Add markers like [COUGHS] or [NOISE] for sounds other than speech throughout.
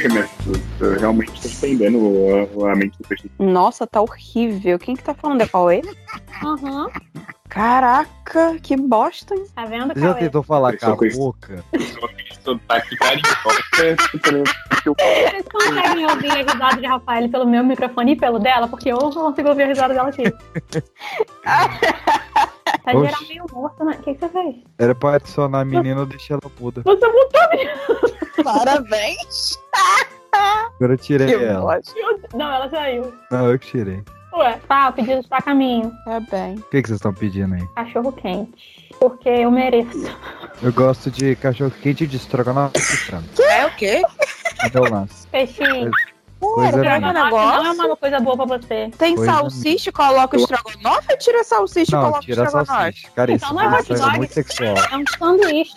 que, minha filha? Realmente tá estendendo a, a mente do peixe. Nossa, tá horrível. Quem que tá falando? É Cauê? Aham. Caraca, que bosta, hein? Tá vendo, já Cauê? tentou falar Eu com a boca? Sotaque. Vocês conseguem ouvir a risada de Rafael pelo meu microfone e pelo dela? Porque eu não consigo ouvir a risada dela aqui. [LAUGHS] Tá Oxi. geral meio morto, né? O que, que você fez? Era pra adicionar a menina, eu deixei ela muda. Você botou Parabéns! [LAUGHS] Agora eu tirei Que ela. Não, ela saiu. Não, eu que tirei. Ué, tá, o pedido está a caminho. Tá bem. O que, que vocês estão pedindo aí? Cachorro quente. Porque eu mereço. Eu gosto de cachorro quente de estrogonofe de frango. É o quê? É o lance. Peixinho. Coisa Pera, minha. que negócio? Não é uma coisa boa pra você. Tem Coisa salsicha e coloca o estrogonofe ou tira a salsicha e Não, coloca o tira estrogonofe? Cara, isso, Então não é isso hot é dog. muito sexual. É um sanduíche.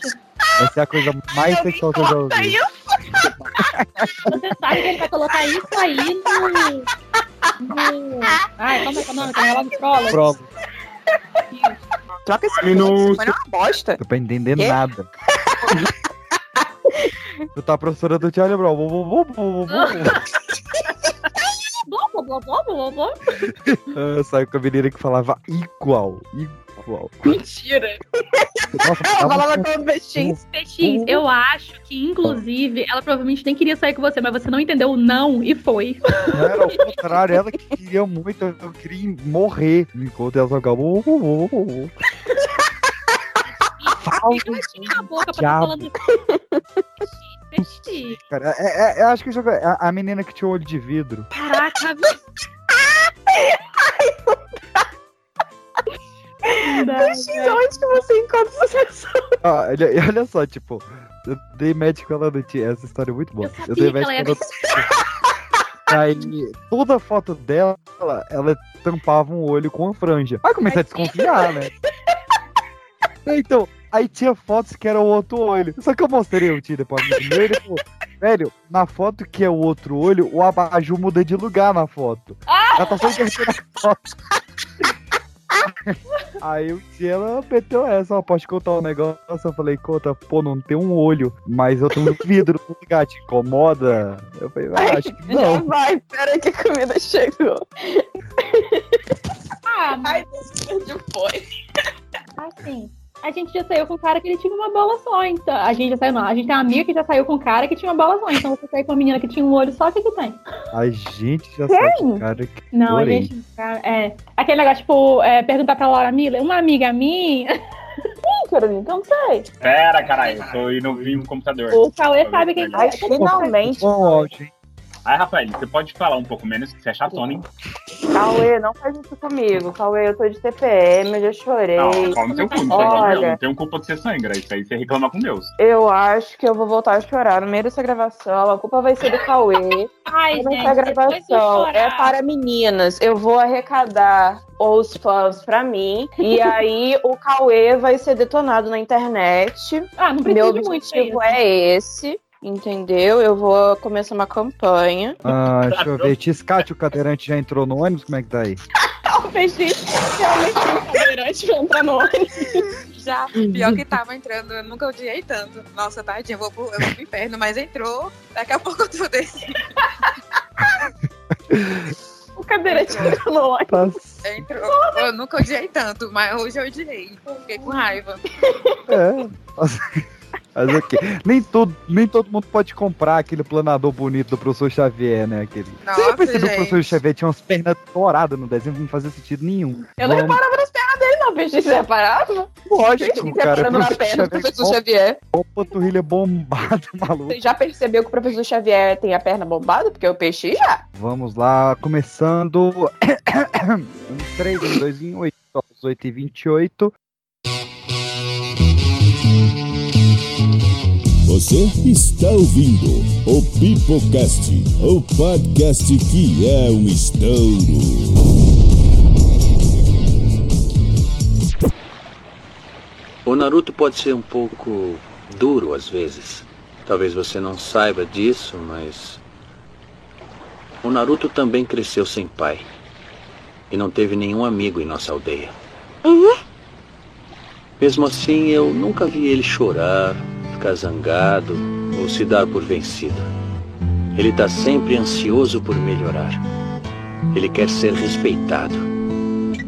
Essa é a coisa mais sexual que eu já ouvi. Você sabe que ele vai colocar isso aí no. no... Ai, como é que é o nome? Tá lá no Prolo. Prova. Troca esse E isso foi uma bosta. Tô pra entender Quê? nada. [LAUGHS] Tu tá a professora do Charlie Brown. [LAUGHS] Ah, Saiu com a menina que falava igual. Igual. Mentira. Nossa, Ela falava com o peixinho. PX, eu acho que, inclusive, ela provavelmente nem queria sair com você, mas você não entendeu o não e foi. Era o contrário, ela que queria muito, eu queria morrer enquanto ela jogava. Tinha a boca pra estar Diabo. falando [LAUGHS] PX. Cara, é, é- eu acho que joga- a, a menina que tinha o olho de vidro. Caraca, [LAUGHS] onde que você encontra essa pessoa? Ah, olha, e olha só, tipo, eu dei match com ela no Tinder. Essa história é muito boa. Eu dei sabia que ela com ela no Aí, toda foto dela, ela tampava um olho com a franja. Aí comecei a desconfiar, né? [LAUGHS] Então, aí tinha fotos que era o outro olho. Só que eu mostrei o Tinder pra amigo meu e ele falou, velho, na foto que é o outro olho, o abajur muda de lugar na foto. Ela tá só invertendo a foto. [LAUGHS] Aí o dia ela meteu essa, ó, pode contar um negócio. Eu falei, conta, pô, não tem um olho, mas eu tenho um vidro no lugar, te incomoda? Eu falei, ah, acho que Já não. vai, pera que a comida chegou. Ah, mas foi? assim, a gente já saiu com um cara que ele tinha uma bola só, então. A gente já saiu, não. A gente tem uma amiga que já saiu com um cara que tinha uma bola só. Então você sair com uma menina que tinha um olho só, o que que tem? A gente já sabe que cara que. Não, Porém. a gente. É. Aquele negócio, tipo, é, perguntar pra Laura Miller, uma amiga minha. [LAUGHS] Ih, Carolina, então não sei. Pera, caralho, eu tô indo ouvir no computador. O Cauê sabe quem Ai, é. finalmente. Bom áudio, Aí, Rafael, você pode falar um pouco menos, que você é chatona, hein? Cauê, não faz isso comigo. Cauê, eu tô de TPM, eu já chorei. Não, fala no teu cu, não Olha. tem não tem culpa de ser sangra. Isso aí você reclama com Deus. Eu acho que eu vou voltar a chorar no meio dessa gravação. A culpa vai ser do Cauê. [LAUGHS] Ai, gente, essa gravação é para meninas. Eu vou arrecadar os fãs pra mim. E [LAUGHS] aí o Cauê vai ser detonado na internet. Ah, não Meu precisa de muito objetivo isso. é esse. Entendeu? Eu vou começar uma campanha. Ah, deixa eu ver. Tiscate, o cadeirante já entrou no ônibus? Como é que tá aí? [LAUGHS] O peixe realmente um cadeirante pra entrar no ônibus. Já, pior que tava entrando, eu nunca odiei tanto. Nossa, tadinha, eu vou pro, eu vou pro inferno, mas entrou. Daqui a pouco eu tô descendo. [LAUGHS] O cadeirante entrou no ônibus. Tá Entrou. Eu nunca odiei tanto, mas hoje eu odiei. Fiquei com raiva. É. Mas o quê? Nem todo, nem todo mundo pode comprar aquele planador bonito do professor Xavier, né? Aquele. Você já Nossa, percebeu que o professor. Xavier tinha umas pernas douradas no desenho? Não fazia sentido nenhum. Eu não Vamos- reparava nas pernas dele, não, peixe. Você reparava? Lógico, Gente, cara. reparando na perna do professor Xavier. uma panturrilha bombada, [LAUGHS] maluco. Você já percebeu que o professor Xavier tem a perna bombada? Porque o peixe já. Vamos lá, começando. [COUGHS] um 3, um 2, um 8, 8 e 28. Você está ouvindo o Pipocast, o podcast que é um estouro. O Naruto pode ser um pouco duro às vezes. Talvez você não saiba disso, mas. O Naruto também cresceu sem pai. E não teve nenhum amigo em nossa aldeia. Mesmo assim, eu nunca vi ele chorar, ficar zangado ou se dar por vencido. Ele está sempre ansioso por melhorar. Ele quer ser respeitado.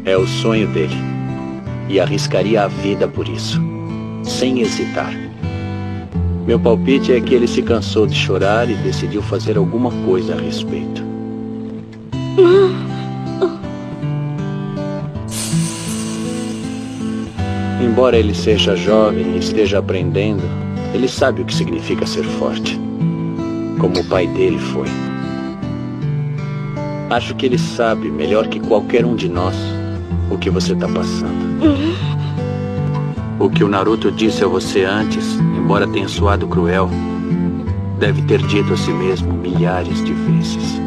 É o sonho dele. E arriscaria a vida por isso, sem hesitar. Meu palpite é que ele se cansou de chorar e decidiu fazer alguma coisa a respeito. Embora ele seja jovem e esteja aprendendo, ele sabe o que significa ser forte, como o pai dele foi. Acho que ele sabe melhor que qualquer um de nós o que você está passando. O que o Naruto disse a você antes, embora tenha soado cruel, deve ter dito a si mesmo milhares de vezes.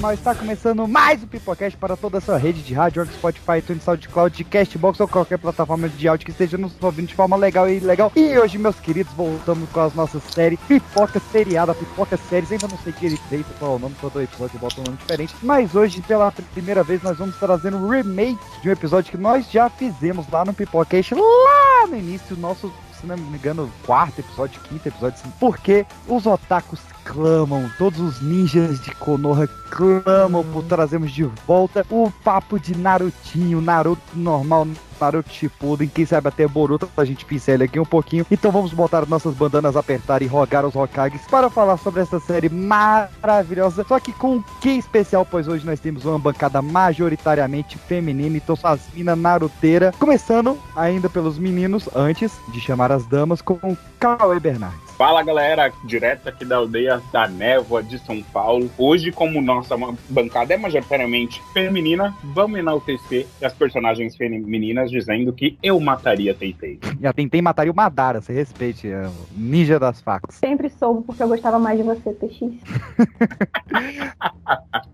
Fala galerinha do mal, está começando mais um Pipocast para toda a sua rede de rádio, Spotify, iTunes, SoundCloud, Castbox ou qualquer plataforma de áudio que esteja nos ouvindo de forma legal e legal. E hoje, meus queridos, voltamos com as nossas séries Pipoca Seriada, Pipoca Séries. Ainda não sei direito qual é o nome, todo episódio eu boto um nome diferente. Mas hoje, pela primeira vez, nós vamos trazer um remake de um episódio que nós já fizemos lá no Pipocast, lá no início, nosso se não me engano, quarto episódio, quinto episódio, porque os otakus clamam, todos os ninjas de Konoha clamam por trazermos de volta o papo de Narutinho, Naruto normal, Naruto Shippuden, quem sabe até Boruto, a gente pincela aqui um pouquinho. Então vamos botar nossas bandanas apertar e rogar os Hokages para falar sobre essa série maravilhosa, só que com um que especial, pois hoje nós temos uma bancada majoritariamente feminina, então só as minas naruteira, começando ainda pelos meninos, antes de chamar as damas, com Cauê Bernardes. Fala galera, direto aqui da aldeia da Névoa de São Paulo. Hoje, como nossa bancada é majoritariamente feminina, vamos enaltecer as personagens femininas dizendo que eu mataria Teitei. E a Tentei mataria o Madara, você respeite, é o ninja das facas. Sempre soube porque eu gostava mais de você, PX.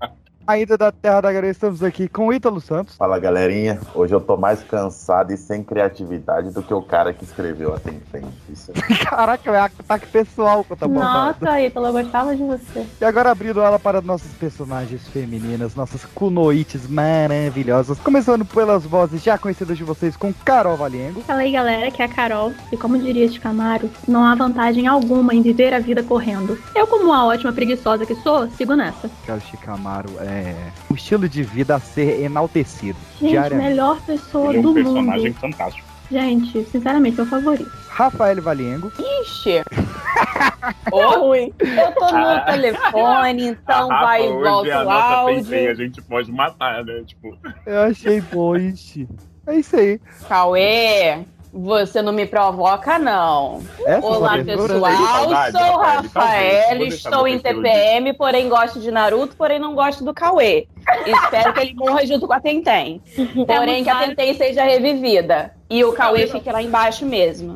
[LAUGHS] Ainda da Terra da Garoa, estamos aqui com o Ítalo Santos. Fala galerinha, hoje eu tô mais cansado e sem criatividade do que o cara que escreveu a Tentem. Isso é Caraca, é ataque pessoal que eu tô botando. Nossa, Ítalo, eu gostava de você. E agora abrindo ela para nossas personagens femininas, nossas kunoites maravilhosas. Começando pelas vozes já conhecidas de vocês com Carol Valiengo. Fala aí, galera, que é a Carol. E como diria este Camaro, não há vantagem alguma em viver a vida correndo. Eu, como uma ótima preguiçosa que sou, sigo nessa. Carol Chicamaro é um estilo de vida a ser enaltecido. Gente, melhor pessoa Ele é um do personagem mundo. fantástico. Gente, sinceramente, meu favorito. Rafael Valiengo. Ixi. [LAUGHS] Ô, ruim. Eu tô no Ah. telefone, então A vai e hoje volta é a o Teitei, a áudio. gente pode matar, né? Tipo, Eu achei bom, ixi. É isso aí. Cauê, você não me provoca, não. Essa Olá, foi a abertura. pessoal. Saudade, Sou Rafael, Rafael, estou em TPM, porém gosto de Naruto, porém não gosto do Cauê. Espero que ele morra junto com a Tentem. Porém, que a Tentem seja revivida. E o Cauê fique lá embaixo mesmo.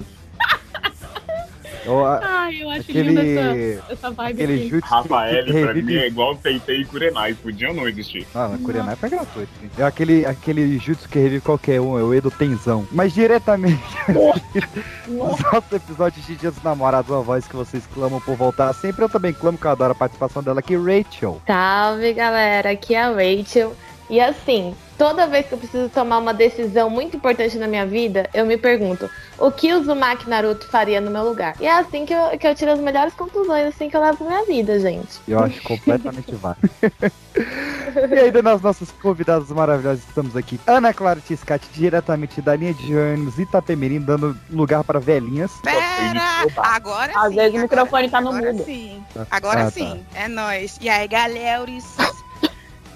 A- Ai, eu acho linda essa, Aquele, essa vibe aquele aqui. jutsu Rafael, que pra mim, é igual Teitei e Kurenai. Podiam não existir. Ah, na Kurianai foi gratuito. sim. É aquele, aquele jutsu que revive qualquer um, é o Edo Tenzão. Mas diretamente [LAUGHS] nos nossos episódios de Dia dos Namorados, uma voz que vocês clamam por voltar sempre. Eu também clamo, que eu adoro a participação dela aqui, Rachel. Salve galera, aqui é a Rachel. E assim, toda vez que eu preciso tomar uma decisão muito importante na minha vida, eu me pergunto: o que o Uzumaki Naruto faria no meu lugar? E é assim que eu, que eu tiro as melhores conclusões, assim que eu levo minha vida, gente. Eu acho completamente válido. [LAUGHS] e ainda nas nossas convidadas maravilhosas, estamos aqui. Ana Clara Tiscati, diretamente da linha de ônibus Itapemirim, dando lugar para velhinhas. Pera! Agora Às sim. vezes o agora- microfone tá no agora mudo. Sim. Agora Ah, tá. sim. É nóis. E aí, galeres?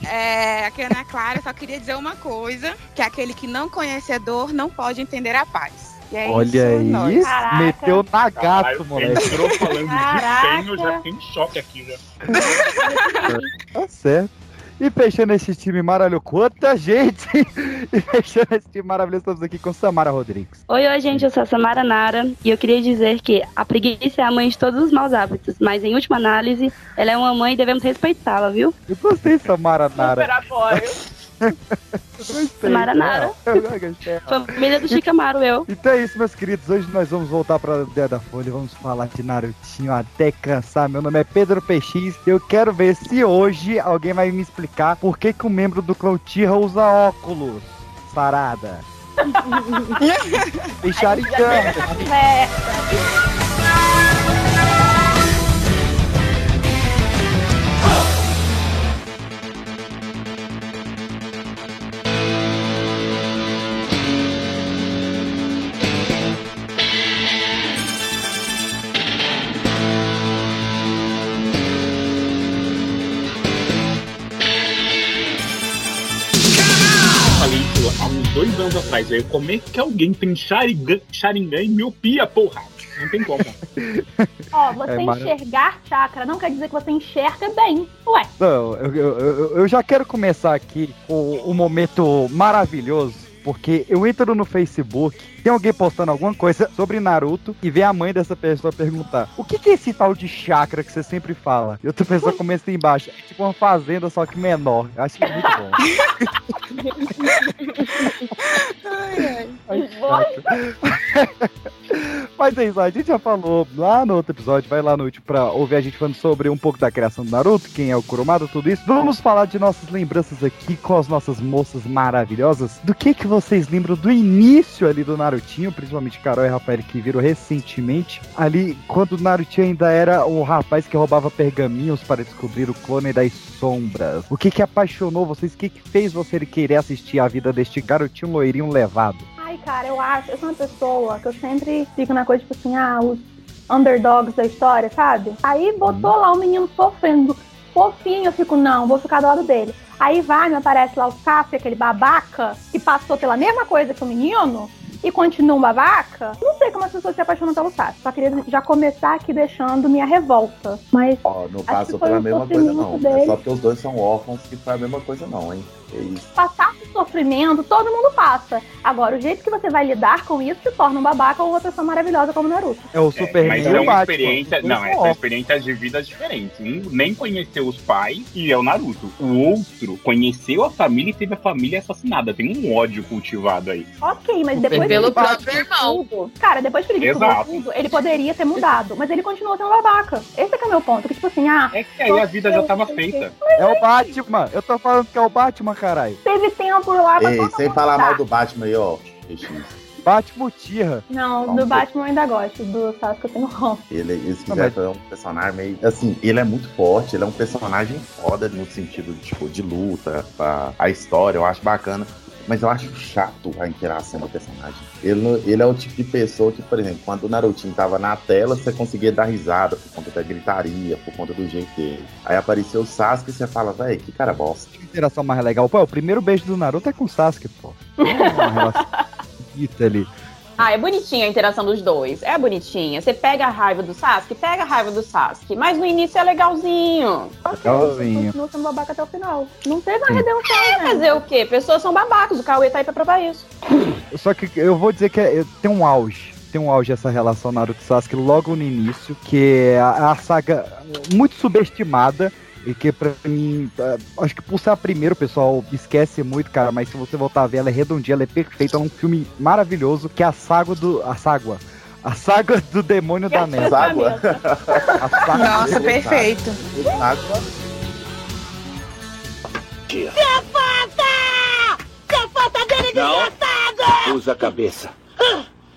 É, aqui é Ana Clara, só queria dizer uma coisa: que aquele que não conhece a dor não pode entender a paz. E é Olha isso, aí, meteu na Caralho, gato, moleque. entrou falando Caraca. de 100, eu já fiquei em choque aqui, já. [LAUGHS] Tá certo. E fechando esse time maravilhoso, quanta gente! [LAUGHS] E fechando esse time maravilhoso, estamos aqui com Samara Rodrigues. Oi, oi, gente, eu sou a Samara Nara e eu queria dizer que a preguiça é a mãe de todos os maus hábitos, mas em última análise, ela é uma mãe e devemos respeitá-la, viu? Eu gostei, Samara Super Nara. Maranara. [LAUGHS] Família do Shikamaru, eu. Então é isso, meus queridos. Hoje nós vamos voltar pra Ideia da Folha. Vamos falar de Narutinho até cansar. Meu nome é Pedro PX. Eu quero ver se hoje alguém vai me explicar por que, que um membro do clã Tira usa óculos. Sarada. e Sharingan. Dois anos atrás. Aí, como é que alguém tem Sharingan, Sharingan e miopia, porra? Não tem como. Ó, você É, enxergar chakra não quer dizer que você enxerga bem. Ué, Não, eu, eu- eu- eu já quero começar aqui com o momento maravilhoso, porque eu entro no Facebook, tem alguém postando alguma coisa sobre Naruto e vem a mãe dessa pessoa perguntar: O que, que é esse tal de chakra que você sempre fala? E outra pessoa começa embaixo: É tipo uma fazenda, só que menor. Eu acho que é muito bom. [LAUGHS] [LAUGHS] [LAUGHS] Mas é isso, a gente já falou lá no outro episódio, vai lá no último pra ouvir a gente falando sobre um pouco da criação do Naruto, quem é o Kurumada, tudo isso. Vamos falar de nossas lembranças aqui com as nossas moças maravilhosas. Do que que vocês lembram do início ali do Narutinho, principalmente Carol e Rafael que viram recentemente, ali quando o Narutinho ainda era o rapaz que roubava pergaminhos para descobrir o clone das sombras. O que que apaixonou vocês? O que que fez você querer assistir a vida deste garotinho loirinho levado? Ai, cara, eu acho, eu sou uma pessoa que eu sempre fico na coisa, tipo assim, ah, os underdogs da história, sabe? Aí botou lá o menino sofrendo, fofinho, eu fico, não, vou ficar do lado dele. Aí vai, me aparece lá o Sasuke, aquele babaca, que passou pela mesma coisa que o menino, e continua um babaca. Não sei como as pessoas se apaixonam pelo Sasuke. Só queria já começar aqui deixando minha revolta. Mas Ó, não Acho passou pela mesma coisa, não. É dele. só porque os dois são órfãos que foi a mesma coisa, não, hein? É passar por sofrimento, todo mundo passa. Agora, o jeito que você vai lidar com isso te torna um babaca ou uma pessoa maravilhosa como Naruto. É o É, Superman mas e é o uma Batman. experiência. Não, é são experiências de vidas diferentes. Um nem conheceu os pais e é o Naruto. O outro conheceu a família e teve a família assassinada. Tem um ódio cultivado aí. Ok, mas depois Pelo que ele próprio irmão. tudo, cara, depois que ele descobriu tudo, ele poderia ter mudado, mas ele continuou sendo babaca. Esse é que é o meu ponto, que tipo assim, ah, É que aí a vida já tava feita. É o Batman. Eu tô falando que é o Batman, caralho. teve tempo lá pra Ei, todo sem mundo falar mudar. mal do Batman aí, ó. Batman Tira. Não, Vamos do ver. Batman eu ainda gosto, do Sasuke eu tenho rom. Ele, esse Não, quiser mas- foi um personagem meio. Assim, ele é muito forte, ele é um personagem foda no sentido de, tipo, de luta, a, a história, eu acho bacana. Mas eu acho chato a interação do personagem. Ele, ele é o tipo de pessoa que, por exemplo, quando o Narutinho tava na tela, você conseguia dar risada por conta da gritaria, por conta do jeito dele. Aí apareceu o Sasuke e você fala, véi, que cara bosta. Que interação mais legal. Pô, o primeiro beijo do Naruto é com o Sasuke, pô. É uma relação [LAUGHS] ali. Ah, é bonitinha a interação dos dois. É bonitinha. Você pega a raiva do Sasuke, pega a raiva do Sasuke. Mas no início é legalzinho. Legalzinho. Continua sendo babaca até o final. Não teve uma redenção, né? Fazer o quê? Pessoas são babacas. O Cauê tá aí pra provar isso. Só que eu vou dizer que é- tem um auge. Tem um auge essa relação Naruto e Sasuke logo no início, que é a, a saga muito subestimada. E que pra mim, é, acho que por ser a primeira, o pessoal esquece muito, cara. Mas se você voltar a ver, ela é redondinha, ela é perfeita. É um filme maravilhoso, que é a saga do. A saga. A saga do demônio da neve. Água? A saga [LAUGHS] Nossa, Deus, perfeito. Água. Não. Usa a cabeça.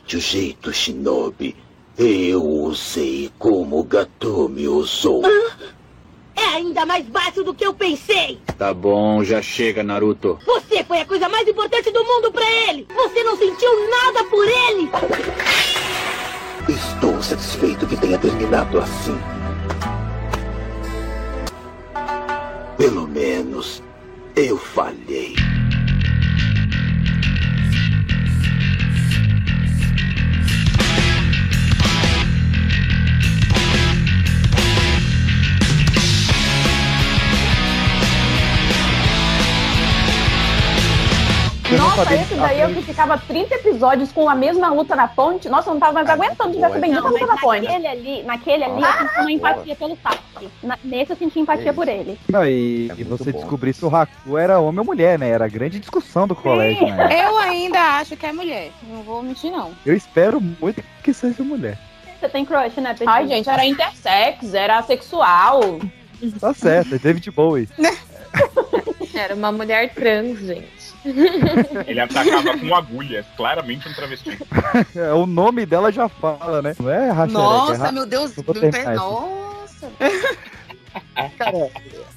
De jeito, Shinobi. Eu usei como o Gatomi usou. É ainda mais baixo do que eu pensei. Tá bom, já chega, Naruto. Você foi a coisa mais importante do mundo pra ele. Você não sentiu nada por ele. Estou satisfeito que tenha terminado assim. Pelo menos eu falhei. Eu Nossa, esse daí eu que ficava 30 episódios com a mesma luta na ponte. Nossa, eu não tava mais aguentando de ver essa bendita Não, luta na ponte. naquele ali, naquele ali eu senti uma empatia pelo Sasuke. Na- nesse eu senti empatia por ele. Não, e, e você descobrir se o Haku era homem ou mulher, né? Era a grande discussão do colégio, né? Eu ainda acho que é mulher. Não vou mentir, não. Eu espero muito que seja mulher. Você tem crush, né, Petit? Ai, gente, era intersex, era sexual. Tá certo, é David Bowie. [LAUGHS] Era uma mulher trans, gente. [LAUGHS] Ele atacava com agulhas, claramente um travesti. É, o nome dela já fala, né? Não é Rachel, Nossa, meu Deus. Eu vou Meu Deus. isso. Nossa. [LAUGHS] Cara,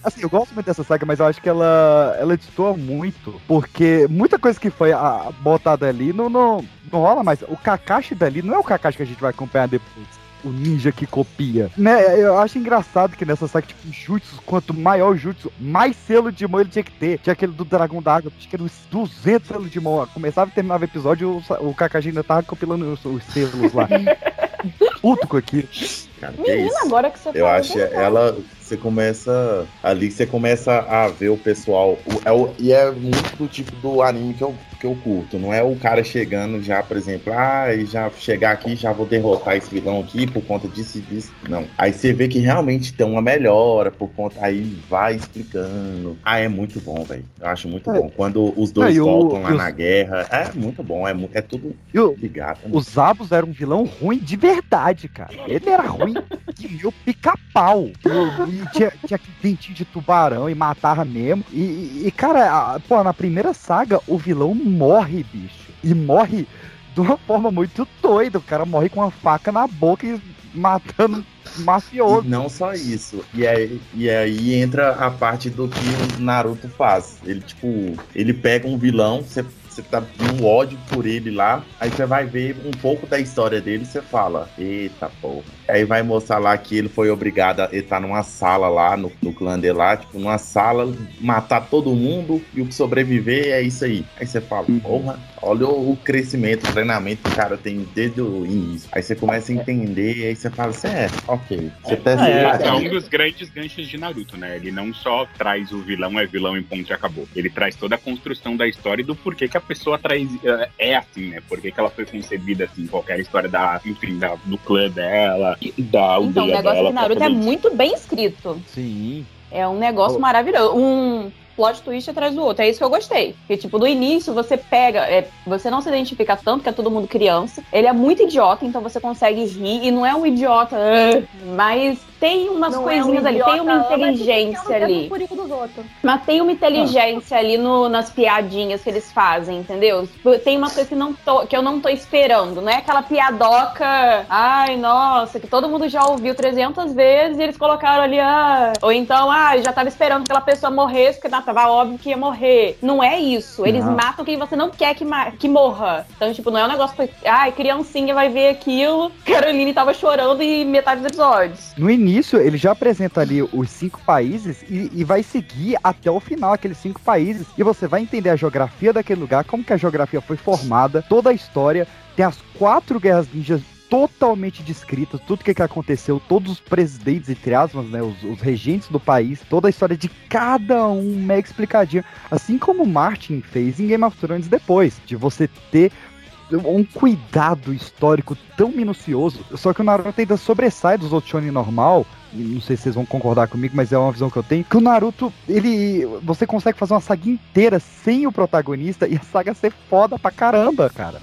assim, eu gosto muito dessa saga, mas eu acho que ela, ela destoa muito, porque muita coisa que foi a, botada ali não, não, não rola mais. O Kakashi dali não é o Kakashi que a gente vai acompanhar depois. O ninja que copia. Né, eu acho engraçado que nessa saga, tipo, jutsu, quanto maior o jutsu, mais selo de mão ele tinha que ter. Tinha aquele do Dragão d'Água, acho que era uns 200 selos de mão. Começava e terminava o episódio, o, o Kakashi ainda tava compilando os, os selos lá. [LAUGHS] Puto com aquilo. Cara, que Menina, isso? agora que você Eu acho é verdade. ela. Você começa. Ali você começa a ver o pessoal. o- é o- e é muito do tipo do anime que eu, que eu curto. Não é o cara chegando já, por exemplo, ah, e já chegar aqui, já vou derrotar esse vilão aqui por conta disso e disso. Não. Aí você vê que realmente tem uma melhora por conta. Aí vai explicando. Ah, é muito bom, velho. Eu acho muito É. bom. Quando os dois o- voltam lá os- na guerra. É muito bom. É, é tudo ligado. O Zabos era um vilão ruim de verdade, cara. Ele era ruim que meu pica-pau. E, e tinha, tinha aquele dentinho de tubarão e matava mesmo. E, e- e, cara, a- pô, na primeira saga, o vilão morre, bicho. E morre de uma forma muito doida. O cara morre com uma faca na boca e matando mafioso. E não só isso. E aí, e aí entra a parte do que o Naruto faz. Ele, tipo, ele pega um vilão, você você tá com ódio por ele lá, aí você vai ver um pouco da história dele e você fala, eita porra. Aí vai mostrar lá que ele foi obrigado a ele tá numa sala lá, no, no clã dele lá, tipo, numa sala, matar todo mundo e o que sobreviver é isso aí. Aí você fala, porra, olha o, o crescimento, o treinamento que o cara tem desde o início. Aí você começa a entender, aí você fala assim, é, ok. Você tá É, é um dos grandes ganchos de Naruto, né? Ele não só traz o vilão, é vilão em ponto e acabou. Ele traz toda a construção da história e do porquê que a pessoa traz, é, é assim, né? Por que que ela foi concebida assim, qualquer história da, enfim, da, do clã dela, da aldeia Então, o negócio dela. de Naruto é muito bem escrito. Sim. É um negócio Oh. maravilhoso. Um plot twist atrás do outro. É isso que eu gostei. Porque, tipo, do início você pega. é, você não se identifica tanto, que é todo mundo criança. Ele é muito idiota, então você consegue rir. E não é um idiota. "Ah", mas tem umas Não é um coisinhas ali. idiota, Tem uma mas inteligência ali. Mas tem uma inteligência ali no- nas piadinhas que eles fazem, entendeu? Tem uma coisa que, não tô- que eu não tô esperando, não é aquela piadoca, ai, nossa, que todo mundo já ouviu 300 vezes e eles colocaram ali, ah, ou então, ah, eu já tava esperando que aquela pessoa morresse, porque não, tava óbvio que ia morrer. Não é isso, eles Não. matam quem você não quer que, que morra. Então, tipo, não é um negócio que, ai, criancinha vai ver aquilo, [LAUGHS] Caroline tava chorando em metade dos episódios. No início, ele já apresenta ali os cinco países e, e vai seguir até o final aqueles cinco países. E você vai entender a geografia daquele lugar, como que a geografia foi formada, toda a história. Tem as quatro guerras ninjas totalmente descritas, tudo que, que aconteceu, todos os presidentes, entre aspas, né, os, os regentes do país, toda a história de cada um mega explicadinha. Assim como o Martin fez em Game of Thrones depois, de você ter um cuidado histórico tão minucioso, só que o Naruto ainda sobressai dos outros normal, não sei se vocês vão concordar comigo, mas é uma visão que eu tenho, que o Naruto, ele, você consegue fazer uma saga inteira sem o protagonista e a saga ser foda pra caramba, cara.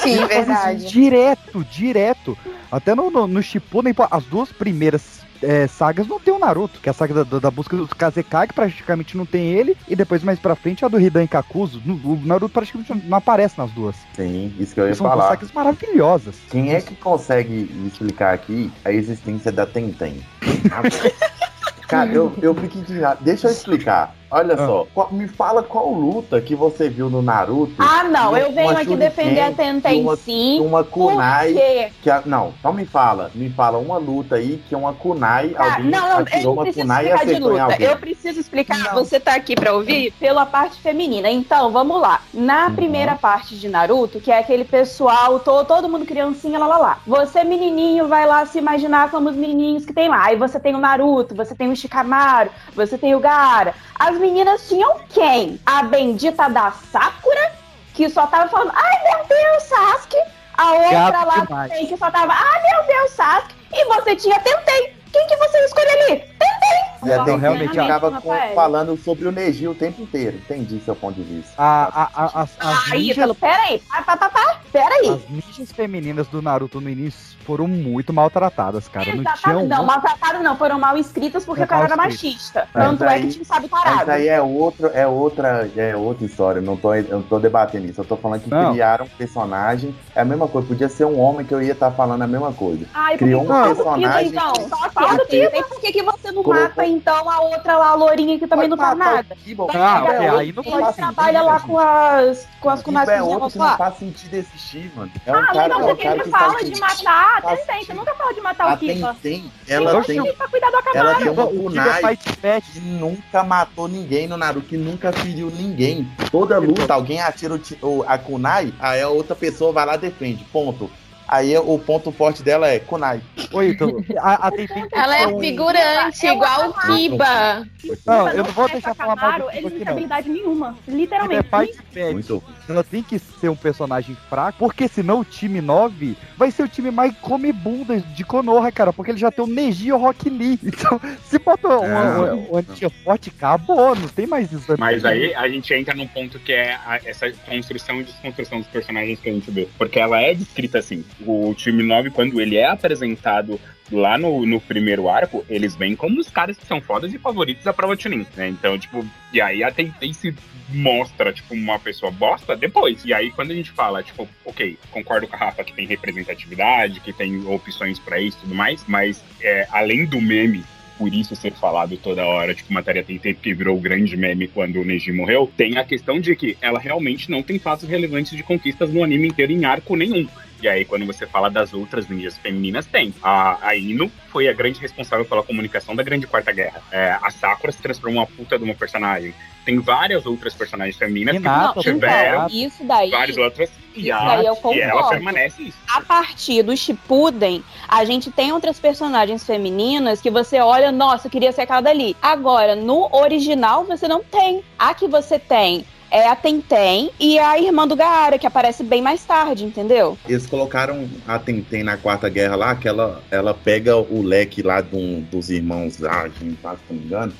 Sim, isso verdade. direto, direto. Até no, no, no Shippuden, as duas primeiras é, sagas não tem o Naruto, que é a saga da, da- busca do Kazekage, praticamente não tem ele, e depois mais pra frente a do Hidan Kakuzu. O Naruto praticamente não aparece nas duas. Sim, isso que eu ia São falar. sagas maravilhosas. Quem é que consegue me explicar aqui a existência da Tenten? [LAUGHS] Cara, eu, eu fico indignado. Deixa eu explicar. Olha Ah. só, qual- me fala qual luta que você viu no Naruto. Ah, não, eu venho aqui Shuriken defender a e Tenten uma- sim. Uma kunai. Por quê? Que a- não, só me fala. Me fala uma luta aí que uma kunai. Tá, alguém não, não, eu atirou não uma preciso kunai e acertou em alguém. Eu preciso explicar. Você tá aqui pra ouvir pela parte feminina. Então, vamos lá. Na Uhum. primeira parte de Naruto, que é aquele pessoal, to- todo mundo criancinha, lá, lá, lá. Você, menininho, vai lá se imaginar como os menininhos que tem lá. Aí você tem o Naruto, você tem o Shikamaru, você tem o Gaara. As As meninas tinham quem? A bendita da Sakura, que só tava falando, ai meu Deus, Sasuke. A outra Gato lá demais. também, que só tava, ai meu Deus, Sasuke. E você tinha Tentei. Quem que você escolheu ali? Tentei. E a Não, Tentei realmente, Rafael. com- falando sobre o Neji o tempo inteiro. Entendi seu ponto de vista. A, a, a, as, as Aí, ninjas, Ítalo, peraí. Pá, pá, pá, pá. Peraí. as ninjas femininas do Naruto no início foram muito maltratadas, cara. Não tinha. Não, maltratadas não, foram mal escritas porque É, o cara era machista. Mas Tanto é que tinha sabe Mas parado. aí é, outro, é, outra, é outra história. Não tô, eu não tô debatendo isso. Eu tô falando que Não. criaram um personagem. É a mesma coisa. Podia ser um homem que eu ia estar falando a mesma coisa. Ai, Criou um que- personagem. então, só que assim, tem por que, que você não Colocou- mata então a outra lá, a lourinha que também não faz nada? Vai Ah, outro aí não que faz trabalha sentido, lá gente. com as com as é outro que não lá. faz sentido existir, mano. É um Ah, é que faz de sentido. matar. Faz Tentei, você sentido. nunca fala de matar A o Kiba. Tenten, ela tem, Pra cuidar do ela tem uma O Kiba kunai que nunca matou ninguém no Naruto, que nunca feriu ninguém. Toda luta, alguém atira o, a kunai, aí a outra pessoa vai lá e defende. Ponto. Aí o ponto forte dela é kunai. Oi, então, a, a Tenten Ela é figurante, o igual o Kiba. Não, Kiba eu não vou deixar falar mal do Kiba Ele não tem habilidade nenhuma. Kiba é Literalmente. Fight Pet. Ela tem que ser um personagem fraco, porque senão o time 9 vai ser o time mais come bunda de Konoha, cara, porque ele já tem o Neji e o Rock Lee. [LAUGHS] Então, se botou uma, Não, uma, uma antia forte, acabou, não tem mais isso. Mas aí a gente entra num ponto que é a- essa construção e desconstrução dos personagens que a gente vê. Porque ela é descrita assim. O time 9, quando ele é apresentado lá no, no primeiro arco, eles vêm como os caras que são fodas e favoritos da prova Chunin, né? Então, tipo, e aí a Tentei se mostra, tipo, uma pessoa bosta depois. E aí, quando a gente fala, tipo, ok, concordo com a Rafa que tem representatividade, que tem opções pra isso e tudo mais, mas é, além do meme por isso ser falado toda hora, tipo, matéria Tentei, porque virou o grande meme quando o Neji morreu, tem a questão de que ela realmente não tem fatos relevantes de conquistas no anime inteiro em arco nenhum. E aí, quando você fala das outras ninjas femininas, tem. A, a Ino foi a grande responsável pela comunicação da Grande Quarta Guerra. É, a Sakura se transformou uma puta de uma personagem. Tem várias outras personagens femininas Hinata, que tiveram Então, isso daí, várias outras e, a- daí eu e ela permanece isso. a partir do Shippuden, a gente tem outras personagens femininas que você olha, nossa, eu queria ser aquela dali. Agora, no original, você não tem. A que você tem é a Tenten e a irmã do Gaara, que aparece bem mais tarde, entendeu? Eles colocaram a Tenten na Quarta Guerra lá, que ela, ela pega o leque lá um- dos irmãos lá, se não me engano.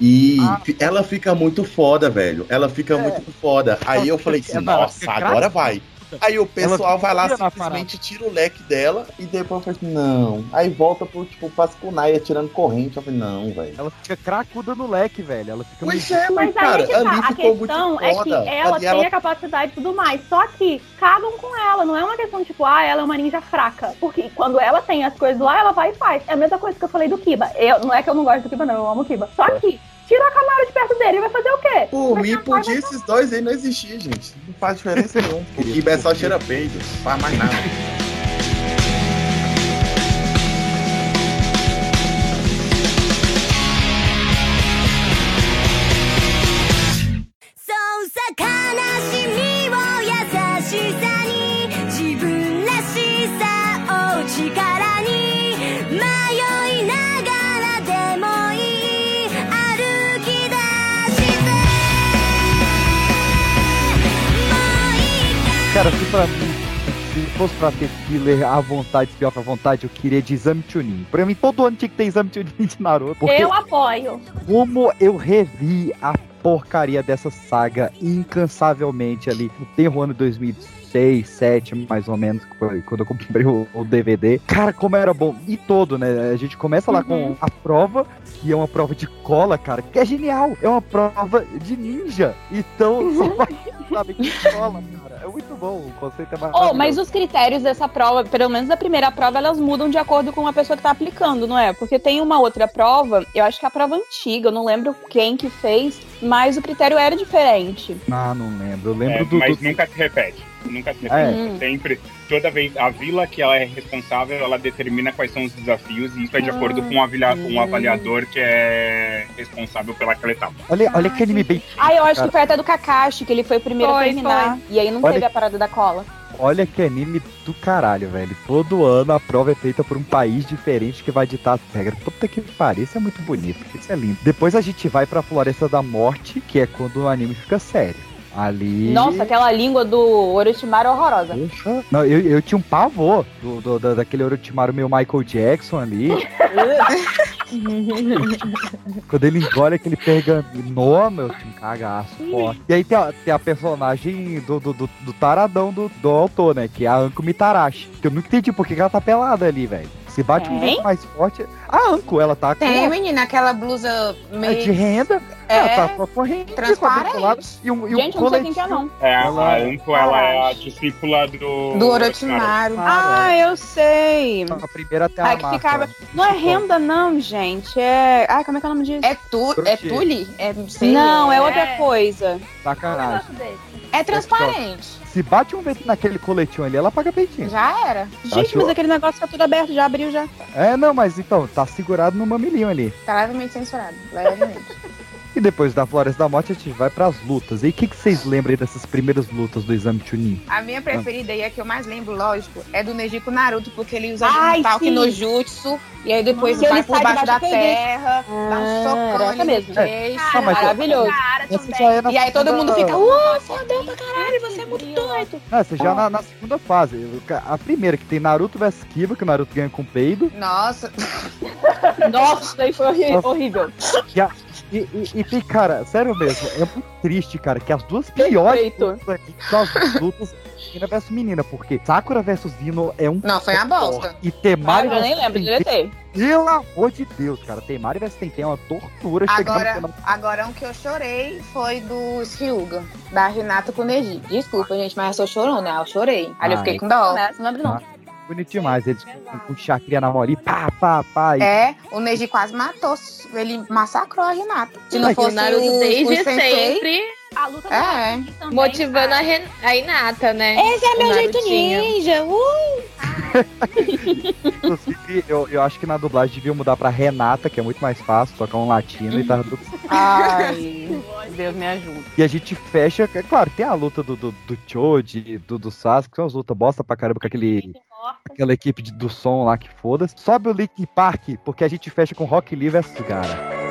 E Ah. ela fica muito foda, velho. Ela fica É. muito foda. Aí eu falei [LAUGHS] assim, nossa, agora vai. Aí o pessoal Ela vai lá, simplesmente tira o leque dela e depois falei assim, não. Aí volta pro, tipo, pras kunai atirando corrente. Eu falei, não, velho. Ela fica cracuda no leque, velho. Ela fica Pois muito- é, Mas cara, que tá. ali A questão é que ela Ali tem a capacidade e tudo mais. Só que cagam com ela. Não é uma questão tipo, ah, ela é uma ninja fraca. Porque quando ela tem as coisas lá, ela vai e faz. É a mesma coisa que eu falei do Kiba. Eu, não é que eu não gosto do Kiba, não. Eu amo o Kiba. Só que tira a Camaro de perto dele e vai fazer o quê? Por Vai mim, podia esses dois aí não existir, gente. Não faz diferença nenhuma. [LAUGHS] O Kiba é só cheira peido, não faz mais nada. Cara, se pra se fosse pra ter filler à vontade, pior pra vontade, eu queria de exame Chunin. Pra mim, todo ano tinha que ter exame Chunin de Naruto. Porque Eu apoio. como eu revi a porcaria dessa saga incansavelmente ali. Tem o ano 2006, 2007, mais ou menos, que foi quando eu comprei o, o DVD. Cara, como era bom. E todo, né? A gente começa lá com a prova, que é uma prova de cola, cara, que é genial. É uma prova de ninja. Então, só vai, sabe, que cola, cara. É muito bom, o conceito é maravilhoso. Oh, mas os critérios dessa prova, pelo menos da primeira prova, elas mudam de acordo com a pessoa que tá aplicando, não é? Porque tem uma outra prova, eu acho que é a prova antiga, eu não lembro quem que fez, mas o critério era diferente. Ah, não lembro. Eu lembro É, do, mas do- nunca se repete. Nunca se É. repete. Sempre, toda vez, a vila que ela é responsável, ela determina quais são os desafios, e isso é de acordo com o avaliador que é responsável pelaquela etapa. Olha, olha que anime bem. Ah, eu acho cara. que foi até do Kakashi, que ele foi o primeiro a Foi, terminar. E aí não Olha- teve a parada da cola. olha que anime do caralho, velho. Todo ano a prova é feita por um país diferente que vai ditar as regras. Puta que pariu, isso é muito bonito, isso é lindo. Depois a gente vai pra Floresta da Morte, que é quando o anime fica sério. Ali. Nossa, aquela língua do Orochimaru é horrorosa. Poxa. Não, eu, eu tinha um pavor do, do- da- daquele Orochimaru meio Michael Jackson ali. [LAUGHS] [LAUGHS] Quando ele engole aquele pergaminho, meu, tinha um cagaço forte. E aí tem a, tem a personagem do, do, do, do taradão do, do autor, né? Que é a Anko Mitarashi. Que eu nunca entendi por que ela tá pelada ali, velho. Se bate um Tem? vento mais forte. A Anko, ela tá com. Tem, menina, aquela blusa é meio. de renda. É, Ela tá com a corrente transparente. e um, e um Gente, eu não sei quem que é, não. É, a, Ela- a Anko, ela é a discípula do. Do Orochimaru. Ah, eu sei. A primeira até a Ai, que marca. ficava. Não é renda, não, gente. É. Ai, como é que é o nome disso? É, tu, é tule? É, não Não, é outra É. coisa. Sacanagem. É transparente. Se bate um vento naquele coletinho ali, ela paga peitinho. Já era. Gente, Acho- mas aquele negócio tá tudo aberto, já abriu já. É, não, mas então, tá segurado no mamilinho ali. Tá levemente censurado. Levemente. [LAUGHS] E depois da Floresta da Morte, a gente vai pras lutas. E o que, que vocês lembram aí dessas primeiras lutas do Exame Chunin? A minha preferida e a que eu mais lembro, lógico, é do Neji com Naruto, porque ele usa Ai, um no jutsu, e aí depois Que vai ele por baixo da queixo. terra, dá um Ah, socão no mesmo. queixo. Ah, Maravilhoso. Cara, é na E aí todo mundo fica, uh, fodeu pra caralho, você é muito doido. Ah, essa já na, na segunda fase. A primeira, que tem Naruto vs Kiba, que o Naruto ganha com peido. Nossa, [LAUGHS] Nossa, isso daí foi horri- Nossa. E, e, e- tem, cara, sério mesmo, é muito triste, cara, que as duas piores lutas aqui são as lutas menina versus menina, porque Sakura versus Dino é um. não, foi uma bosta. E Temari Ah, eu nem lembro, diretei. Pelo amor de Deus, cara. Temari versus Tenten é uma tortura no Agora, final. agora um que eu chorei foi do Ryuga, da Renata com o Neji. Desculpa, gente, mas eu sou chorona, eu chorei. Aí eu fiquei com dó. Não lembro não. Bonito demais, eles com, com chacrinha na mão ali, pá, pá, pá. E, É, o Neji quase matou, ele massacrou a Renata. Se não O fosse o, desde o sensei, sempre A luta do É. Também, motivando a, cara. Ren a Hinata, né? esse é O meu jeito Narutinho. ninja. Uh! Inclusive, eu, eu acho que na dublagem devia mudar pra Renata, que é muito mais fácil, tocar um latino e tá tudo Ai, Deus me ajuda. E a gente fecha, é claro, tem a luta do, do, do Choji, do, do Sasuke, que são as lutas bosta pra caramba com aquele, aquela equipe de- do som lá que foda-se. Sobe o Linkin Park, porque a gente fecha com Rock Lee vs Gara.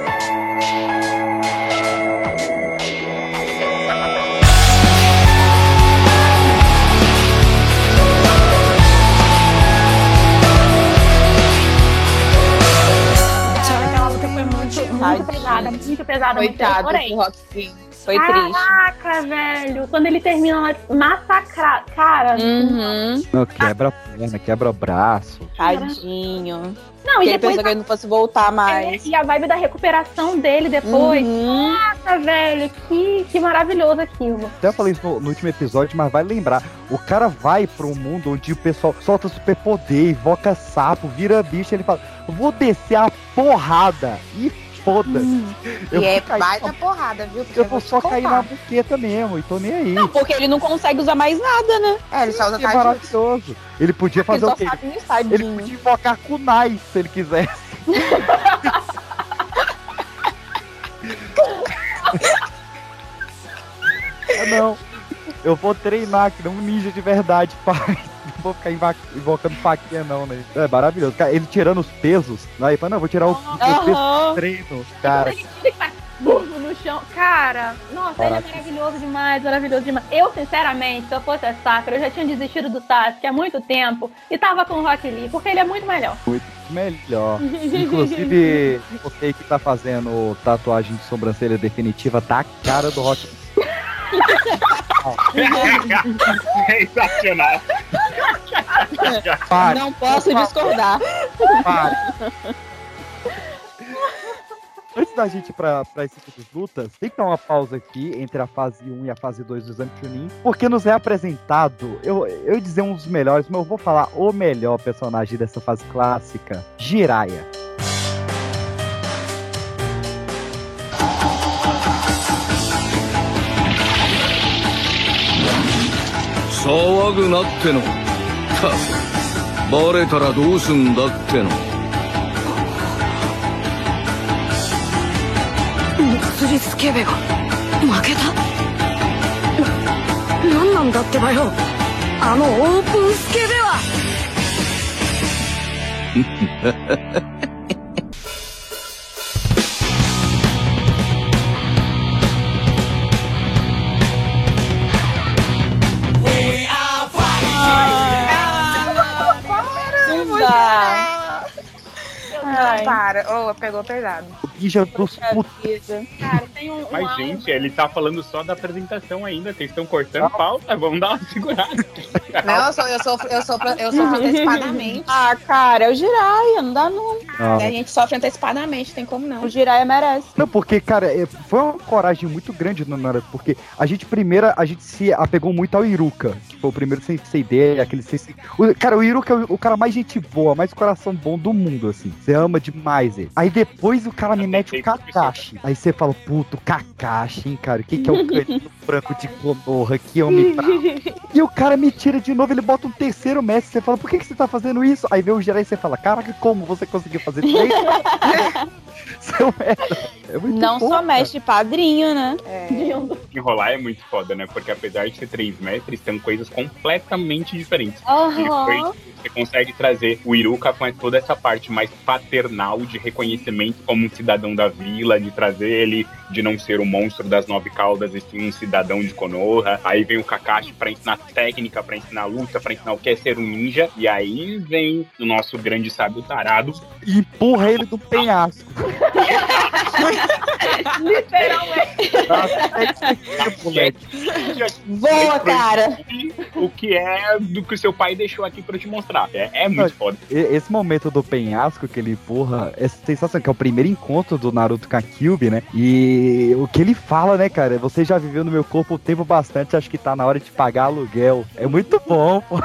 Muito, muito pesada, muito pesada. muito Coitado do Rockzinho. Foi triste. Caraca, velho. Quando ele termina lá massacrado. Cara. Uhum. Não, quebra a perna, quebra o braço. Tadinho. Não, Porque e ele depois. pensou que ele não fosse voltar mais. É, e a vibe da recuperação dele depois. Uhum. Nossa, velho, que, que maravilhoso aquilo. Até eu falei isso no, no último episódio, mas vai lembrar. O cara vai pra um mundo onde o pessoal solta superpoder, invoca sapo, vira bicho, ele fala, vou descer a porrada. E foda-se. Eu E é baita na- porrada, viu? Porque Eu vou só cair na buqueta mesmo, e tô nem aí. Não, porque ele não consegue usar mais nada, né? É, ele só usa Que é maravilhoso. Ele podia Ele fazer só o quê? nisso, Ele tadinho. podia invocar kunai se ele quisesse. [LAUGHS] ah, não. Eu vou treinar, que não um ninja de verdade, pai. Não vou ficar invocando faquinha, não, né? É maravilhoso. Cara, ele tirando os pesos. Aí, fala, não, eu vou tirar os, os pesos treino. Cara, Ele faz burro no chão. Cara, nossa, ele é Caraca. maravilhoso demais, maravilhoso demais. Eu, sinceramente, se eu fosse a Sakura, eu já tinha desistido do Sasuke há muito tempo e tava com o Rock Lee, porque ele é muito melhor. melhor. Inclusive, [LAUGHS] você que tá fazendo tatuagem de sobrancelha definitiva, tá a cara do Rock. [LAUGHS] Sensacional. Pare, Não posso discordar. pare. Antes da gente ir pra, pra esse tipo de lutas, tem que dar uma pausa aqui entre a fase 1 e a fase 2 do Exame Chunin, porque nos é apresentado, eu, eu ia dizer um dos melhores, mas eu vou falar o melhor personagem dessa fase clássica, Jiraiya. 騒ぐなっての。たバレたらどうすんだっての。釣りスケベが。負けた。な何なんだってばよ。あのオープンスケベは [LAUGHS] para. Ô, pegou pesado. Ninja dos putos. Cara, tem um. Mas, um- gente, ele tá falando só da apresentação ainda. Vocês estão cortando pauta. Vamos dar uma segurada. Não, eu sou, eu sofro, eu sofro, eu sofro antecipadamente. [LAUGHS] Ah, cara, é o Jiraiya, não dá não. Ah. A gente sofre antecipadamente, tem como não. O Jiraiya merece. Não, porque, cara, é, foi uma coragem muito grande no Naruto, porque a gente primeiro, a gente se apegou muito ao Iruka, que foi o primeiro sensei dele, aquele sensei... O, cara, o Iruka é o, o cara mais gente boa, mais coração bom do mundo, assim. Você ama demais ele. Aí depois o cara me mete o Kakashi. Aí você fala, puto, Kakashi, hein, cara, o que que é o canino [LAUGHS] branco de Konoha, que homem bravo. E o cara me tira de novo, ele bota um terceiro mestre, você fala, por que que você tá fazendo isso? Aí vê o Jirai e você fala, caraca, como você conseguiu fazer três? [LAUGHS] Seu merda. É muito Não bom, só mestre, padrinho, né? Enrolar é muito foda, né? Porque apesar de ser três mestres, são coisas completamente diferentes. E depois você consegue trazer o Iruka com toda essa parte mais paternal de reconhecimento como um cidadão da vila, de trazer ele de não ser o monstro das nove caudas e sim um cidadão de Konoha. Aí vem o Kakashi pra ensinar técnica, pra ensinar luta, pra ensinar o que é ser um ninja. E aí vem o nosso grande sábio tarado. E empurra ele do penhasco. Literalmente. Boa, cara. O que é do que o seu pai deixou aqui pra eu te mostrar. É, é muito foda. E- Esse momento do penhasco que ele empurra é sensação, que é o primeiro encontro do Naruto com a Kyuubi, né? E o que ele fala, né, cara? Você já viveu no meu corpo o tempo bastante, acho que tá na hora de pagar aluguel. É muito bom, pô.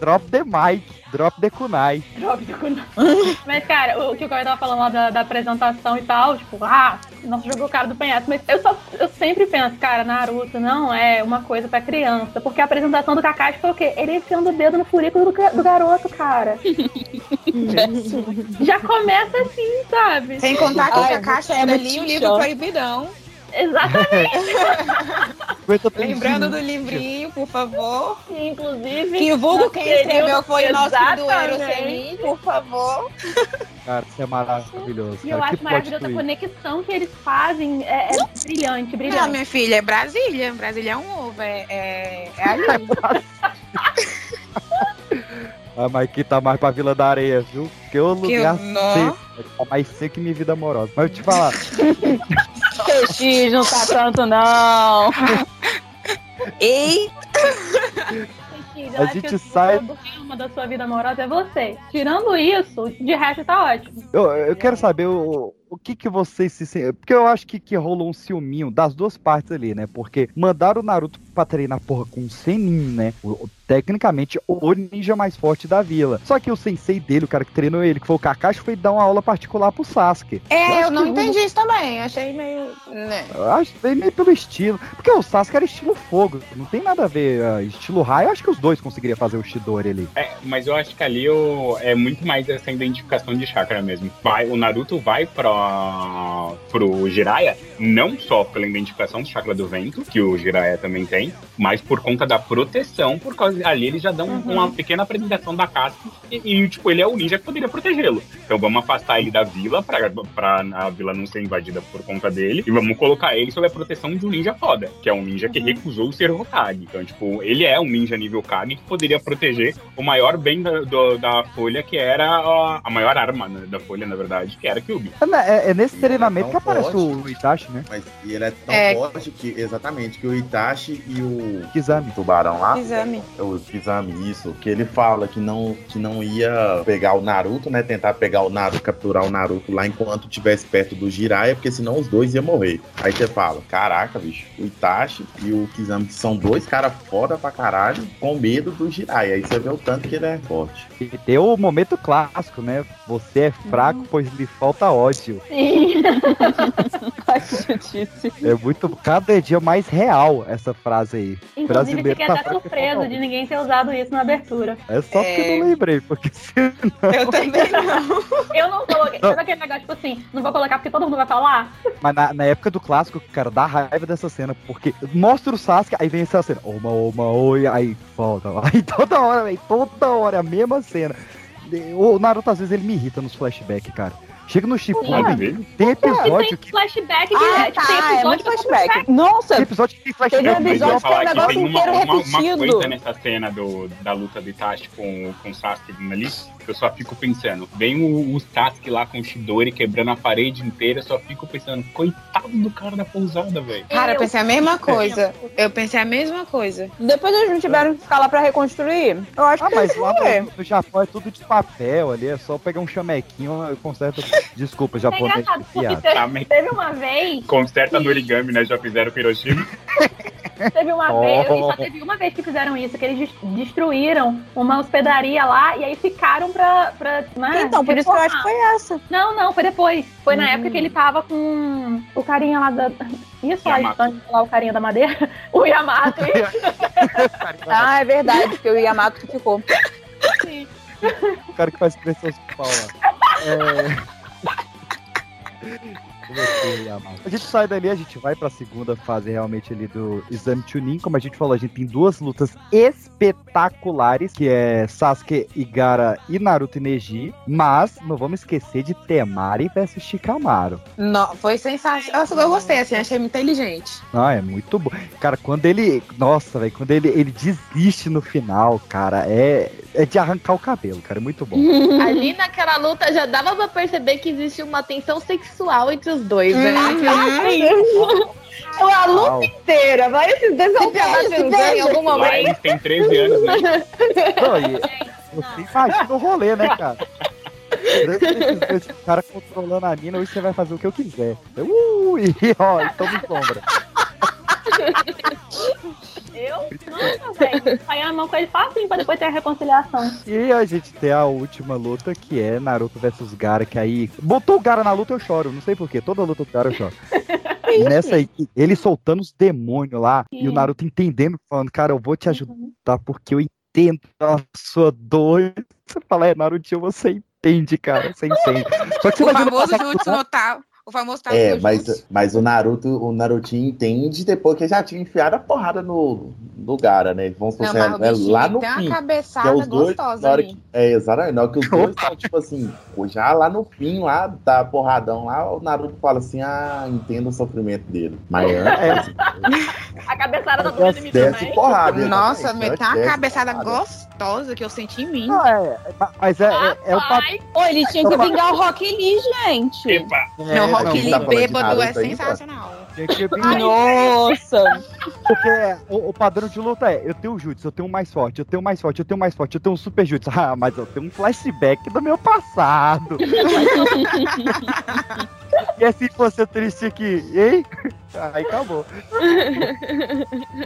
Drop the mic, drop the kunai. [LAUGHS] Mas, cara, o que o Caio tava falando lá da, da apresentação e tal, tipo, ah, não jogou o cara do penhasco. Mas eu, só, eu sempre penso, cara, Naruto não é uma coisa pra criança. Porque a apresentação do Kakashi foi o quê? Ele enfiando o dedo no furico do, do garoto, cara. [LAUGHS] Já começa assim, sabe? Sem contar que o Ai, Kakashi é ainda muito li o chão. livro proibidão. Exatamente. [LAUGHS] Lembrando do livrinho, por favor. Inclusive. Que vulgo quem escreveu foi o nosso. Senin, por favor. Cara, isso é maravilhoso. E eu acho que maravilhosa a conexão que eles fazem. É, é brilhante, Não, brilhante. minha filha, é Brasília. Brasília é um ovo, é, é, é ali. Ah, mas aqui tá mais pra Vila da Areia, viu? Que o Que lugar seco. Tá mais seco que minha vida amorosa. Mas eu te falar, [LAUGHS] X não tá tanto, não. [LAUGHS] Ei, Eu A gente que sai- O problema da sua vida amorosa é você. Tirando isso, de resto tá ótimo. eu, eu quero saber o, o que que vocês se sentem. Porque eu acho que, que rolou um ciúminho das duas partes ali, né? Porque mandaram o Naruto pra treinar, porra, com o Senin, né? O- o- tecnicamente, o ninja mais forte da vila. Só que o sensei dele, o cara que treinou ele, que foi o Kakashi, foi dar uma aula particular pro Sasuke. é, acho eu não que o- entendi isso também. Achei meio. Né. Eu acho que veio meio pelo estilo. Porque o Sasuke era estilo fogo. Não tem nada a ver. ah, estilo raio, eu acho que os dois conseguiriam fazer o Shidori ali. É, mas eu acho que ali o- é muito mais essa identificação de chakra mesmo. Vai, o Naruto vai pro Jiraiya, não só pela identificação do chakra do vento, que o Jiraiya também tem, mas por conta da proteção, por causa ali eles já dão uma pequena apresentação da casca e, e, tipo, ele é o ninja que poderia protegê-lo. Então vamos afastar ele da vila pra, pra a vila não ser invadida por conta dele e vamos colocar ele sob a proteção de um ninja foda, que é um ninja que recusou ser Hokage. Então, tipo, ele é um ninja nível Kage que poderia proteger o maior bem da, do- da Folha, que era a, a maior arma né, da Folha, na verdade, que era Kyuubi. É, é- é nesse E treinamento ele que é tão aparece forte. o Itachi, né? Mas e ele é tão É. forte que, exatamente, que o Itachi e o Kizami. tubarão lá, Exame. o Kizami, isso, que ele fala que não, que não ia pegar o Naruto, né? Tentar pegar o Naruto, capturar o Naruto lá enquanto estivesse perto do Jiraiya, porque senão os dois iam morrer. Aí você fala, caraca, bicho, o Itachi e o Kizami que são dois caras foda pra caralho, com medo do Jiraiya. Aí você vê o tanto que ele é forte. E tem o momento clássico, né? Você é fraco, pois lhe falta ódio. Sim. É muito. Cada dia mais real essa frase aí. Inclusive, Brasileiro fiquei tá até surpreso de ninguém ter usado isso na abertura. É só porque É. eu não lembrei, porque senão. Eu também [LAUGHS] não. Eu não coloquei. Sabe aquele negócio, tipo assim, não vou colocar porque todo mundo vai falar? Mas na, na época do clássico, cara, dá raiva dessa cena, porque mostra o Sasuke, aí vem essa cena, oma, oma, oi, aí volta. [LAUGHS] Aí toda hora, velho, toda hora, é a mesma cena. O Naruto, às vezes, ele me irrita nos flashbacks, cara. Chega no Shippuden, tem episódio tem que. flashback Ah, tá, tem é episódio flashback. Nossa, Tem episódio que tem Teve um flashback. Eu episódio que tem um negócio tem uma, inteiro uma, uma repetido. coisa nessa cena do, da luta do Itachi com, com o Sasuke ali, eu só fico pensando. Vem o, o Sasuke lá com o Shidori quebrando a parede inteira, eu só fico pensando, coitado do cara da pousada, velho. Cara, eu pensei a mesma coisa. Eu pensei a mesma coisa. depois eles não tiveram que ficar lá pra reconstruir. Eu acho Ah, que mas lá foi. no, no Japão é tudo de papel ali, é só pegar um chamequinho e conserta. Desculpa, É engraçado, porque piada. teve, teve uma vez, conserta no origami, né? Já fizeram Hiroshima. [LAUGHS] teve uma Oh. vez, só teve uma vez que fizeram isso, que eles des- destruíram uma hospedaria lá e aí ficaram pra. pra né, Então, por isso que eu acho que foi essa. Não, não, foi depois. Foi na Hum. época que ele tava com o carinha lá da. Isso, estante lá, o carinha da madeira. [LAUGHS] O Yamato. [LAUGHS] Ah, é verdade, porque o Yamato que ficou. O cara que faz pressão de pau lá. É... [LAUGHS] A gente sai dali, a gente vai pra segunda fase realmente ali do Exame Chunin. Como a gente falou, a gente tem duas lutas espetaculares, que é Sasuke, Igara e Naruto e Neji. Mas não vamos esquecer de Temari versus Shikamaru. Não, foi sensacional. Eu, eu gostei, assim, achei muito inteligente. Ah, é muito bom. Cara, quando ele. Nossa, velho, quando ele, ele desiste no final, cara, é, é de arrancar o cabelo, cara. É muito bom. [LAUGHS] Ali naquela luta já dava pra perceber que existe uma tensão sexual entre os dois, né? A luta inteira, vai esses dois Você já transou em algum momento? têm 13 anos, né? Não, e você imagina o rolê, né, cara? Dois caras controlando a mina, hoje você vai fazer o que eu quiser. Uh, e ó, então me sombra. Eu? Não, velho. Na mão com ele facinho pra depois ter a reconciliação. E a gente tem a última luta, que é Naruto versus Gara, que aí. Botou o Gara na luta, eu choro. Não sei porquê. Toda luta do Gara eu choro. [LAUGHS] E nessa aí, ele soltando os demônios lá, e o Sim. Naruto entendendo, falando, cara, eu vou te ajudar porque eu entendo a sua dor. Você fala, é, Naruto, você entende, cara. Você entende. Só que você O famoso jutsu no tal. O famoso tal É, do mas, mas o Naruto, o Narutinho entende depois que já tinha enfiado a porrada no, no Gara, né? Vamos Não, supor, mas o é bichinho lá no tem fim. uma Que é cabeçada os dois, gostosa na hora ali. que, é, exatamente. Na hora que os dois estão, tipo assim, já lá no fim, lá da porradão, lá o Naruto fala assim, ah, entendo o sofrimento dele. Mas antes, A cabeçada da Mas boca de mim desce também. porrada. Nossa, meteu uma cabeçada porrada. gostosa que eu senti em mim. Não, é, mas é, é, é o. Ai, Pô, ele tinha que vingar o Rock Lee, gente. Epa! Não, o Rock não, Lee tá bêbado é sensacional. Tinha que vir- Nossa. Porque o, o padrão de luta é, eu tenho o jutsu, eu tenho o mais forte, eu tenho o mais forte, eu tenho o mais forte, eu tenho um super jutsu. Ah, mas eu tenho um flashback do meu passado. [LAUGHS] e assim você triste aqui, hein? Aí acabou.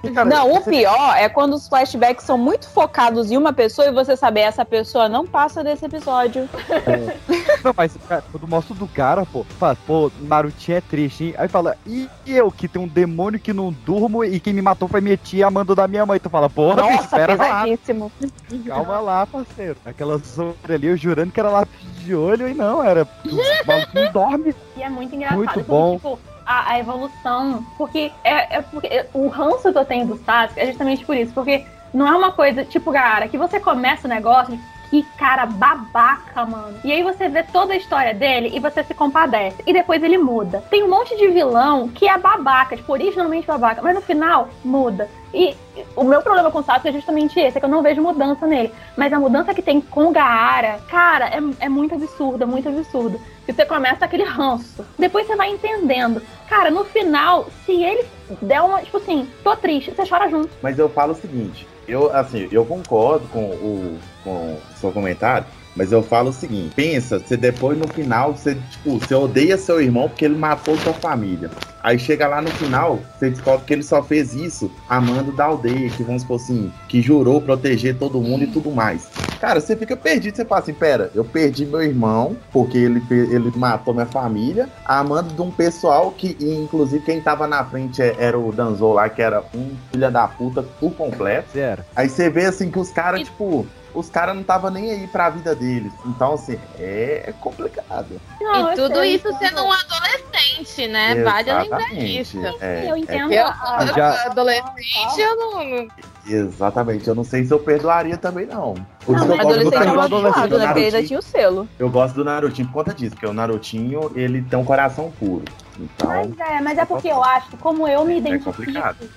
E, cara, Não, o pior é quando os flashbacks são muito focados em uma pessoa e você saber essa pessoa não passa desse episódio. Não, mas cara, quando mostra do cara, pô, fala, pô, Narutinho é triste, hein? Aí fala, e eu que tenho um demônio que não durmo e quem me matou foi minha tia amando da minha mãe. Tu fala, bicho, Nossa, espera lá. pesadíssimo. Calma lá, parceiro. Aquela zona ali, eu jurando que era lápis de olho e não, era. O maluco não dorme. E é muito engraçado. Muito bom. Tipo, a, a evolução. Porque é, é porque o ranço que eu tenho do Sasuke é justamente por isso. Porque não é uma coisa, tipo, cara, que você começa o negócio. Que cara babaca, mano. E aí você vê toda a história dele e você se compadece. E depois ele muda. Tem um monte de vilão que é babaca, tipo, originalmente babaca, mas no final muda. E o meu problema com o Sasuke é justamente esse, é que eu não vejo mudança nele. Mas a mudança que tem com o Gaara, cara, é, é muito absurda, muito absurdo. Que você começa aquele ranço. Depois você vai entendendo. Cara, no final, se ele der uma, tipo assim, tô triste, você chora junto. Mas eu falo o seguinte, eu assim, eu concordo com o, com o seu comentário, Mas eu falo o seguinte: pensa, você depois no final, você, tipo, você odeia seu irmão porque ele matou sua família. Aí chega lá no final, você descobre que ele só fez isso amando da aldeia, que vamos supor assim, que jurou proteger todo mundo e tudo mais. Cara, você fica perdido, você fala assim, pera, eu perdi meu irmão, porque ele, ele matou minha família, amando de um pessoal que, inclusive, quem tava na frente é- era o Danzou lá, que era um filho da puta por completo. Era. Aí você vê assim que os caras, tipo, os caras não tava nem aí pra vida deles. Então, assim, é complicado. Não, e eu tudo sei, isso então- sendo um adolescente, né? Vale lembrar disso. É, eu é entendo. Eu, a- Já- adolescente, eu não. Exatamente, eu não sei se eu perdoaria também, não. Por Não, isso que eu mas gosto do adolescente é amaldiçoado, né? Porque ele ainda tinha o selo. Eu gosto do Narutinho por conta disso, porque o Narutinho, ele tem um coração puro. Então, Mas é, mas é porque eu acho que como eu me é identifico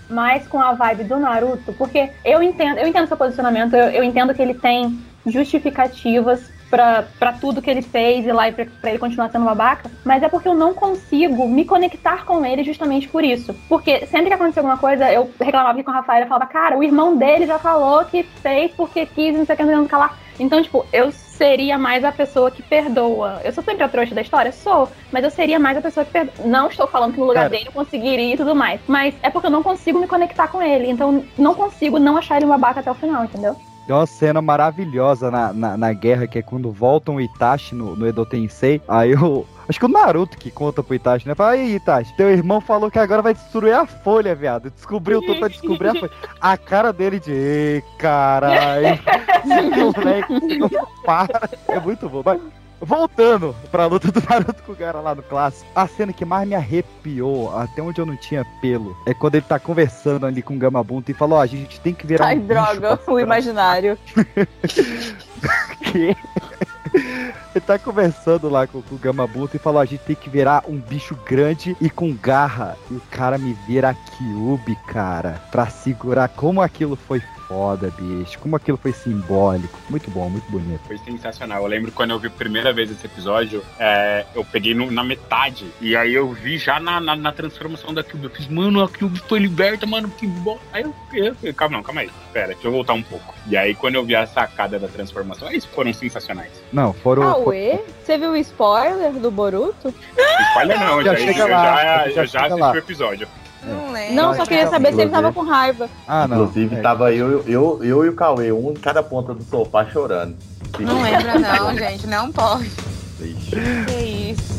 mais com a vibe do Naruto, porque eu entendo, eu entendo seu posicionamento, eu, eu entendo que ele tem justificativas pra pra tudo que ele fez e lá e pra, pra ele continuar sendo babaca, mas é porque eu não consigo me conectar com ele justamente por isso. Porque sempre que acontecia alguma coisa, eu reclamava aqui com a Rafaela e falava, cara, o irmão dele já falou que fez porque quis, não sei o que, não sei o que lá. Então, tipo, eu seria mais a pessoa que perdoa. Eu sou sempre a trouxa da história? Sou. Mas eu seria mais a pessoa que perdoa. Não estou falando que no lugar Cara. dele eu conseguiria e tudo mais. Mas é porque eu não consigo me conectar com ele. Então, não consigo não achar ele um babaca até o final, entendeu? Tem uma cena maravilhosa na, na, na guerra, que é quando voltam o Itachi no, no Edo Tensei. Aí eu. Acho que o Naruto que conta pro Itachi, né? Fala, aí, Itachi, teu irmão falou que agora vai destruir a folha, viado. Descobriu tudo pra descobrir a folha. A cara dele de. Ei, caralho. [LAUGHS] Moleque não para. É muito bom. Mas, voltando pra luta do [LAUGHS] Naruto com o cara lá no clássico. A cena que mais me arrepiou, até onde eu não tinha pelo, é quando ele tá conversando ali com o Gamabunta e falou: Ó, a gente tem que virar Ai, um droga, o imaginário. quê? [LAUGHS] Ele tá conversando lá com, com o Gamabuto e falou: a gente tem que virar um bicho grande e com garra. E o cara me vira a Kyubi, cara, pra segurar. Como aquilo foi foda, bicho. Como aquilo foi simbólico. Muito bom, muito bonito. Foi sensacional. Eu lembro quando eu vi a primeira vez esse episódio, é, eu peguei no- na metade. E aí eu vi já na, na, na transformação da Cube. Eu fiz, mano, a Cube foi liberta, mano, que bom. Aí eu, eu, eu calma, não, calma aí. Pera, deixa eu voltar um pouco. E aí quando eu vi a sacada da transformação, eles foram sensacionais. Não, foram. Ah, ué? Você viu o spoiler do Boruto? Spoiler não, Já já, chega eu, lá, já, já já assisti lá. o episódio. Não lembro. Não, só queria saber se ele tava com raiva. Ah, não. Inclusive, É. tava eu, eu, eu e o Cauê, um em cada ponta do sofá chorando. Não lembra, não, gente. Não pode. Vixe. Que isso.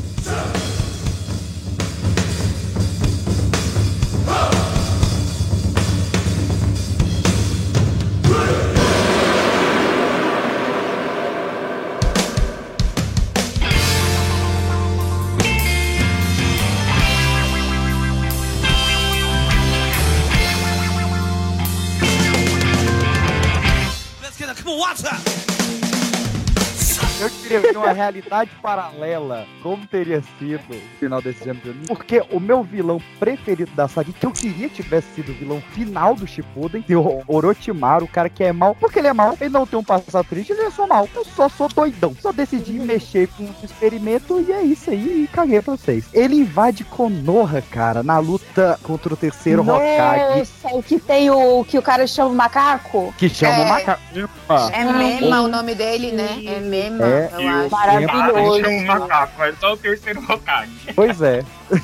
Eu queria ver uma realidade paralela. Como teria sido o final desse ano pra mim? Porque o meu vilão preferido da saga, que eu queria que tivesse sido o vilão final do Shippuden, tem o Orochimaru, o cara que é mal. Porque ele é mal, ele não tem um passado triste, ele é só mal. Eu só sou doidão. Só decidi mexer com um experimento e é isso aí. E caguei pra vocês. Ele invade Konoha, cara, na luta contra o terceiro Hokage. Nossa, o que tem o que o cara chama de macaco? Que chama o É. macaco. É Mema o nome dele, né? É Mema, É. o acho. Maravilhoso. É um macaco, mas só o terceiro Hokage. Pois é. [LAUGHS]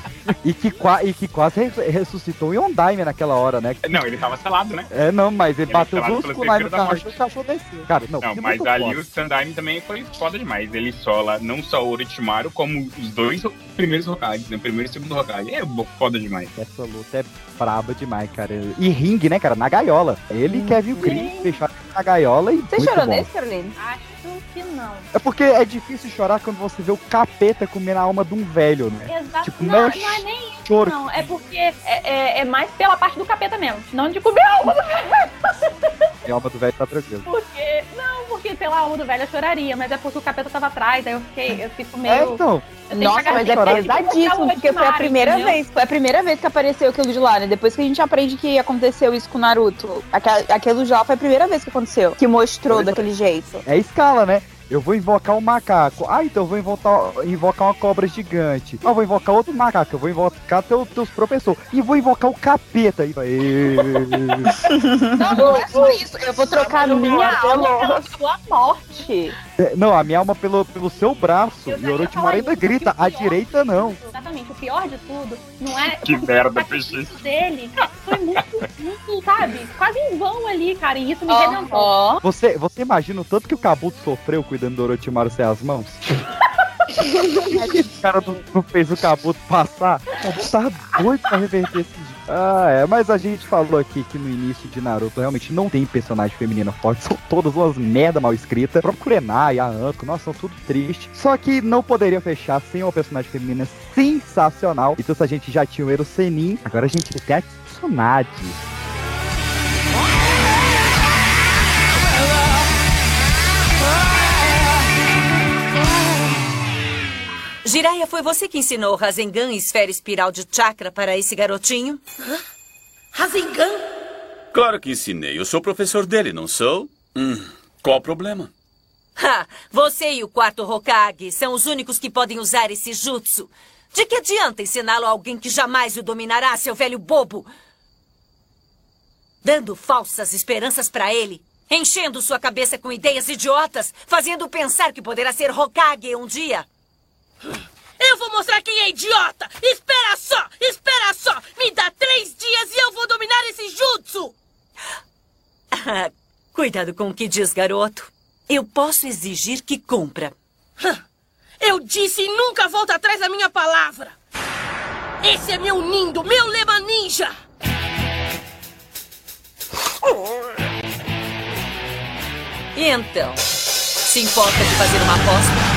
e, que, e que quase re- ressuscitou o Yondaime naquela hora, né? Não, ele tava selado, né? É, não, mas ele Ele bateu duas da e o cachorro desceu. Cara, não, Não, mas ali foda. o Sandaime também foi foda demais. Ele sola não só o Orochimaru, como os dois primeiros Hokages, né? Primeiro e segundo Hokage. É foda demais. Essa luta é braba demais, cara. E ringue, né, cara? Na gaiola. Ele e Kevin Green fecharam na gaiola e. Você chorou bom. nesse, Caroline? Acho que não. É porque é difícil chorar quando você vê o capeta comendo a alma de um velho, né? Exato. Tipo, não, não é nem isso, Choro. não. É porque é, é, é mais pela parte do capeta mesmo. Não de comer a alma do [LAUGHS] E a alma do velho tá tranquilo. Porque. Não, pela alma do velho eu choraria, mas é porque o capeta tava atrás, aí eu fiquei, eu fico É, meio. então. eu tenho Nossa, mas é pagar- pesadíssimo, porque foi a primeira entendeu? vez. Foi a primeira vez que apareceu aquilo de lá, né? Depois que a gente aprende que aconteceu isso com o Naruto. Aquela- Aquilo já foi a primeira vez que aconteceu. Que mostrou Pois é. daquele jeito. É escala, né? Eu vou invocar um macaco. Ah, então eu vou invocar, invocar uma cobra gigante. Ah, eu vou invocar outro macaco. Eu vou invocar teu, teus professores. E vou invocar o capeta. Aí vai. [LAUGHS] Não, não é só isso. Eu vou trocar minha alma pela sua morte. É, Não, a minha alma pelo, pelo seu braço. E o Orochimaru ainda grita, a direita não. Exatamente, o pior de tudo não é. Que merda, peixe. Isso dele foi muito, muito, sabe? Quase em vão ali, cara. E isso me Ó, redentou. ó. Você, você imagina o tanto que o Kabuto sofreu cuidando do Orochimaru sem as mãos? [LAUGHS] o cara não, não fez o Kabuto passar. O Kabuto tava doido pra reverter esse. Ah, é, mas a gente falou aqui que no início de Naruto realmente não tem personagem feminina forte, [LAUGHS] são todas umas merda mal escritas. Kurenai, a Anko, nossa, são tudo triste. Só que não poderia fechar sem uma personagem feminina sensacional. Então se a gente já tinha o Ero Senin, agora a gente tem a Tsunade. Jiraiya, foi você que ensinou Rasengan e esfera espiral de chakra para esse garotinho? Rasengan? Claro que ensinei. Eu sou professor dele, não sou? Hum, qual o problema? Ha! Você e o quarto Hokage são os únicos que podem usar esse jutsu. De que adianta ensiná-lo a alguém que jamais o dominará, seu velho bobo? Dando falsas esperanças para ele, enchendo sua cabeça com ideias idiotas, fazendo pensar que poderá ser Hokage um dia. Eu vou mostrar quem é idiota! Espera só! Espera só! Me dá três dias e eu vou dominar esse jutsu! Ah, [LAUGHS] Cuidado com o que diz, garoto. Eu posso exigir que cumpra. Eu disse e nunca volto atrás da minha palavra! Esse é meu nindo, meu lema ninja! E então? Se importa de fazer uma aposta?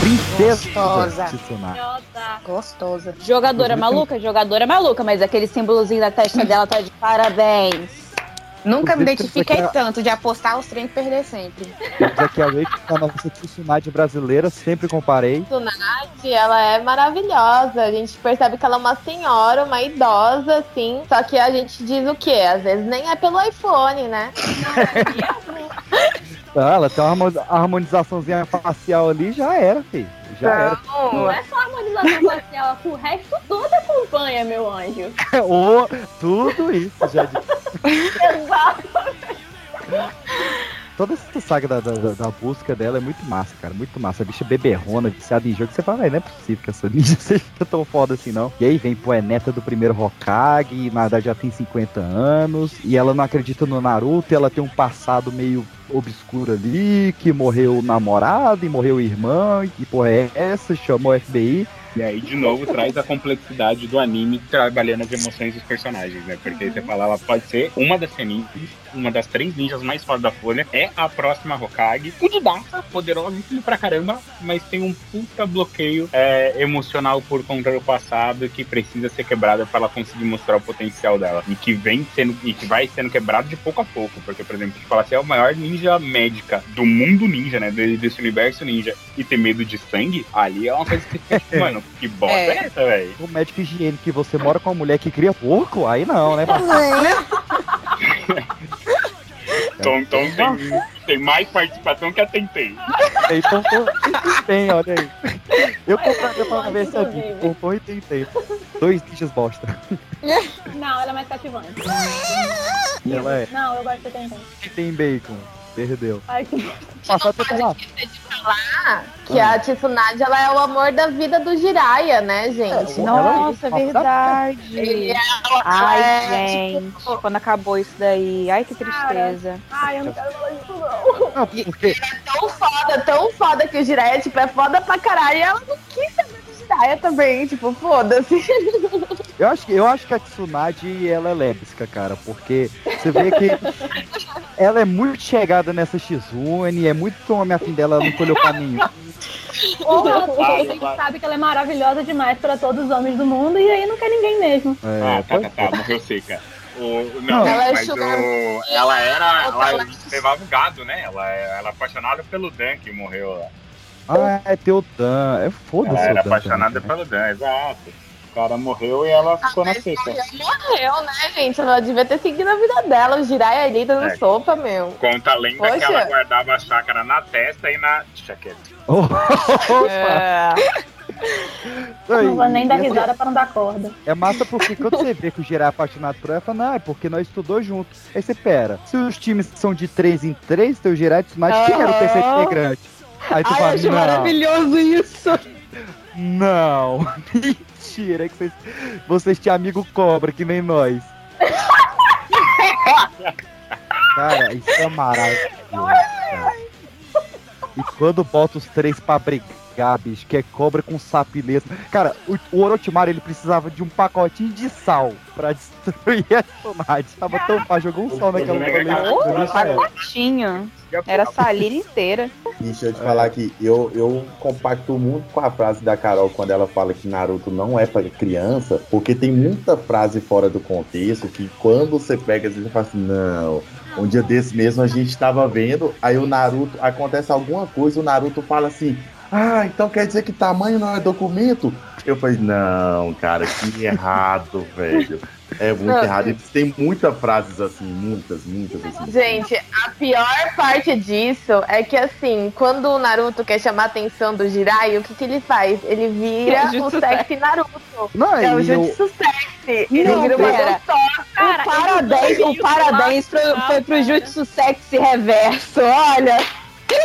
Princesa Gostosa. Jogadora maluca? Jogadora maluca, mas aquele símbolozinho da testa [LAUGHS] dela tá de parabéns. Nunca me identifiquei a- tanto de apostar os trem e perder sempre. Aqui a Wake, que é a nossa Tsunade brasileira, sempre comparei. Tsunade, ela é maravilhosa. A gente percebe que ela é uma senhora, uma idosa, assim. Só que a gente diz o quê? Às vezes nem é pelo iPhone, né? [LAUGHS] Ah, ela tem uma harmo- harmonizaçãozinha facial ali, já era, filho. Já era. Não é só harmonização facial, o resto tudo acompanha, meu anjo. [LAUGHS] Ô, tudo isso já de [LAUGHS] Exato. Toda essa saga da, da, da busca dela é muito massa, cara. Muito massa. A bicha beberrona, viciada em jogo. Você fala, "Véi, não é possível que essa [LAUGHS] ninja seja tão foda assim, não. E aí vem, pô, é neta do primeiro Hokage, na verdade já tem 50 anos. E ela não acredita no Naruto, e ela tem um passado meio obscuro ali, que morreu o namorado e morreu o irmão. E porra, é essa? Chamou o FBI. E aí, de novo, traz a complexidade do anime trabalhando as emoções dos personagens, né? Porque você fala, ela pode ser uma das ninjas, uma das três ninjas mais fodas da Folha, é a próxima Hokage, fudidaça, poderosa pra caramba, mas tem um puta bloqueio é, emocional por conta do passado que precisa ser quebrada pra ela conseguir mostrar o potencial dela. E que vem sendo, e que vai sendo quebrado de pouco a pouco. Porque, por exemplo, se falar assim, é o maior ninja médica do mundo ninja, né? de- Desse universo ninja, e ter medo de sangue, ali é uma coisa que [LAUGHS] mano, que bosta é, É. essa, velho? O médico higiênico que você mora com uma mulher que cria porco, aí não, né? Então, então [LAUGHS] tem, tem mais participação que a Tentei. Então tô- tem, olha aí. Eu compraria pra ver essa dica. Pompom e tentei. Dois ninjas bosta. Não, ela é mais cativante. Ela é. Não, eu gosto de Tenten. Que tem bacon. Perdeu. Ai, que Passar até lá. Falar que a Tsunade ela é o amor da vida do Jiraiya, né, gente? Nossa, é verdade. É- Ai, é, gente, quando acabou isso daí. Ai, que tristeza. Ai, eu não quero falar disso, não. Não, porque. tão foda, tão foda que o Jiraiya, tipo, é foda pra caralho. E ela não quis saber do Jiraiya também, tipo, foda-se. Eu acho, que- eu acho que a Tsunade ela é lésbica, cara, porque você vê que [LAUGHS] ela é muito chegada nessa X1, é muito homem afim dela, ela não colheu pra nenhum. [LAUGHS] Ou ela Vai, a gente vai. sabe que ela é maravilhosa demais pra todos os homens do mundo e aí não quer ninguém mesmo. É, ah, tá, tá, tá, morreu seca. O, não, Não, ela é mas o, ela era. Ela Ela- levava o gado, né? Ela, ela é apaixonada pelo Dan que morreu lá. Ah, é teu Dan. É Ela foda-se era o Dan. apaixonada também, pelo Dan, exato. O cara morreu e ela ficou na seca. Morreu, né, gente? Ela devia ter seguido a vida dela. O Jirai é líder do É. sopa, meu. Conta a lenda que Poxa. ela guardava a chácara na testa e na jaqueta. É. Não vou nem dar risada pra não dar corda. É massa porque quando você vê que o Jirai é apaixonado por ela, fala, não, é porque nós estudou junto. Aí você pera. Se os times são de 3 em 3, teu Jirai e Tsunade, quem era o terceiro integrante? Aí tu Ai, fala, eu acho não, maravilhoso isso. não. [LAUGHS] Mentira, é que vocês, vocês tinham amigo cobra, que nem nós. [LAUGHS] Cara, isso é maravilhoso. cara. E quando bota os três pra brigar, bicho, que é cobra com mesmo. Cara, o, o Orochimaru, ele precisava de um pacotinho de sal pra destruir [LAUGHS] a Tsunade. Tava tão fácil, jogou um sal naquela Ô, boleta. pacotinho. Era salira inteira. Deixa eu te falar que eu, eu compacto muito com a frase da Carol quando ela fala que Naruto não é pra criança, porque tem muita frase fora do contexto que quando você pega, você fala assim, não. Um dia desse mesmo a gente tava vendo, aí o Naruto, acontece alguma coisa, o Naruto fala assim, ah, então quer dizer que tamanho não é documento? Eu falei, não, cara, que [LAUGHS] errado, velho. É muito Não, errado. E tem muitas frases assim, muitas, muitas assim. Gente, a pior parte disso é que, assim, quando o Naruto quer chamar a atenção do Jirai, o que, que ele faz? Ele vira É o sexy Naruto. Não, é o eu- Jutsu sexy. Ele Não, vira uma gostosa. Cara, O parabéns, o parabéns pro, foi pro Jutsu Sexy Reverso, olha.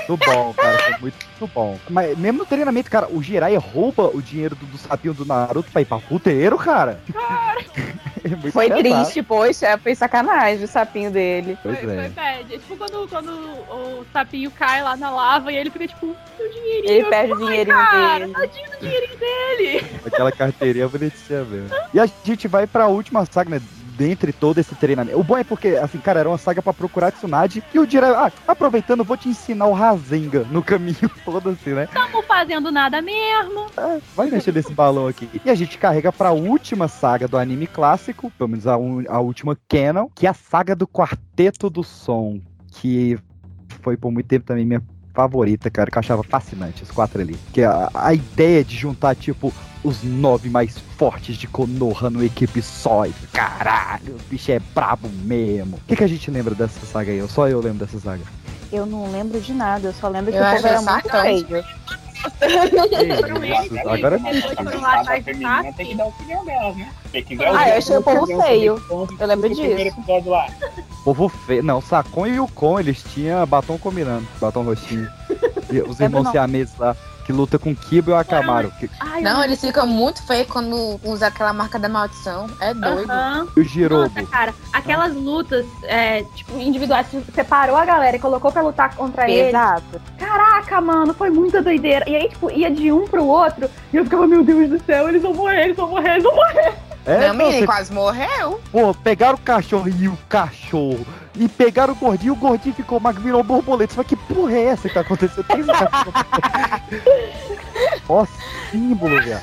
Muito bom, cara. Foi muito bom. Mas mesmo no treinamento, cara, o Jirai rouba o dinheiro do, do sapinho do Naruto pra ir pra puteiro, cara. [LAUGHS] É muito Foi pesado. triste, poxa, foi sacanagem o sapinho dele. Pois Foi é. bad. É tipo quando, quando o sapinho cai lá na lava e ele fica tipo, meu dinheirinho. Ele perde o dinheirinho cara, dele. Tadinho do dinheirinho dele. Aquela carteirinha bonitinha mesmo. E a gente vai pra última saga, né? Dentre todo esse treinamento. O bom é porque, assim, cara, era uma saga pra procurar Tsunade. E o Jirai, ah, aproveitando, vou te ensinar o Rasengan no caminho [LAUGHS] todo, assim, né? Tamo fazendo nada mesmo. Vai mexer nesse balão aqui. E a gente carrega pra última saga do anime clássico, pelo menos a, un- a última canon, que é a saga do Quarteto do Som, que foi por muito tempo também minha favorita, cara, que eu achava fascinante, os quatro ali. Que a, a ideia de juntar, tipo, os nove mais fortes de Konoha numa equipe só, e caralho, o bicho é brabo mesmo. O que, que a gente lembra dessa saga aí? Eu- Só eu lembro dessa saga. Eu não lembro de nada, eu só lembro que Eu o povo era muito feio. Isso, agora Foram lá atrás do feminina tem que dar a opinião delas, né? Ah, eu achei o povo feio. Eu lembro disso. Povo feio. Não, o Sakon e o Kon, eles tinham batom combinando. Batom roxinho. E os irmãos siameses lá, que luta com Kiba e o Akamaru. Que, Não, eles ficam muito feios quando usa aquela marca da maldição. É doido. Aham. e o Jirobo. Nossa, cara, aquelas lutas, é, tipo, Individuais, você separou a galera e colocou pra lutar contra ele. Exato. Caraca, mano, foi muita doideira. E aí, tipo, ia de um pro outro e eu ficava, meu Deus do céu, eles vão morrer, eles vão morrer, eles vão morrer. É, Não, menino, você- quase morreu. Pô, pegaram o cachorro e o cachorro. E pegaram o gordinho e o gordinho ficou magro, virou borboleta. Fala, que porra é essa que tá acontecendo? Ó, símbolo, velho.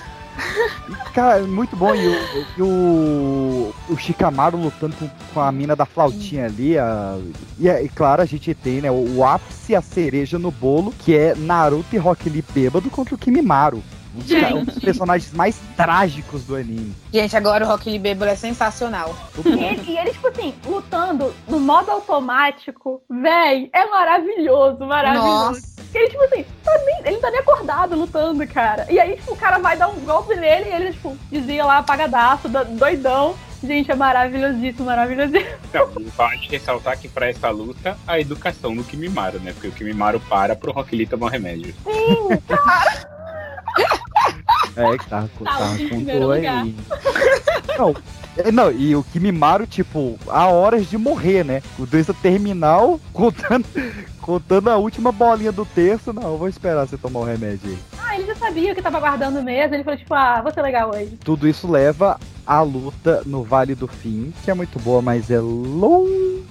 Cara, muito bom. E o, e o, o Shikamaru lutando com, com a mina da flautinha ali. A, e, é- e claro, a gente tem né, o, o ápice, a cereja no bolo, que é Naruto e Rock Lee bêbado contra o Kimimaru. Um dos, ca- um dos personagens mais trágicos do anime. Gente, agora o Rock Lee Bêbado é sensacional. E ele, e ele, tipo assim, lutando no modo automático, véi, é maravilhoso, maravilhoso. Nossa. Ele, tipo assim, tá nem- ele não tá nem acordado lutando, cara. E aí, tipo, o cara vai dar um golpe nele e ele, tipo, dizia lá, apagadaço, do- doidão. Gente, é maravilhosíssimo, maravilhosíssimo. Então, pode ressaltar que pra essa luta, a educação do Kimimaro, né? Porque o Kimimaro para pro Rock Lee tomar um remédio. Sim, cara. [LAUGHS] É, que tava, Tá, tava com aí. Não, é, não, e o Kimimaru, tipo, há horas de morrer, né? O doença terminal, [LAUGHS] contando, contando a última bolinha do terço. Não, eu vou esperar você tomar o remédio aí. Ah, ele já sabia que tava aguardando mesmo. Ele falou, tipo, ah, vou ser legal hoje. Tudo isso leva à luta no Vale do Fim, que é muito boa, mas é longa.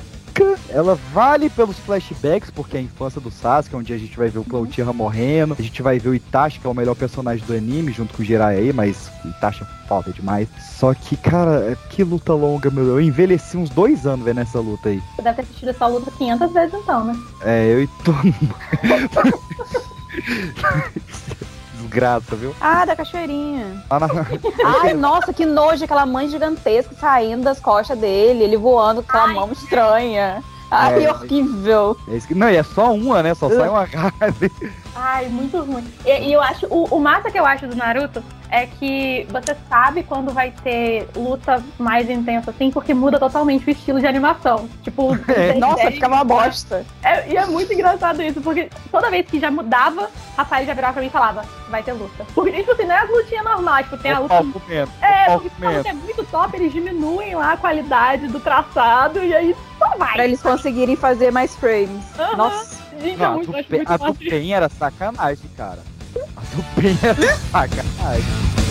Ela vale pelos flashbacks, porque é a infância do Sasuke, onde a gente vai ver o Clown Tira morrendo, a gente vai ver o Itachi, que é o melhor personagem do anime, junto com o Jirai aí, mas o Itachi é foda demais. Só que, cara, que luta longa, meu. Eu envelheci uns dois anos vendo essa luta aí. Você deve ter assistido essa luta 500 vezes então, né? É, eu e todo [LAUGHS] [LAUGHS] Desgraça, viu? Ah, da cachoeirinha. Lá na- [LAUGHS] Ai, nossa, que nojo, aquela mãe gigantesca saindo das costas dele, ele voando com aquela mão estranha. [LAUGHS] Ai, É. horrível. É isso que- Não, e é só uma, né? Só sai uma [LAUGHS] carne. Ai, muito ruim. E, e eu acho, o, o massa que eu acho do Naruto é que você sabe quando vai ter luta mais intensa assim, porque muda totalmente o estilo de animação. Tipo, [LAUGHS] É. Nossa, fica uma bosta. É, e é muito engraçado isso, porque toda vez que já mudava, Rafael já virava pra mim e falava, vai ter luta. Porque, tipo assim, não é as lutinhas normais, tipo, tem a O luta. palco mesmo. É, porque a luta mesmo. é muito top, eles diminuem lá a qualidade do traçado e aí só vai. Pra eles conseguirem fazer mais frames. Nossa. Gente, Não, é a do, muito a do. Pen era sacanagem, cara. A do Pen era [LAUGHS] sacanagem.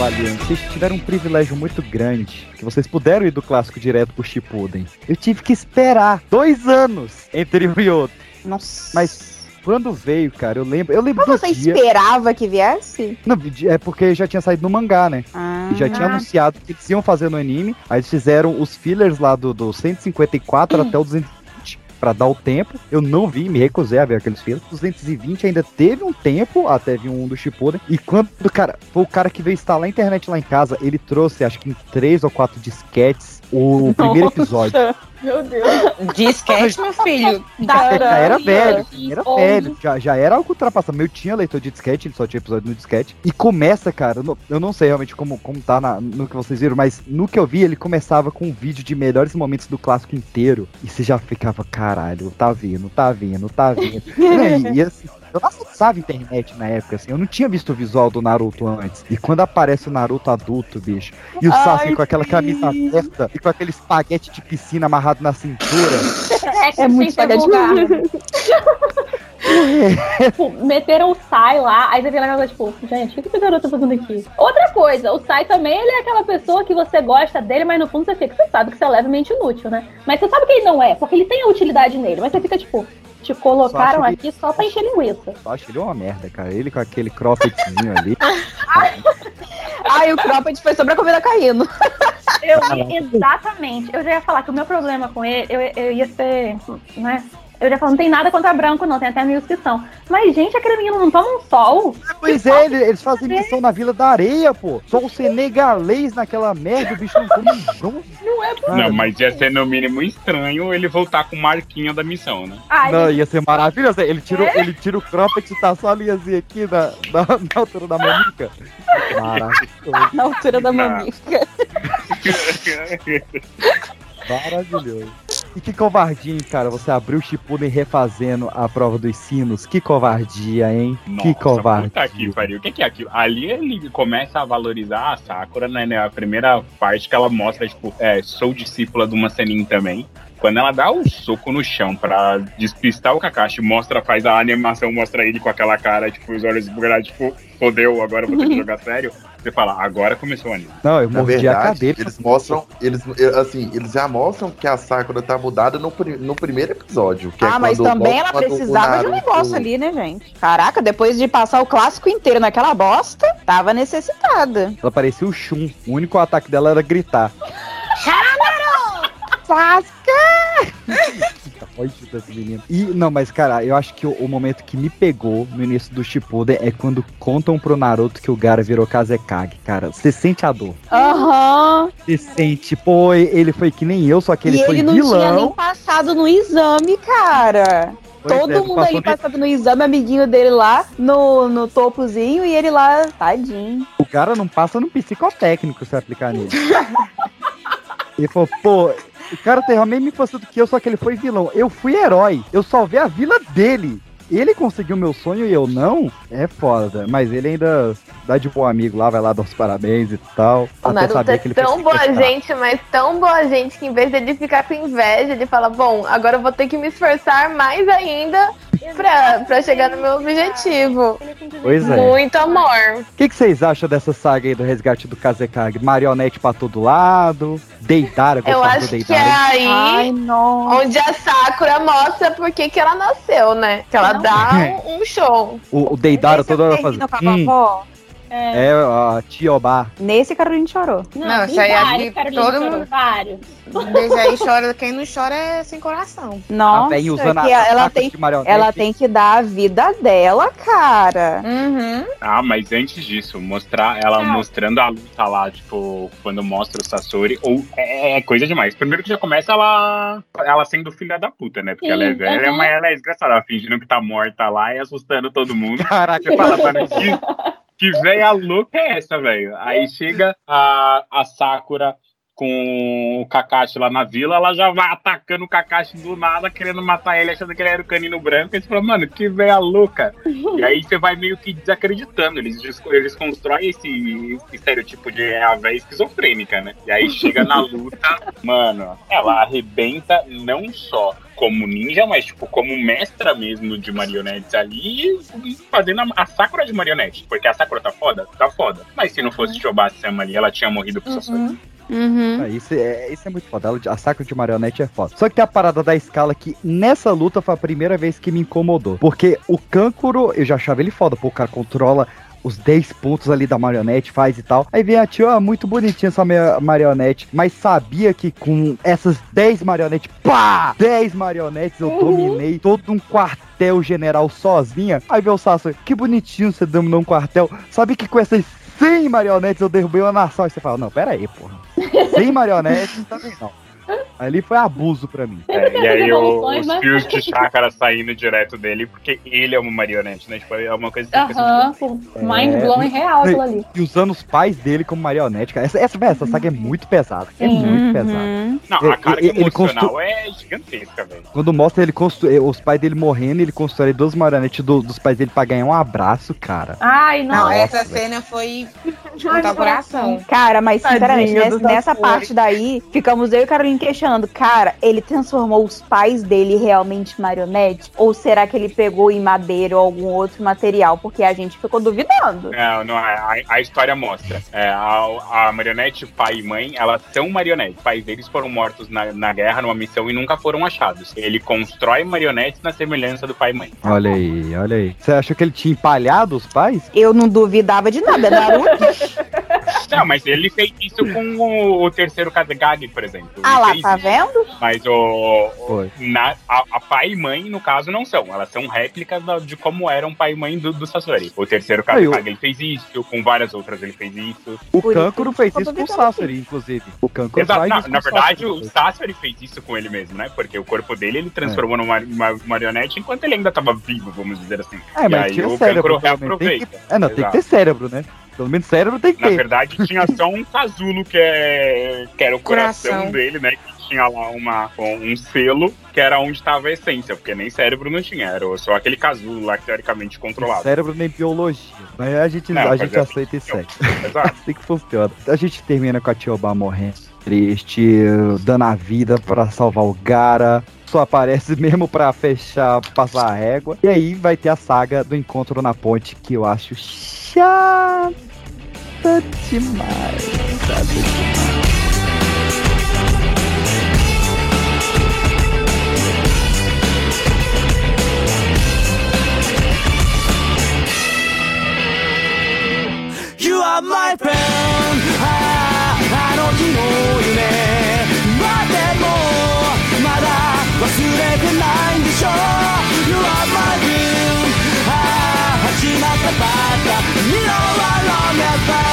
Valiantes, vocês tiveram um privilégio muito grande, que vocês puderam ir do clássico direto pro Shippuden. Eu tive que esperar dois anos entre um e outro. Nossa. Mas quando veio, cara, eu lembro, eu lembro Mas você dia... esperava que viesse? Não, é porque já tinha saído no mangá, né? Ah. E já tinha anunciado que eles iam fazer no anime. Aí eles fizeram os fillers lá do, do 154 até o 220 pra dar o tempo. Eu não vi, me recusei a ver aqueles fillers. 220 ainda teve um tempo até vir um do Shippuden. E quando o cara foi o cara que veio instalar a internet lá em casa, ele trouxe, acho que em três ou quatro disquetes, o primeiro episódio. Meu Deus. Disquete, meu filho. Já era velho, que era velho, já, já era algo ultrapassado. Eu tinha leitor de disquete, ele só tinha episódio no disquete. E começa, cara, eu não, eu não sei realmente como, como tá na- no que vocês viram, mas no que eu vi, ele começava com um vídeo de melhores momentos do clássico inteiro. E você já ficava, caralho, tá vindo, tá vindo, tá vindo. e, [LAUGHS] e assim, eu não acessava a internet na época, assim, eu não tinha visto o visual do Naruto antes. E quando aparece o Naruto adulto, bicho, e o Ai, Sasuke com aquela camisa aberta e com aquele espaguete de piscina amarrado na cintura. É, muito que ser espaguete. [LAUGHS] tipo, meteram o Sai lá, aí você vê aquela coisa, tipo, gente, o que esse garoto tá fazendo aqui? Outra coisa, o Sai também, ele é aquela pessoa que você gosta dele, mas no fundo você fica, você sabe que você é levemente inútil, né? Mas você sabe que ele não é, porque ele tem a utilidade nele, mas você fica, tipo, te colocaram Só aqui só pra encher linguiça. Eu acho ele uma merda, cara. Ele com aquele croppedzinho ali. [LAUGHS] Ai, o cropped foi só pra comida caindo. Eu, exatamente. Eu já ia falar que o meu problema com ele, eu, eu ia ser, né? Eu já falo, não tem nada contra branco, não, tem até amigos que são. Mas, gente, aquele menino não toma um sol. Pois é, ele- eles fazem missão na Vila da Areia, pô. Só o senegalês naquela merda, o bicho não come [LAUGHS] um. Não é Não, mas ia ser no mínimo estranho ele voltar com o marquinho da missão, né? Ai, Não, ia ser maravilhoso. Ele tira, o- É? ele tira o cropped e tá só a linhazinha aqui na, na, na altura da manica. Maravilhoso. Na altura da mamica. Maravilhoso. E que covardia, hein, cara? Você abriu o Shippuden refazendo a prova dos sinos. Que covardia, hein? que Nossa, covardia. Puta que pariu. O que, que é aquilo? Ali ele começa a valorizar a Sakura, né? né, A primeira parte que ela mostra, tipo, é, sou discípula de uma Senin também. Quando ela dá o soco no chão pra despistar o Kakashi, mostra, faz a animação, mostra ele com aquela cara, tipo, os olhos bugados, tipo, fodeu, agora vou ter que [LAUGHS] jogar sério. Você fala, agora começou o anime. Não, eu mordi a cadeira. eles mostram, eles, assim, eles já mostram que a Sakura tá mudada no, no primeiro episódio. que é Ah, mas quando- também ela precisava de um negócio ali, né, gente? Caraca, depois de passar o clássico inteiro naquela bosta, tava necessitada. Ela parecia o Shun. O único ataque dela era gritar. Sasuke! [LAUGHS] Olha desse menino. E, não, mas, cara, eu acho que o, o momento que me pegou no início do Shippuden é quando contam pro Naruto que o Gara virou Kazekage, cara. Você sente a dor. Aham. Você sente, pô, ele foi que nem eu, só que ele E foi ele não tinha nem vilão. passado no exame, cara. Pois Todo é, mundo ali passando no exame, amiguinho dele lá no, no topozinho e ele lá, tadinho. O cara não passa no psicotécnico se aplicar nele. [LAUGHS] ele falou, pô, O cara tem a mesma infância do que eu, só que ele foi vilão. Eu fui herói. Eu salvei a vila dele. Ele conseguiu meu sonho e eu não? É foda. Mas ele ainda dá de bom amigo lá, vai lá dar os parabéns e tal. O Naruto é que ele tão boa gente, mas tão boa gente que em vez dele ficar com inveja, ele fala, bom, agora eu vou ter que me esforçar mais ainda pra, pra chegar no meu objetivo. Pois é. Muito amor. O que, que vocês acham dessa saga aí do resgate do Kazekage? Marionete pra todo lado, Deidara, Eu gostava do acho que é aí Ai, onde a Sakura mostra por que ela nasceu, né? Que ela dá um, um show. O, o Deidara toda hora fazendo. Hum, é a Tiobá. Nesse Carolina chorou. Não, isso aí vários, aqui todo chorou, mundo. Vários. Desde aí chora, quem não chora é sem coração. Nossa, velha usando que a- ela tem, ela tem que dar a vida dela, cara. Uhum. Ah, mas antes disso, mostrar ela Ah. mostrando a luta lá, tipo, quando mostra o Sasori, ou é, é coisa demais. Primeiro que já começa ela ela sendo filha da puta, né? Porque Sim, ela é velha, aham. mas ela é desgraçada, ela fingindo que tá morta lá e assustando todo mundo. Caraca, Você fala, mano, que, que véia louca é essa, velho? Aí chega a, a Sakura com o Kakashi lá na vila, ela já vai atacando o Kakashi do nada, querendo matar ele, achando que ele era o canino branco. E você fala, mano, que véia louca. E aí você vai meio que desacreditando. Eles, eles constroem esse, esse estereotipo de é a véia esquizofrênica, né? E aí chega na luta, mano, ela arrebenta não só como ninja, mas tipo como mestra mesmo de marionetes ali, e fazendo a, a Sakura de marionete. Porque a Sakura tá foda? Tá foda. Mas se não fosse Shobasama ali, ela tinha morrido pro Sasori. Uhum. Ah, isso, é, isso é muito foda. A Sakura de marionete é foda. Só que tem a parada da escala que nessa luta foi a primeira vez que me incomodou. Porque o Kankuro, eu já achava ele foda, pô, o cara controla os 10 pontos ali da marionete, faz e tal. Aí vem a tia, ah, muito bonitinha essa minha marionete, mas sabia que com essas 10 marionetes, pá! 10 marionetes eu dominei todo um quartel general sozinha. Aí vem o Sasori, que bonitinho você dominou um quartel. Sabe que com essas 100 marionetes eu derrubei uma nação. Aí você fala, não, pera aí, porra. 100 marionetes também não. Ali foi abuso pra mim. É, e aí o- fios de chácara saindo direto dele, porque ele é uma marionete, né? Tipo, é uma coisa pensa, Aham, pô, mind blowing real aquilo ali. E usando os pais dele como marionete, cara. Essa, essa, essa saga é muito pesada. É Sim. muito pesada. Não, a Ele- carga ele- ele emocional constru- é gigantesca, velho. Quando mostra ele constru... os pais dele morrendo, ele constrói duas marionetes do- dos pais dele pra ganhar um abraço, cara. Ai, Não, nossa. essa cena foi de contar coração. Cara, mas sinceramente, nessa, nessa parte daí, ficamos eu e Carolina questionando, cara, ele transformou os pais dele realmente em marionete? Ou será que ele pegou em madeira ou algum outro material? Porque a gente ficou duvidando. Não, não, a, a história mostra. É, a, a marionete, pai e mãe, elas são marionetes. Os pais deles foram mortos na, na guerra, numa missão, e nunca foram achados. Ele constrói marionetes na semelhança do pai e mãe. Olha aí, olha aí. Você achou que ele tinha empalhado os pais? Eu não duvidava de nada, Naruto. [LAUGHS] Não, mas ele fez isso com o, o terceiro Kazekage, por exemplo. ah Ele lá, fez tá isso. vendo? Mas o, Foi. o- na, a, a pai e mãe, no caso, não são. Elas são réplicas de como eram pai e mãe do, do Sasori. O terceiro Kazekage, ele fez isso. Com várias outras, ele fez isso. O Kankuro que fez isso com o Sasori, inclusive. O Kankuro Exato. Na, isso com na verdade, o Sasori fez isso com ele mesmo, né? Porque o corpo dele ele transformou numa uma marionete enquanto ele ainda tava vivo, vamos dizer assim. É, e mas aí tira o cérebro. Kankuro reaproveita. que... É, não, tem que Exato. ter cérebro, né? Pelo menos cérebro tem que Na ter. verdade, tinha só um casulo que, é, que era o coração, Coração. dele, né? Que tinha lá uma, um selo que era onde estava a essência, porque nem cérebro não tinha, era só aquele casulo lá que teoricamente controlado. Cérebro nem biologia. Mas a gente, Não, a gente é aceita isso aí. Exato. [LAUGHS] assim que funciona. A gente termina com a Tioba morrendo. Triste, dando a vida pra salvar o Gara. Só aparece [LAUGHS] mesmo pra fechar, passar a régua. E aí vai ter a saga do encontro na ponte, que eu acho chata demais. Chata. You are my friend あないんでしょ You are my dream ああ始まったばっか You know I love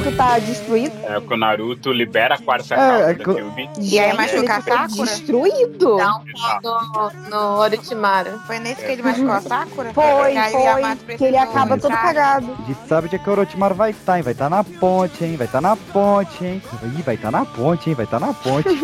Naruto Naruto tá destruído. É que o Naruto libera a quarta É, cauda é. E aí machuca a foi Sakura? Destruído. Não, no, no Orochimaru. Foi nesse que ele machucou a Sakura? Foi, foi. Que ele acaba todo cagado. A gente sabe onde é que o Orochimaru vai estar, hein? Vai estar na ponte, hein? Vai estar na ponte, hein? Ih, vai estar na ponte, hein? Vai estar na ponte. [LAUGHS]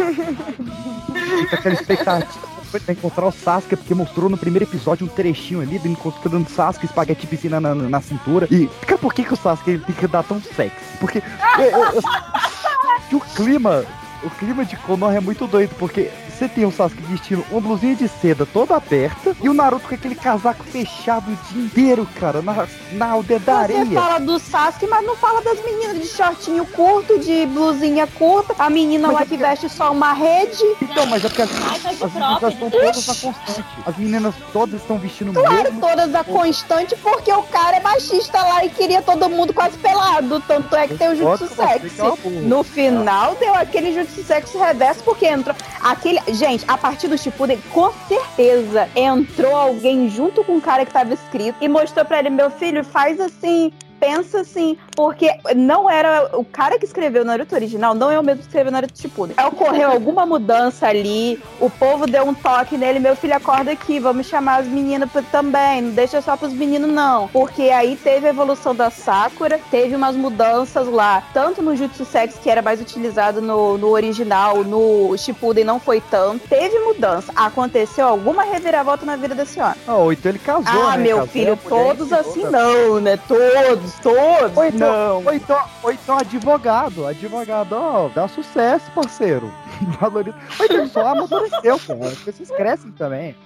Fica aquela expectativa. Pra encontrar o Sasuke, porque mostrou no primeiro episódio um trechinho ali, dele encontrando o Sasuke, espaguete piscina na, na, cintura. E, cara, por que, que o Sasuke ele tem que dar tão sexy? Porque é, é, [LAUGHS] o clima, o clima de Konoha é muito doido, porque você tem o Sasuke vestindo uma blusinha de seda toda aberta e o Naruto com aquele casaco fechado o dia inteiro, cara, na, na aldeia da Você fala do Sasuke, mas não fala das meninas de shortinho curto, de blusinha curta. A menina lá que veste só uma rede. Então, mas é porque as, tá as meninas estão todas na constante. As meninas todas estão vestindo Claro, mesmo. todas a constante, porque o cara é machista lá e queria todo mundo quase pelado. Tanto é que tem o jutsu sexy. é. No final deu aquele jutsu sexy reverso, porque entrou. Aquele. Gente, a partir do Shippuden, com certeza entrou alguém junto com o cara que tava escrito e mostrou pra ele: meu filho, faz assim. Pensa assim, porque não era o cara que escreveu o Naruto original, não é o mesmo que escreveu o Naruto Shippuden. Ocorreu alguma mudança ali, o povo deu um toque nele, meu filho acorda aqui, vamos chamar as meninas pra- também, não deixa só pros meninos não, porque aí teve a evolução da Sakura, teve umas mudanças lá, tanto no Jutsu Sex que era mais utilizado no, no original, no Shippuden não foi tanto, teve mudança, aconteceu alguma reviravolta na vida desse homem. Ah, ou então ele casou, Ah, né? meu Casou, filho, todos assim não, né? Todos, todos. Ou então, não. ou então, ou então advogado. Advogado, ó, dá sucesso, parceiro. [LAUGHS] Valoriza. Ou então só amadureceu, cara. As pessoas crescem também.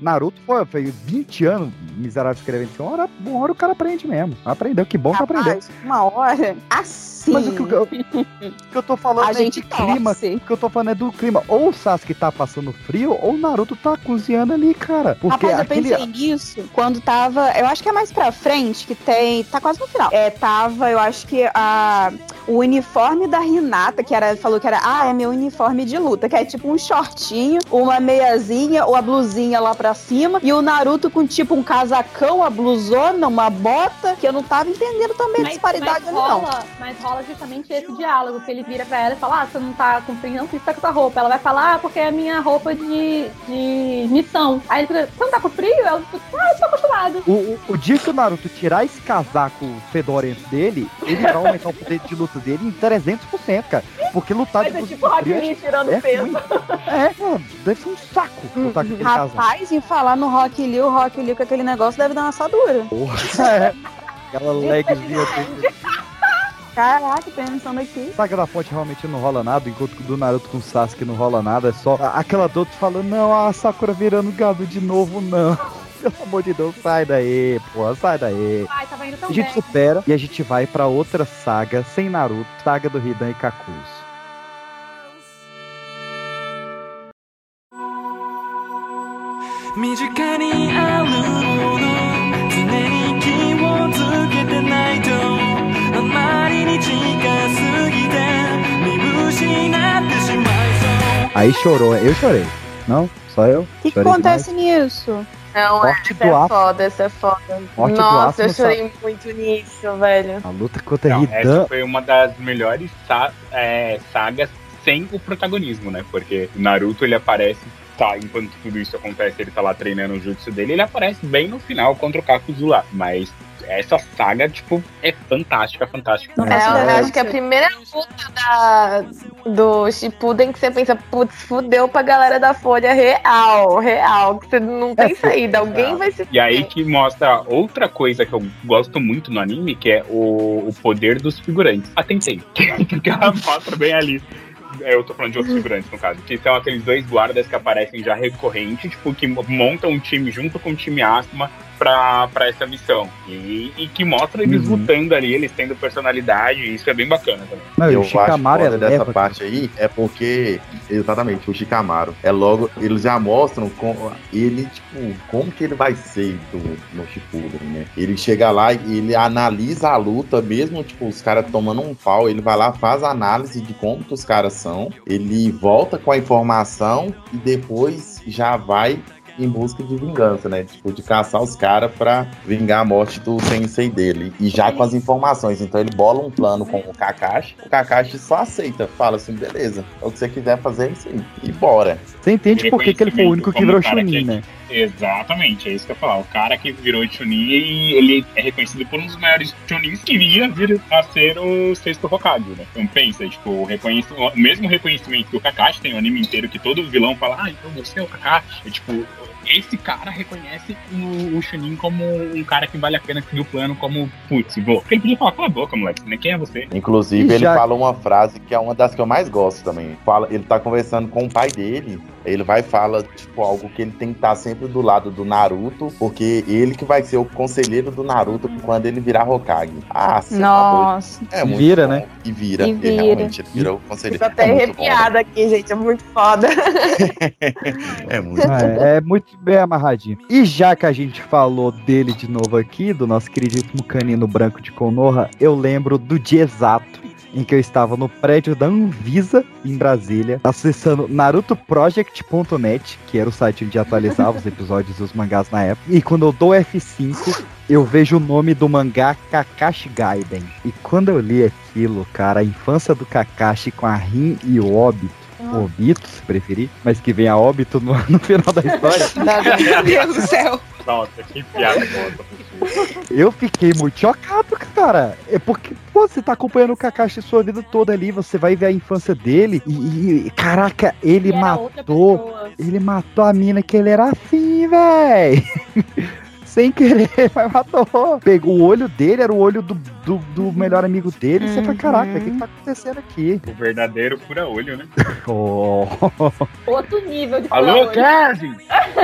Naruto foi, foi 20 anos miserável escrevendo isso. Uma hora, uma hora o cara aprende mesmo. Aprendeu, que bom que aprendeu. Rapaz, uma hora, assim. Mas o que, eu- o que eu tô falando [LAUGHS] A é gente de clima. torce. O que eu tô falando é do clima. Ou o Sasuke tá passando frio, ou o Naruto tá cozinhando ali, cara. Porque Rapaz, eu aquele. pensei nisso quando tava. Eu acho que é mais pra frente que tem. Tá quase no final. É, tava, eu acho que a, o uniforme da Renata, que era, falou que era, ah, é meu uniforme de luta, que é tipo um shortinho, uma meiazinha ou a blusinha lá pra cima, e o Naruto com tipo um casacão, a blusona, uma bota, que eu não tava entendendo também a disparidade não. rola, mas rola justamente esse diálogo, que ele vira pra ela e fala, ah, você não tá com frio, não, por que você tá com essa roupa? Ela vai falar, ah, porque é a minha roupa de, de missão. Aí ele fica, você não tá com frio? Ela fica, ah, eu tô acostumado. O, o, o dia que o Naruto tirar esse casaco fedorento dele, ele vai aumentar o poder de luta dele em 300%, cara. Porque lutar Vai de tipo Rock tirando é peso. ruim. É, mano, deve ser um saco lutar com aquele. Rapaz, em falar no Rock Lee, o Rock Lee com aquele negócio deve dar uma assadura. Porra, [LAUGHS] é. Aquela legzinha. Caraca, pensando aqui. Saga da Fonte realmente não rola nada, enquanto do Naruto com o Sasuke não rola nada, é só aquela dor falando, não, a Sakura virando gado de novo, não. Pelo amor de Deus, sai daí, pô, sai daí. Ai, tava indo tão a gente bem. supera e a gente vai para outra saga sem Naruto, saga do Hidan e Kakuzu. Aí chorou, eu chorei. Não? Só eu? O que, que acontece demais. nisso? Não, Morte essa é foda, essa é foda. Morte Nossa, eu chorei muito nisso, velho. A luta contra Não, Hidan. essa foi uma das melhores sa- é, sagas sem o protagonismo, né? Porque o Naruto ele aparece, tá, enquanto tudo isso acontece, ele tá lá treinando o jutsu dele, ele aparece bem no final contra o Kakuzu lá. Mas essa saga, tipo, é fantástica, fantástica. É, eu acho que a primeira luta da, do Shippuden que você pensa, putz, fudeu pra galera da Folha real, real, que você não tem saída, alguém vai se E aí que mostra outra coisa que eu gosto muito no anime, que é o, o poder dos figurantes. Atentei. [LAUGHS] Porque ela mostra bem ali. É, Eu tô falando de outros figurantes, no caso. Que são aqueles dois guardas que aparecem já recorrente, tipo, que montam um time junto com o time Asma pra, pra essa missão. E, e que mostra eles Uhum. lutando ali, eles tendo personalidade, e isso é bem bacana também. Não, eu o Shikamaru acho é dessa leva, parte aí é porque, exatamente, o Shikamaru é logo, eles já mostram com, ele, tipo, como que ele vai ser do, no Shippuden, né? Ele chega lá e ele analisa a luta, mesmo, tipo, os caras tomando um pau, ele vai lá, faz a análise de como que os caras são, ele volta com a informação e depois já vai em busca de vingança, né? Tipo, de caçar os caras pra vingar a morte do sensei dele. E já com as informações. Então ele bola um plano com o Kakashi. O Kakashi só aceita. Fala assim, beleza. É o que você quiser fazer, aí. E bora. Você entende por que, que ele foi o único que virou Chunin, que- né? Exatamente, é isso que eu ia falar. O cara que virou Chunin e ele é reconhecido por um dos maiores Chunins que iria vir a ser o sexto Hokage, né? Então pensa, tipo, o, reconhec- o mesmo reconhecimento que o Kakashi tem o anime inteiro, que todo vilão fala, ah, então você é o Kakashi. É, tipo, esse cara reconhece o, o Chunin como um cara que vale a pena seguir o plano, como, putz, vou. Porque ele podia falar, cala a boca, moleque, né? Quem é você? Inclusive, E ele já- fala uma frase que é uma das que eu mais gosto também. Fala, ele tá conversando com o pai dele. Ele vai e fala, tipo, algo que ele tem que estar sempre do lado do Naruto, porque ele que vai ser o conselheiro do Naruto quando ele virar Hokage. Ah, cê tá Nossa. É E muito vira, bom. né? E vira. E Ele vira. realmente ele virou o conselheiro. Tô até É muito bom, arrepiada aqui, gente. É muito foda. [LAUGHS] É muito bom. É, é muito bem amarradinho. E já que a gente falou dele de novo aqui, do nosso queridíssimo canino branco de Konoha, eu lembro do dia exato em que eu estava no prédio da Anvisa, em Brasília, acessando narutoproject.net, que era o site onde atualizava os episódios e os mangás na época. E quando eu dou F5, eu vejo o nome do mangá Kakashi Gaiden. E quando eu li aquilo, cara, a infância do Kakashi com a Rin e o Obito, Obito, se preferir, mas que vem a óbito no, [LAUGHS] no final da história. [LAUGHS] Meu Deus do céu. Nossa, que piada boa. Eu fiquei muito chocado, cara. É porque, pô, você tá acompanhando o Kakashi sua vida toda ali, você vai ver a infância dele e, e, caraca, ele matou. Ele matou a mina que ele era assim, véi. [LAUGHS] Sem querer, [LAUGHS] mas matou. Pegou o olho dele, era o olho do, do, do melhor amigo dele. Você fala, caraca, o que, que tá acontecendo aqui? O verdadeiro fura-olho, né? [LAUGHS] Oh. Outro nível de Alô, fura-olho. Kevin! [LAUGHS]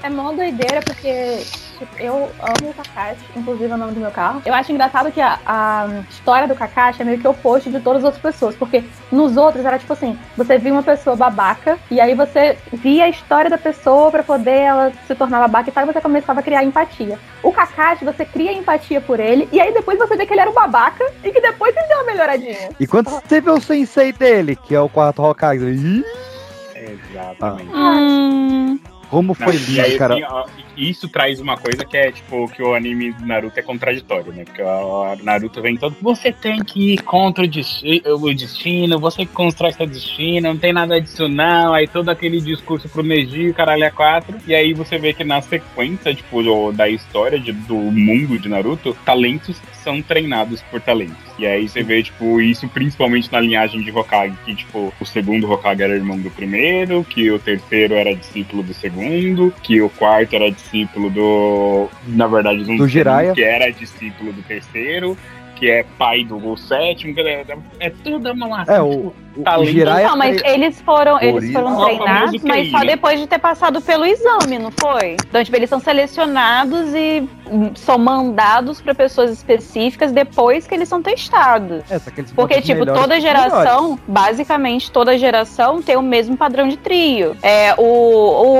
É mó doideira porque tipo, eu amo o Kakashi, inclusive é o nome do meu carro. Eu acho engraçado que a, a história do Kakashi é meio que o oposto de todas as outras pessoas, porque nos outros era tipo assim, você via uma pessoa babaca e aí você via a história da pessoa pra poder ela se tornar babaca e tal, e você começava a criar empatia. O Kakashi, você cria empatia por ele e aí depois você vê que ele era um babaca e que depois ele deu uma melhoradinha. E quando você vê o sensei dele, que é o quarto Hokage, Exatamente. Hum. como foi lindo, cara. ó, isso traz uma coisa que é, tipo, que o anime do Naruto é contraditório, né? Porque o Naruto vem todo. Você tem que ir contra o desti- o destino, você que constrói seu destino, não tem nada disso, não. Aí todo aquele discurso pro Neji, caralho é quatro. E aí você vê que na sequência, tipo, do- da história de- do mundo de Naruto, talentos são treinados por talentos. E aí você vê, tipo, isso principalmente na linhagem de Hokage, que, tipo, o segundo Hokage era irmão do primeiro, que o terceiro era discípulo do segundo, que o quarto era discípulo do. Na verdade, um Do Jiraiya. que era discípulo do terceiro, que é pai do sétimo, que é, é tudo uma lação, É, o, tipo, o, o talento. Jiraiya Não, mas eles foram, eles foram treinados, famoso mas só depois de ter passado pelo exame, não foi? Então, tipo, eles são selecionados e são mandados pra pessoas específicas depois que eles são testados. É, só que eles Porque, tipo, toda geração, melhores. basicamente, toda geração tem o mesmo padrão de trio. É o,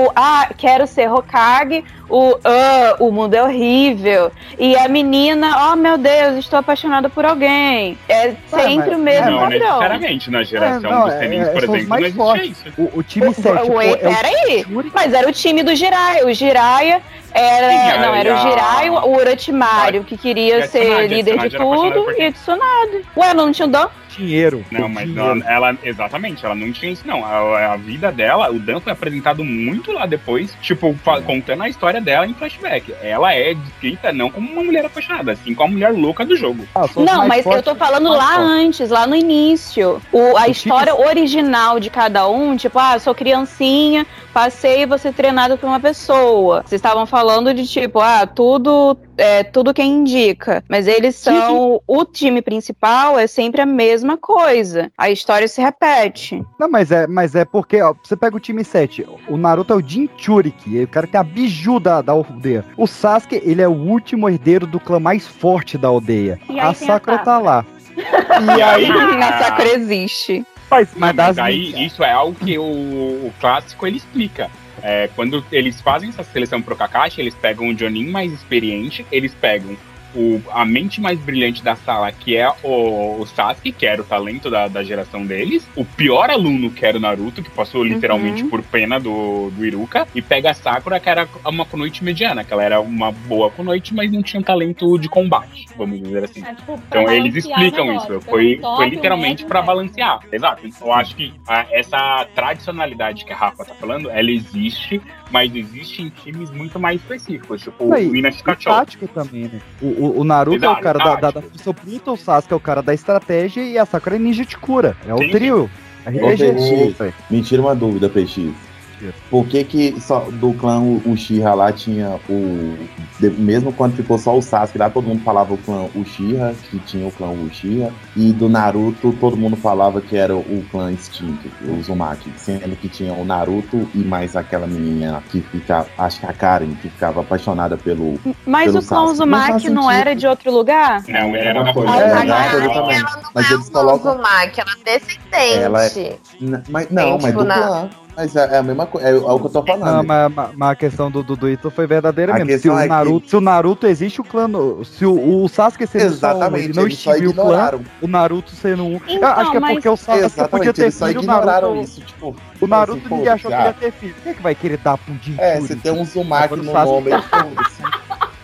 o ah, quero ser Hokage, o ah, o mundo é horrível. E a menina, oh meu Deus, estou apaixonada por alguém. É sempre mas- o mesmo Não, padrão. necessariamente. Na geração É, não, dos é- Senins, é- por exemplo, mais não existe fortes. isso. O, o time 7 Ué, pô, é o peraí. Mas era o time do Jiraiya. O Jiraiya era. Sim, não, era o Jiraiya, o Orochimaru, que queria a ser líder de tudo, e a Tsunade. Ué, não tinha o Dan? Dinheiro. Não, o mas dinheiro. não, ela, exatamente, ela não tinha isso, não. A, a vida dela, o Dan foi apresentado muito lá depois, tipo, fa- contando a história dela em flashback. Ela é descrita não como uma mulher apaixonada, assim como a mulher louca do jogo. Ah, Não, mas eu tô falando lá fortes. antes, lá no início. O, a história original de cada um, tipo, ah, sou criancinha, passei e vou ser treinado por uma pessoa. Vocês estavam falando de tipo, ah, tudo é tudo quem indica. Mas eles são. O time principal é sempre a mesma coisa. A história se repete. Não, mas é, mas é porque, ó, você pega o time 7, o Naruto é o Jinchuriki, o cara tem a biju da, da aldeia. O Sasuke, ele é o último herdeiro do clã mais forte da aldeia. E aí A tem a Sakura tá Sakura. lá. E [LAUGHS] aí. a Sakura existe. Mas, mas mas aí isso é algo que o, o clássico ele explica. É, quando eles fazem essa seleção pro Kakashi, eles pegam o Jonin mais experiente, eles pegam o, a mente mais brilhante da sala, que é o, o Sasuke, que era o talento da, da geração deles, o pior aluno, que era o Naruto, que passou literalmente Uhum. por pena do, do Iruka, e pega a Sakura, que era uma Kunoichi mediana, que ela era uma boa Kunoichi, mas não tinha talento de combate, vamos dizer assim. É, tipo, Então eles explicam negócio, isso. Foi, um top, foi um literalmente pra um balancear. Exato. Eu acho que a- essa tradicionalidade que a Rafa tá falando, ela existe, mas existe em times muito mais específicos, tipo Aí, o Ina Pikachu. tático também, né? O, o, o Naruto é o Exato, cara da, da, da força bruta, o Sasuke é o cara da estratégia e a Sakura é ninja de cura. É o Sim. trio. Ô, RPG. PX, me tira uma dúvida, PX. Por que que só do clã o Uchiha lá tinha o... de- mesmo quando ficou só o Sasuke lá, todo mundo falava o clã Uchiha, que tinha o clã Uchiha. E do Naruto, todo mundo falava que era o clã extinto, o Uzumaki. Sendo que tinha o Naruto e mais aquela menina que fica, acho que a Karen, que ficava apaixonada pelo Mas pelo o clã Sasuke. Não Uzumaki não sentido. era de outro lugar? Não, era uma coisa. É, ela não Mas é eles um colocam- Uzumaki, ela é descendente. Ela é- Mas, não, Tem, mas tipo, do na- clã. Mas é, é a mesma coisa, é, é o que eu tô falando. Não, mas, mas- mas a questão do, do, do Ito foi verdadeira A mesmo. Se o, é que- Naruto, se o Naruto existe, o clã. no- Se o, o Sasuke sendo Exatamente, só um, não extinguiu o clã, o Naruto sendo um. Então, acho que é mas- porque o Sasuke Exatamente, podia ter eles só filho, o Naruto. isso, tipo, O Naruto assim, ninguém achou que ele ia ter filho. Quem é que vai querer dar um Jinchuriki? É, você tem um Uzumaki Agora o no Sasuke- nome, foda-se.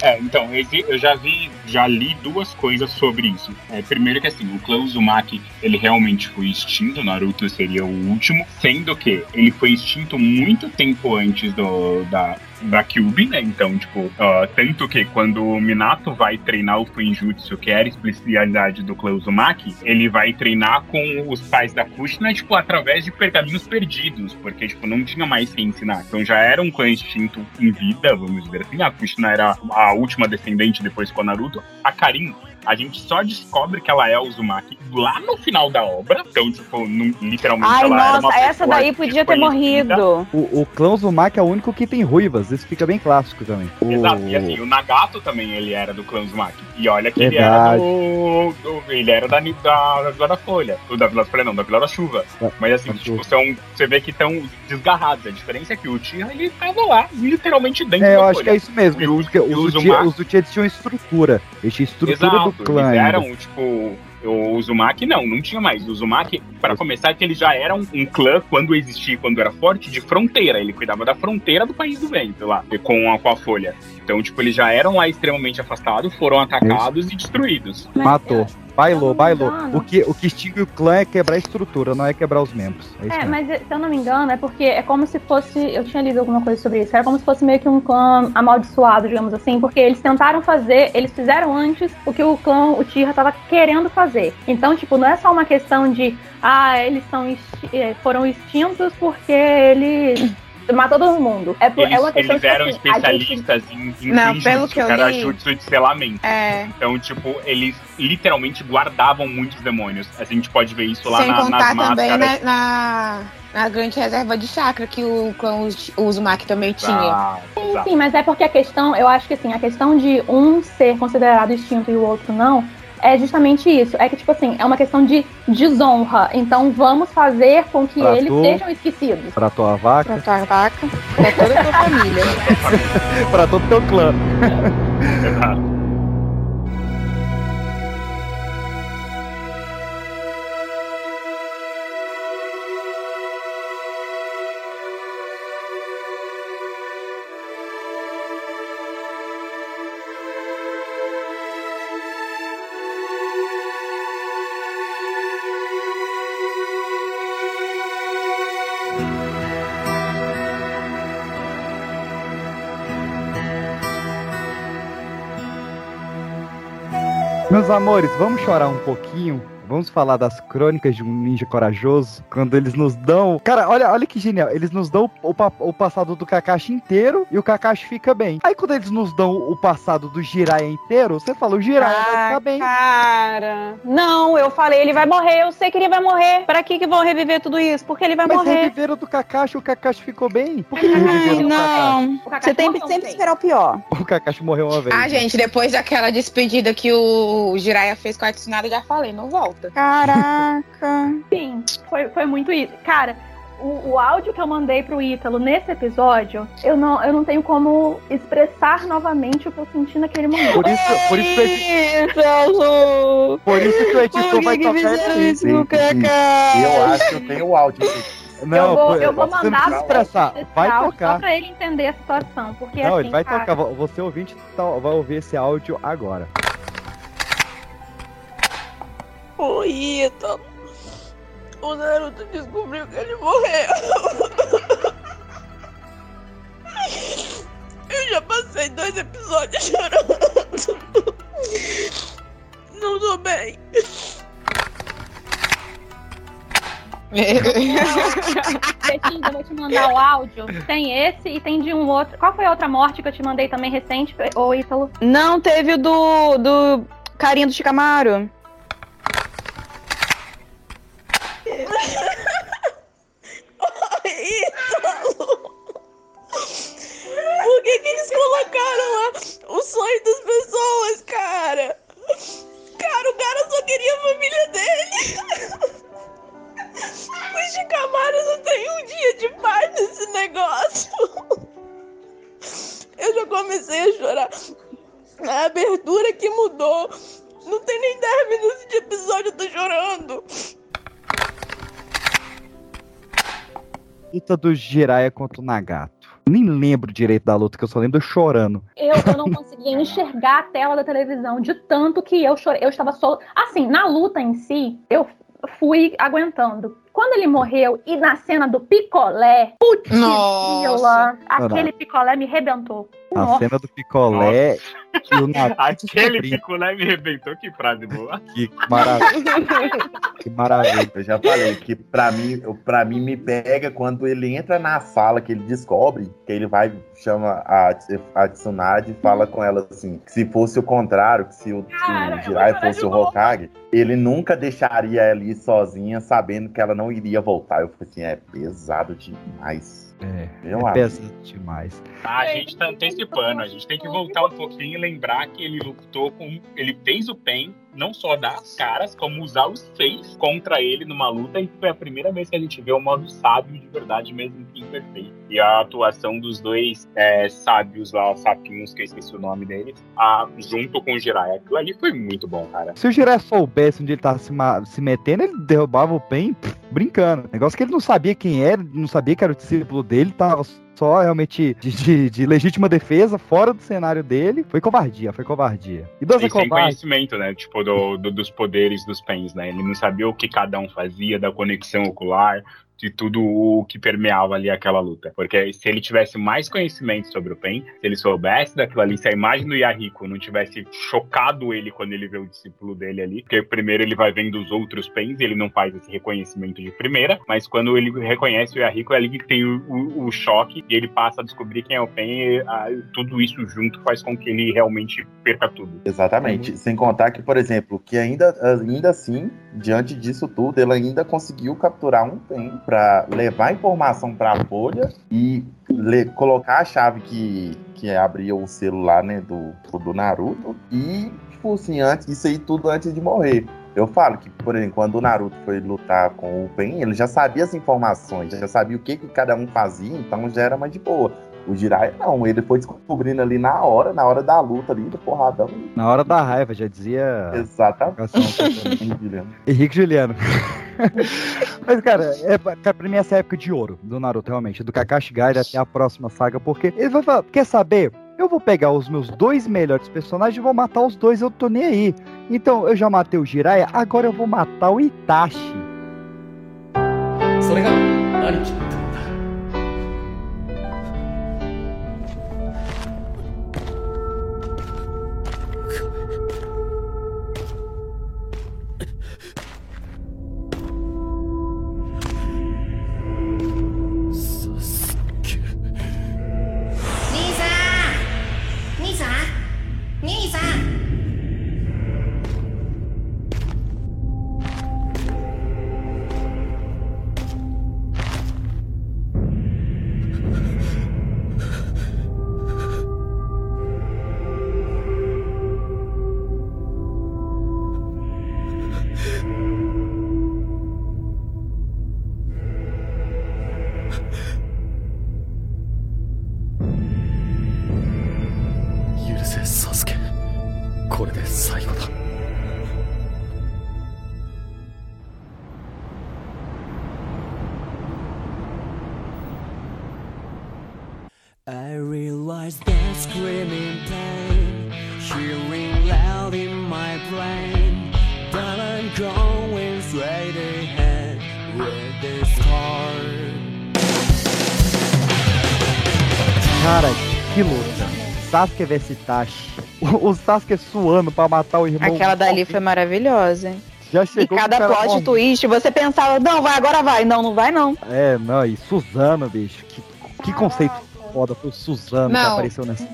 É, então, eu já vi, já li duas coisas sobre isso. É, primeiro que assim, o clã Uzumaki, ele realmente foi extinto, Naruto seria o último, sendo que ele foi extinto muito tempo antes do, da, da Kyuubi, né? Então, tipo, ah, tanto que quando o Minato vai treinar o Fuinjutsu, que era a especialidade do clã Uzumaki, ele vai treinar com os pais da Kushina, tipo, através de pergaminhos perdidos, porque, tipo, não tinha mais quem ensinar. Então já era um clã extinto em vida, vamos dizer assim. A Kushina era a última descendente depois com o Naruto. A Karin, a gente só descobre que ela é a Uzumaki lá no final da obra. Então, tipo, não- literalmente Ai, ela era uma nossa, essa daí podia ter desconhecida. morrido. O, o clã Uzumaki é o único que tem ruivas. Isso fica bem clássico também. Exato, O- e assim, o Nagato também ele era do clã Uzumaki. E olha que ele era Verdade. do, do- Ele era da, da, da Vila da Folha. Do- Da Vila da Folha não, da Vila da Chuva. É, Mas assim, tipo, são. Você vê que estão desgarrados. A diferença é que o Tira ele tava lá, literalmente dentro É, eu da acho Folha. que é isso mesmo. E o- e o Uchiha Uzumaki- os Uchiha, eles tinham estrutura. Eles tinham estrutura Exato, do clã. eles eram, tipo. O Uzumaki não, não tinha mais. O Uzumaki, para começar, que ele já era um, um clã, quando existia, quando era forte, de fronteira. Ele cuidava da fronteira do país do vento lá, com a, com a folha. Então, tipo, eles já eram lá extremamente afastados, foram atacados e destruídos. Matou. Bailou, bailou. engano- O que, o que extingue o clã é quebrar a estrutura, não é quebrar os membros. É É, mas se eu não me engano, é porque é como se fosse. Eu tinha lido alguma coisa sobre isso. Era como se fosse meio que um clã amaldiçoado, digamos assim. Porque eles tentaram fazer, eles fizeram antes o que o clã Uchiha tava querendo fazer. Então, tipo, não é só uma questão de. Ah, eles são eh, foram extintos porque eles. Matou todo mundo. É, por, Eles, é uma questão eles eram assim, a gente- especialistas em, em Não, pelo que eu era li- jutsu de selamento. É. Então, tipo, eles literalmente guardavam muitos demônios. A gente pode ver isso lá Sem na, contar nas também máscaras. na, na, na grande reserva de chakra que o clã Uz- Uzumaki também tinha. Exato, Sim, sim, mas é porque a questão, eu acho que assim, a questão de um ser considerado extinto e o outro não, é justamente isso. É que, tipo assim, é uma questão de desonra. Então vamos fazer com que Pra eles tu. sejam esquecidos. Pra tua vaca, Pra tua vaca, pra toda a tua família. [LAUGHS] pra todo teu clã. Meus amores, vamos chorar um pouquinho. Vamos falar das crônicas de um ninja corajoso. Quando eles nos dão. Cara, olha, olha que genial. Eles nos dão o, pa- o passado do Kakashi inteiro e o Kakashi fica bem. Aí quando eles nos dão o passado do Jiraiya inteiro, você fala, o Jiraiya vai ficar bem. Cara, não, eu falei, ele vai morrer, eu sei que ele vai morrer. Pra que que vão reviver tudo isso? Porque ele vai Mas morrer. reviveram do Kakashi, o Kakashi ficou bem. Por que, que reviveram Ai, do não. Você tem que sempre esperar o pior. Kakashi? O Kakashi morreu uma vez. Ah, gente, depois daquela despedida que o Jiraiya fez com a Tsunade, eu já falei, não volta. Caraca. [LAUGHS] Sim, foi, foi muito isso. Cara, o, o áudio que eu mandei pro Ítalo nesse episódio, eu não, eu não tenho como expressar novamente o que eu senti naquele momento. Por isso, por isso que Ítalo! por isso que o editor vai tocar isso no Eu acho que eu tenho o áudio. Não, eu vou, eu vou mandar expressar. Vai tocar. Só pra ele entender a situação. Porque Não, assim, ele vai cara, tocar. Você ouvinte tá- vai ouvir esse áudio agora. O Ítalo. O Naruto descobriu que ele morreu. Eu já passei dois episódios chorando. Não tô bem. Betinho, eu vou te mandar o áudio. Tem esse e tem de um outro. Qual foi a outra morte que eu te mandei também recente, ô Ítalo? Não teve o do, do carinha do Chicamaro. Ítalo. Por que, que eles colocaram lá o sonho das pessoas, cara? Cara, o cara só queria a família dele. O Chicamaro não tem um dia de paz nesse negócio. Eu já comecei a chorar. A abertura que mudou. Não tem nem 10 minutos de episódio, eu tô chorando. Luta do Jiraiya contra o Nagato. Nem lembro direito da luta, que eu só lembro eu chorando. Eu, eu não [LAUGHS] conseguia enxergar a tela da televisão de tanto que eu chorei. Eu estava só. Assim, na luta em si, eu fui aguentando. Quando ele morreu e na cena do picolé, putz, aquele picolé me rebentou. A Nossa. cena do picolé que o Nagato [LAUGHS] Aquele picolé me arrebentou, que frase boa. Que maravilha. [LAUGHS] que maravilha. Eu já falei que pra mim, pra mim me pega quando ele entra na sala que ele descobre, que ele vai, chama a, a Tsunade e fala com ela assim, que se fosse o contrário, que se o, se o Jiraiya fosse o Hokage, ele nunca deixaria ela ir sozinha, sabendo que ela não iria voltar. Eu falei assim, é pesado demais. É, Eu é pesado demais. Ah, a gente tá antecipando, a gente tem que voltar um pouquinho e lembrar que ele lutou com. Ele fez o PEN, não só dar as caras, como usar os seis contra ele numa luta, e foi a primeira vez que a gente vê o modo sábio de verdade, mesmo que imperfeito. E a atuação dos dois é, sábios lá, os sapinhos, que eu esqueci o nome deles, a, junto com o Jiraiya. Aquilo ali foi muito bom, cara. Se o Jiraiya soubesse onde ele tava se, ma- se metendo, ele derrubava o Pen brincando. Negócio que ele não sabia quem era, não sabia que era o discípulo dele, tava só realmente de, de- de legítima defesa, fora do cenário dele. Foi covardia, foi covardia. E sem covarde. conhecimento, né? Tipo, do, do- dos poderes dos pens, né? Ele não sabia o que cada um fazia, da conexão ocular, de tudo o que permeava ali aquela luta. Porque se ele tivesse mais conhecimento sobre o pen, se ele soubesse daquilo ali, se a imagem do Yahiko não tivesse chocado ele quando ele vê o discípulo dele ali, porque primeiro ele vai vendo os outros pens, ele não faz esse reconhecimento de primeira, mas quando ele reconhece o Yahiko, é ali que tem o, o- o choque e ele passa a descobrir quem é o pen e ah, tudo isso junto faz com que ele realmente perca tudo. Exatamente. Sem contar que, por exemplo, que ainda, ainda assim, diante disso tudo, ele ainda conseguiu capturar um PEN para levar informação para a Folha e colocar a chave que, que abria o celular né, do, do Naruto. E, tipo assim, antes, isso aí tudo antes de morrer. Eu falo que, por exemplo, quando o Naruto foi lutar com o Pen, ele já sabia as informações, já sabia o que, que cada um fazia, então já era mais de boa. O Jiraiya não, ele foi descobrindo ali na hora, na hora da luta ali, do porradão. Na hora da raiva, já dizia. Exatamente. [LAUGHS] Henrique Juliano. [LAUGHS] Mas, cara, é, cara, pra mim essa é a época de ouro do Naruto, realmente. Do Kakashi Gaiden até a próxima saga, porque ele vai falar, quer saber? Eu vou pegar os meus dois melhores personagens e vou matar os dois, eu tô nem aí. Então, eu já matei o Jiraiya, agora eu vou matar o Itachi. それが兄貴 Sasuke vs [LAUGHS] Itachi. O, o Sasuke suando pra matar o irmão. Aquela dali foi maravilhosa. hein? Já E chegou cada o cara plot morto. twist, você pensava, não, vai, agora vai. Não, não vai, não. É, não, e Suzano, bicho. Que, que conceito foda foi o Suzano que Não. apareceu nessa.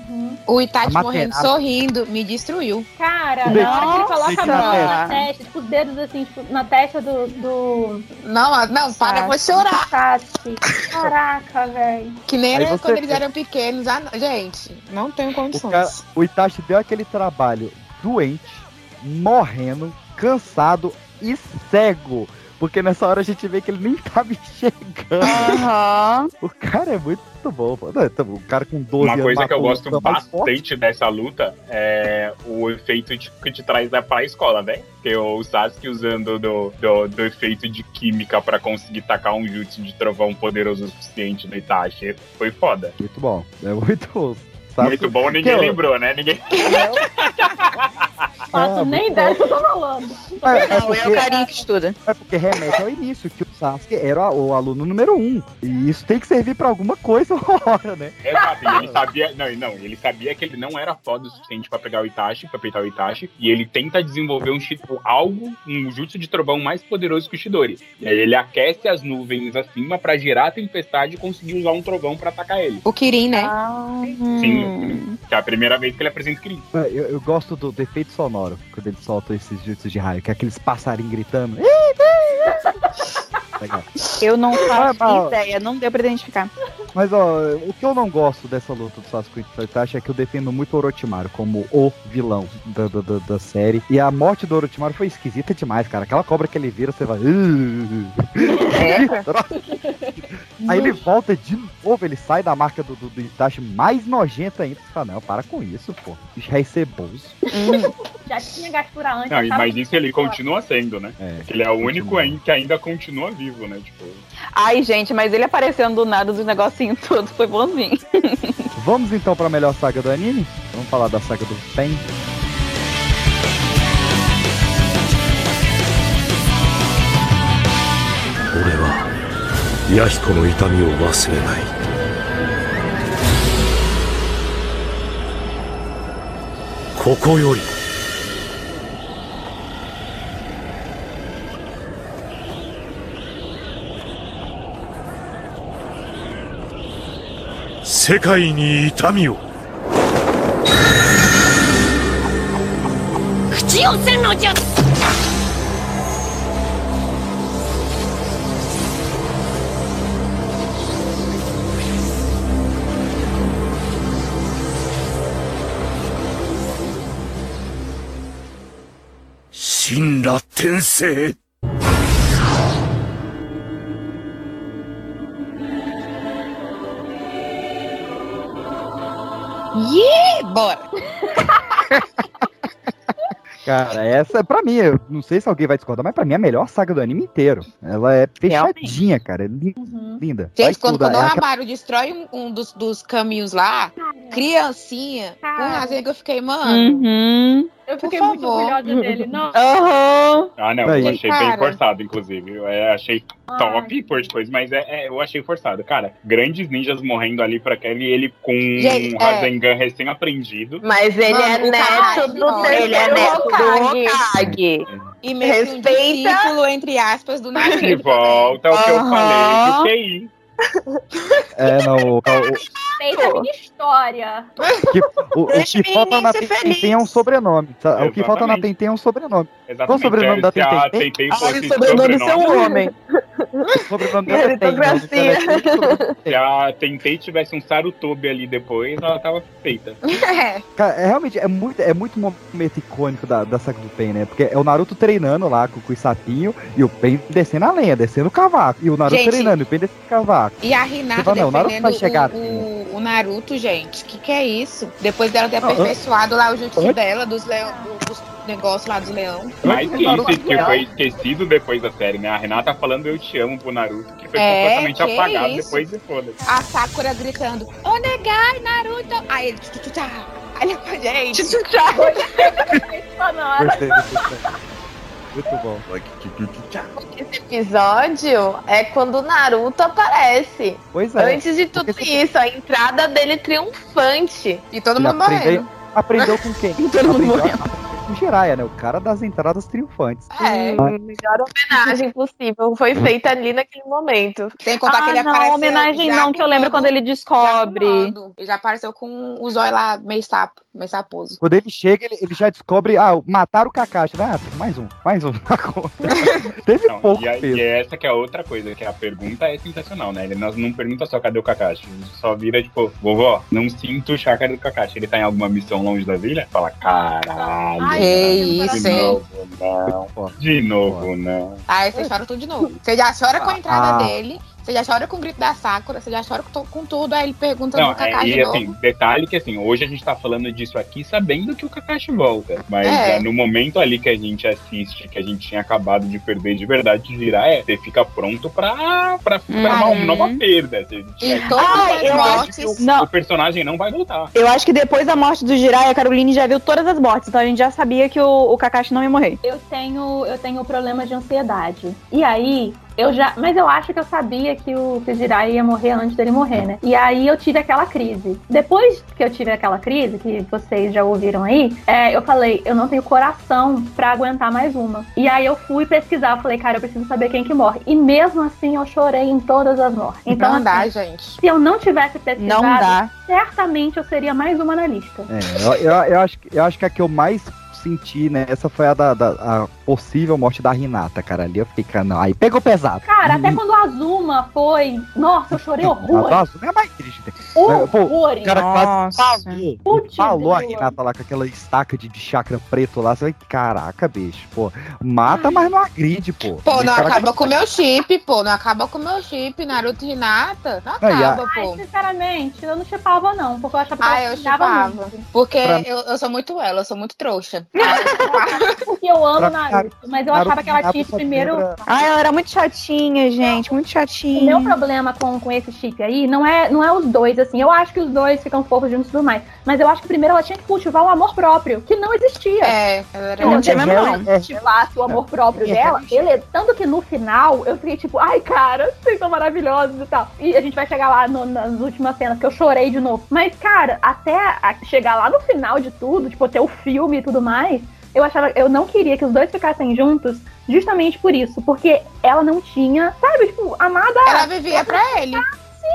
O Itachi A morrendo sorrindo me destruiu. Cara, Beijo. na hora que ele coloca a mão na testa. tipo, os dedos assim, tipo, na testa do. do... Não, não, para, eu vou chorar. Caraca, velho. Que nem era você- quando eles eram pequenos. Ah, não, gente, não tenho O, condições. cara, o Itachi deu aquele trabalho doente, morrendo, cansado e cego. Porque nessa hora a gente vê que ele nem [LAUGHS] tava enxergando. Aham. O cara é muito bom. pô. Não, então, O cara com 12 Uma anos. coisa que eu gosto bastante dessa luta é o efeito de- que te traz da pra escola, né? Porque o Sasuke usando do, do, do efeito de química pra conseguir tacar um jutsu de trovão poderoso o suficiente no Itachi foi foda. Muito bom. É muito bom. Sasuke- Muito bom, ninguém Que eu- lembrou, né? Ninguém. Faço Ah, nem ideia do que eu tô falando. É, é Não, é porque- o carinho que estuda. É porque remete ao início, que o Sasuke era o aluno número um. E isso tem que servir pra alguma coisa uma [LAUGHS] hora, né? Exato, e ele sabia. Não, não, ele sabia que ele não era foda o suficiente pra pegar o Itachi, pra peitar o Itachi, e ele tenta desenvolver um shi- algo, um jutsu de trovão mais poderoso que o Shidori. E aí ele aquece as nuvens acima pra gerar a tempestade e conseguir usar um trovão pra atacar ele. O Kirin, né? Sim, que é a primeira vez que ele apresenta o Kirin. É, Eu, eu gosto do, do efeito sonoro, quando ele solta esses jutsus de raio, que é aqueles passarinhos gritando. [LAUGHS] Legal. Eu não faço Ah, mas- ideia, não deu pra identificar. Mas ó, o que eu não gosto dessa luta do Sasuke e Itachi é que eu defendo muito o Orochimaru como o vilão da, da, da- da série. E a morte do Orochimaru foi esquisita demais, cara. Aquela cobra que ele vira, você vai. Aí ele volta de novo, ele sai da marca do, do, do Itachi mais nojenta ainda. Você fala, não, para com isso, pô. Bicho é ceboso. Já tinha gastura antes. Não, já mas isso ele continua sendo, né? É, ele é o único que ainda continua vivo, né? Tipo, Ai, gente, mas ele aparecendo do nada dos negocinhos [LAUGHS] todos foi bonzinho. Vamos então pra melhor saga do anime? Vamos falar da saga do Pen. 俺は弥彦の痛みを忘れないここより 世界に痛みを。口をせんのじゃ。神羅天聖 Yeah, bora! [LAUGHS] Cara, essa, pra mim, eu não sei se alguém vai discordar, mas pra mim é a melhor saga do anime inteiro. Ela é fechadinha, cara. É lin- linda. Gente, quando, quando o é aquela- Ramaru destrói um, um dos, dos caminhos lá, criancinha, com razão que eu fiquei, mano. Uhum. Eu por fiquei muito favor. orgulhosa dele. [LAUGHS] Não. Aham. Ah, não, Aí. eu achei Cara. bem forçado, inclusive. Eu é, achei top por coisas, mas é, é, eu achei forçado. Cara, grandes ninjas morrendo ali pra aquele ele com Gente, um é. Rasengan recém-aprendido. Mas ele Mano, é neto do não. terceiro Ele é neto do Hokage. Hokage. E um Respeita. discípulo, entre aspas, do De Naruto. volta ao que eu falei do QI. É, não, o, Feita a minha história. que, o, o que o falta menino na feliz. é um sobrenome. tá? O que falta na. Tenten é um sobrenome. Exatamente. Qual o sobrenome Se da a Tenten? Tenten Ai, fosse o sobrenome um sobrenome- homem. O sobrenome é Ten, né? É Ten. Se a Tentei tivesse um Sarutobi ali depois, ela tava feita. Cara, é, realmente, é muito, é muito momento icônico da, da saga do Pen, né? Porque é o Naruto treinando lá com, com o sapinho e o Pen descendo a lenha, descendo o cavaco. E o Naruto Gente. treinando e o Pen descendo o cavaco. E a Hinata fala, não, o Naruto defendendo vai chegar o, o, o Naruto, gente. Que que é isso? Depois dela ter aperfeiçoado lá o jutsu dela, dos, leão, do- dos negócios lá dos leão. Mais que isso, que foi esquecido depois da série, né? A Renata falando eu te amo pro Naruto, que foi É, completamente que apagado isso. depois e foda-se. A Sakura gritando, Onegai, Naruto! Aí ele, tchu, tchu, tchá. Olha pra gente. Tchu, tchá. Gostei, gostei. Muito bom. Esse episódio é quando o Naruto aparece. Pois é. Antes de tudo isso, a entrada dele triunfante. E todo Ele aprendeu, aprendeu com quem? [LAUGHS] Todo mundo aprendeu, morrendo. aprendeu com o Jiraiya, né? O cara das entradas triunfantes. É, a melhor homenagem possível foi feita ali naquele momento. Sem contar Ah, que ele não, apareceu. homenagem não, que eu lembro quando ele descobre. já já apareceu com o zóio lá meio sapo, meio saposo. Quando ele chega, ele, ele já descobre, ah, mataram o Kakashi. né? Ah, mais um, mais um na [LAUGHS] conta. Teve Não, pouco e, a- peso. e essa que é a outra coisa, que a pergunta é sensacional, né? Ele não, não pergunta só cadê o Kakashi. Ele só vira, tipo, vovó, não sinto o chakra do Kakashi. Ele tá em alguma missão longe da vila? Fala, caralho. Ai, que isso, de hein? novo, não. De novo, não. Aí você chora tudo de novo. Você já chora com a entrada Ah. dele, você já chora com o grito da Sakura, você já chora com, com tudo, aí ele pergunta Não, do Kakashi é, e novo. assim, detalhe que assim, hoje a gente tá falando disso aqui sabendo que o Kakashi volta. Mas É. é, no momento ali que a gente assiste, que a gente tinha acabado de perder de verdade de virar, é, você fica pronto pra, pra, pra uma Uhum. nova perda. Você, E é, todas as eu mortes. o, Não. o personagem não vai voltar. Eu acho que depois da morte do Jiraiya, a Caroline já viu todas as mortes, então a gente já sabia que o, o Kakashi não ia morrer. Eu tenho, eu tenho problema de ansiedade. E aí, eu já. Mas eu acho que eu sabia que o, Jiraiya ia morrer antes dele morrer, né? E aí eu tive aquela crise. Depois que eu tive aquela crise, que vocês já ouviram aí, é, eu falei, eu não tenho coração pra aguentar mais uma. E aí eu fui pesquisar, falei, cara, eu preciso saber quem que morre. E mesmo assim eu chorei em todas as mortes. Então, não dá, assim, gente. se eu não tivesse pesquisado, Não dá. certamente eu seria mais uma na lista. É, eu, eu, eu acho, que- eu acho que a que eu mais senti, né? Essa foi a da, da- a possível morte da Renata, cara. Ali eu fiquei, cara, não, aí pegou pesado. Cara, até quando a Azuma foi. Nossa, eu chorei [LAUGHS] A horror. do Azul é mais triste. né? Pô, Horrores. o cara quase falou. Putz, falou a. Renata lá com aquela estaca de, de chakra preto lá. Você vai, caraca, bicho, pô. Mata, mas não agride, pô. Pô, não o cara- acaba com o meu chip, pô. Não acaba com o meu chip, Naruto e Hinata. Não Não, a- acaba, pô. Ai, sinceramente, eu não chipava, não, porque eu achava que Ah, eu chipava. Porque Pra- eu, eu sou muito ela, eu sou muito trouxa. Porque eu amo Naruto, mas eu achava que ela só primeiro. Ai, ela era muito chatinha, gente, muito O chatinha. meu problema com, com esse chip aí não é, não é os dois, assim. Eu acho que os dois ficam fofos juntos e tudo mais. Mas eu acho que primeiro ela tinha que cultivar o amor próprio, que não existia. É, ela era Não tinha mesmo, não. Cultivasse o amor próprio É, dela, é. beleza. Tanto que no final eu fiquei tipo, ai cara, vocês são maravilhosos e tal. E a gente vai chegar lá no- nas últimas cenas que eu chorei de novo. Mas, cara, até a- chegar lá no final de tudo, tipo, ter o filme e tudo mais, eu achava, eu não queria que os dois ficassem juntos justamente por isso. Porque ela não tinha, sabe, tipo, amada. Ela vivia pra ele.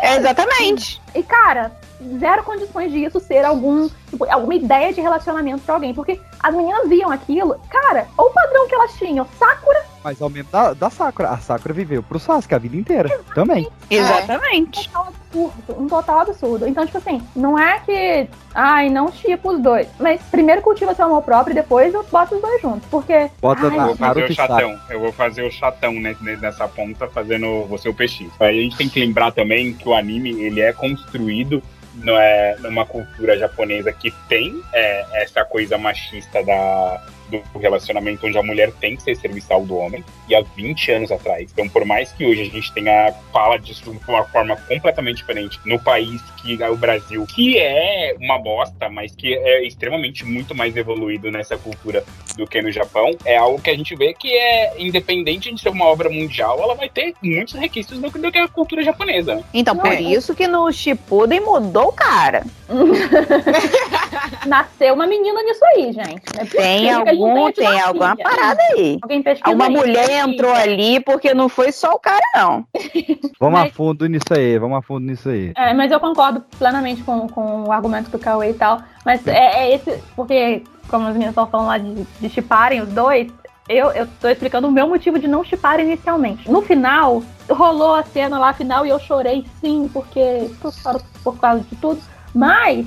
É, exatamente. E, cara, zero condições de isso ser algum, tipo, alguma ideia de relacionamento pra alguém. Porque as meninas viam aquilo, cara, olha o padrão que elas tinham. Sakura Mas ao menos da, da Sakura. A Sakura viveu pro Sasuke a vida inteira. Também. Exatamente. um total absurdo, um total absurdo. Então, tipo assim, não é que, ai, não chipo os dois. Mas primeiro cultiva seu amor próprio e depois eu boto os dois juntos. Porque. Bota ai, Eu vou fazer o chatão. Eu vou fazer o chatão nesse- nessa ponta, fazendo você o PX. Aí a gente tem que lembrar também que o anime ele é construído não é, numa cultura japonesa que tem é, essa coisa machista da, do relacionamento onde a mulher tem que ser serviçal do homem, e há 20 anos atrás. Então, por mais que hoje a gente tenha fala disso de uma forma completamente diferente no país que é o Brasil, que é uma bosta, mas que é extremamente muito mais evoluído nessa cultura do que no Japão, é algo que a gente vê que é independente de ser uma obra mundial, ela vai ter muitos requisitos do, do que a cultura japonesa. Então, por é. isso que no Shippuden mudou o cara. [LAUGHS] Nasceu uma menina nisso aí, gente. Não é Tem algum, tenha tido tem uma alguma filha. parada aí. Alguém pesquisa Uma aí, mulher pesquisa. entrou ali porque não foi só o cara, não. [LAUGHS] Vamos Mas- a fundo nisso aí, vamos a fundo nisso aí. É, mas eu concordo plenamente com, com o argumento do Cauê e tal. Mas é, é esse, porque, como as meninas estão falando lá de, de chiparem os dois, eu, eu tô explicando o meu motivo de não chipar inicialmente. No final, rolou a cena lá final e eu chorei sim, porque por, causa- por causa de tudo. Mas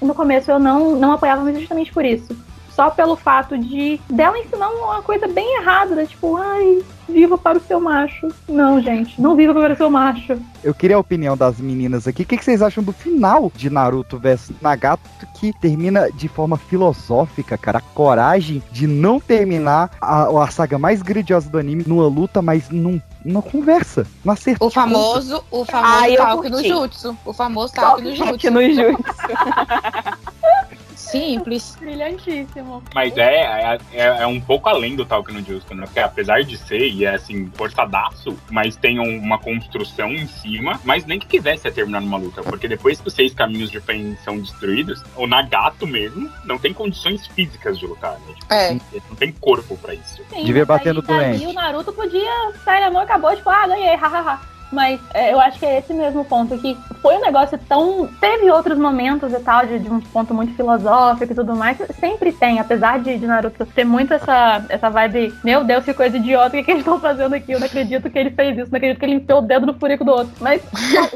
no começo eu não, não apoiava mas justamente por isso. Só pelo fato de dela ensinar uma coisa bem errada, né? tipo, ai, viva para o seu macho. Não, gente, não viva para o seu macho. Eu queria a opinião das meninas aqui. O que, que vocês acham do final de Naruto vs Nagato, que termina de forma filosófica, cara? A coragem de não terminar a, a saga mais grandiosa do anime numa luta, mas num, numa conversa. Não acertou. O famoso, o famoso Ah, talk no jutsu. O famoso talk no jutsu. No jutsu. [LAUGHS] Simples. [LAUGHS] Brilhantíssimo. Mas é, é, é- é um pouco além do Talk no Justo, né? Porque apesar de ser, e é assim, forçadaço, mas tem um- uma construção em cima, mas nem que quisesse terminar numa luta, porque depois que os seis caminhos de Pen são destruídos, o Nagato mesmo não tem condições físicas de lutar, né? Tipo, É. Ele não tem corpo pra isso. Sim, Devia bater no daí doente. o Naruto podia sair na mão e acabou, tipo, ah, ganhei, [LAUGHS] hahaha. Mas é, eu acho que é esse mesmo ponto, que foi um negócio tão. Teve outros momentos e tal, de, de um ponto muito filosófico e tudo mais. Sempre tem, apesar de, de Naruto ter muito essa, essa vibe, meu Deus, que coisa idiota, o que, que eles estão fazendo aqui? Eu não acredito que ele fez isso, não acredito que ele enfiou o dedo no furico do outro. Mas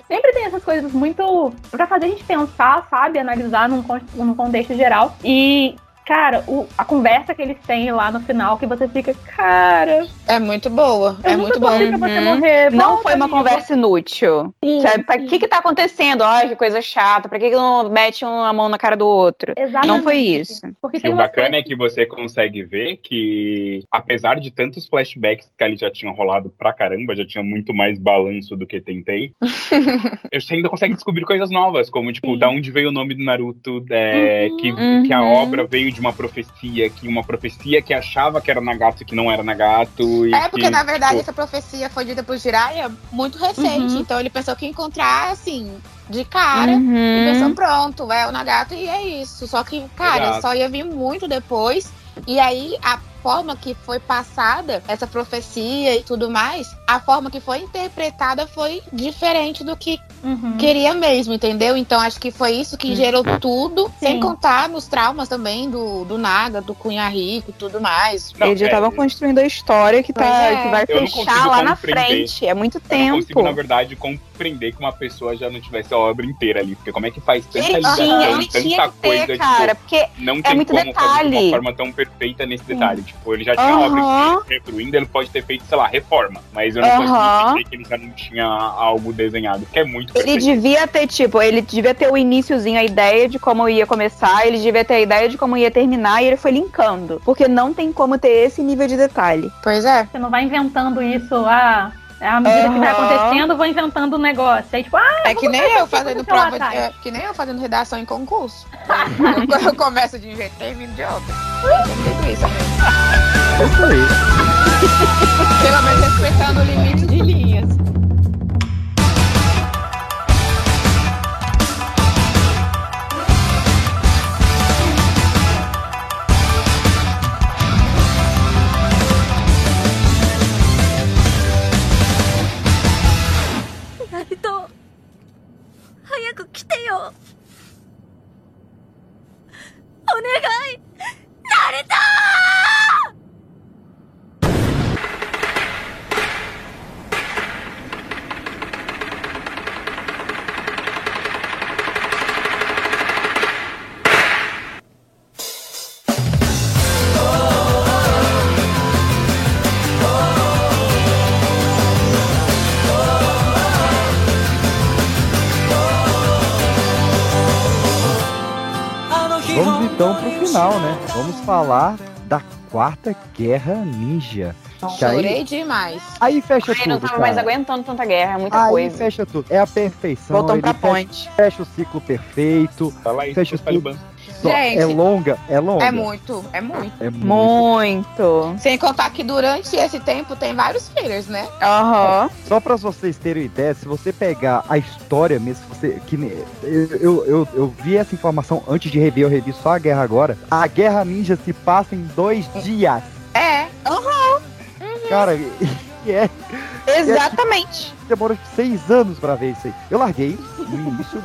sempre tem essas coisas muito. pra fazer a gente pensar, sabe? Analisar num, num contexto geral. E. Cara, o- a conversa que eles têm lá no final, que você fica, cara, É muito boa. Eu É nunca muito você morrer. Não Volta, foi uma conversa inútil. Sim, Sabe, pra sim. que que tá acontecendo? Ai, que coisa chata. Pra que que não mete uma mão na cara do outro? Exatamente. Não foi isso. Porque E tem o bacana é que você consegue ver que, apesar de tantos flashbacks que ali já tinham rolado pra caramba, já tinha muito mais balanço do que tentei, [LAUGHS] você ainda consegue descobrir coisas novas, como, tipo, da onde veio o nome do Naruto, é, que, que a Uhum. obra veio de uma profecia, que uma profecia que achava que era Nagato e que não era Nagato. E É, porque que, na verdade tipo, essa profecia foi dita por Jiraiya muito recente. Uhum. Então ele pensou que ia encontrar, assim, de cara. Uhum. E pensou, pronto, é o Nagato e é isso. Só que, cara, Exato. só ia vir muito depois. E aí, a forma que foi passada, essa profecia e tudo mais, a forma que foi interpretada foi diferente do que Uhum. queria mesmo, entendeu? Então acho que foi isso que gerou tudo, sem Sim. contar nos traumas também do, do Naga, do Cunha Rico e tudo mais. Não, Eles já é, estavam construindo a história que, tá, é. que vai Eu fechar lá na frente. É muito Eu não tempo. consigo, na verdade, compreender que uma pessoa já não tivesse a obra inteira ali. Porque como é que faz tanta Ele ligação, tinha, ele tanta tinha que coisa, ter, cara, tipo, porque não é tem muito como fazer de detalhe. uma forma tão perfeita nesse detalhe. Tipo, ele já tinha a Aham. obra que reconstruindo, ele pode ter feito, sei lá, reforma. Mas eu não Aham. consigo entender que ele já não tinha algo desenhado, que é muito Ele perfeito. devia ter, tipo, ele devia ter o iníciozinho, a ideia de como ia começar, ele devia ter a ideia de como ia terminar e ele foi linkando. Porque não tem como ter esse nível de detalhe. Pois é. Você não vai inventando isso, ah, à medida que vai acontecendo, eu vou inventando um negócio. Aí, tipo, ah, É que nem eu fazendo prova, de, é, que nem eu fazendo redação em concurso. [LAUGHS] eu, eu começo de um jeito, termino de outro. Tudo isso? É isso aí. Pelo menos respeitando o limite de linhas. Falar da quarta guerra ninja. Que aí- Chorei demais. Aí fecha Ai, tudo, não tava cara. mais aguentando tanta guerra, é muita Aí coisa. fecha tudo. É a perfeição. Voltamos pra fecha, ponte. fecha o ciclo perfeito. Fala aí, fecha tudo. Só- Gente, é longa, é longa. É muito, é muito. É muito. Muito. Sem contar que durante esse tempo tem vários fillers, né? Aham. Só pra vocês terem ideia, se você pegar a história mesmo, você, que, eu, eu, eu, eu vi essa informação antes de rever, eu revi só a guerra agora. A guerra ninja se passa em dois dias. É. Aham. Cara, e é. Exatamente. Demorou seis anos pra ver isso aí. Eu larguei, no início,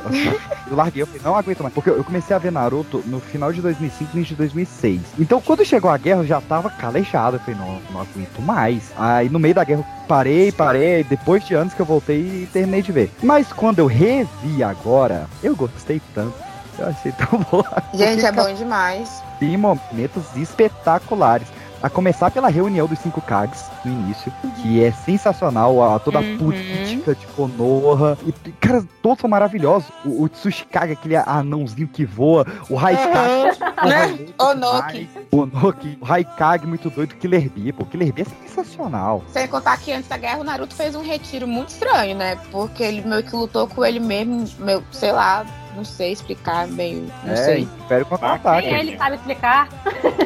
eu larguei, eu falei, não aguento mais. Porque eu comecei a ver Naruto no final de 2005 início de 2006. Então, quando chegou a guerra, eu já tava calejado. Eu falei, não, não aguento mais. Aí, no meio da guerra, eu parei, parei. Depois de anos que eu voltei e terminei de ver. Mas quando eu revi agora, eu gostei tanto. Eu achei tão bom. Gente, é bom demais. Tem momentos espetaculares. A começar pela reunião dos cinco Kags no início, que é sensacional, a, toda a Uhum. política de Konoha. E, cara, todos são maravilhosos. O, o Tsushikage, aquele anãozinho que voa, o Raikage. o Né? Onoki. o Onoki, o Raikage muito doido, Killer Bee, pô. Killer Bee é sensacional. Sem contar que antes da guerra o Naruto fez um retiro muito estranho, né? Porque ele meio que lutou com ele mesmo, meu, sei lá, não sei explicar, meio. Não é, sei. Império Contra-Ataque. Nem ele sabe explicar.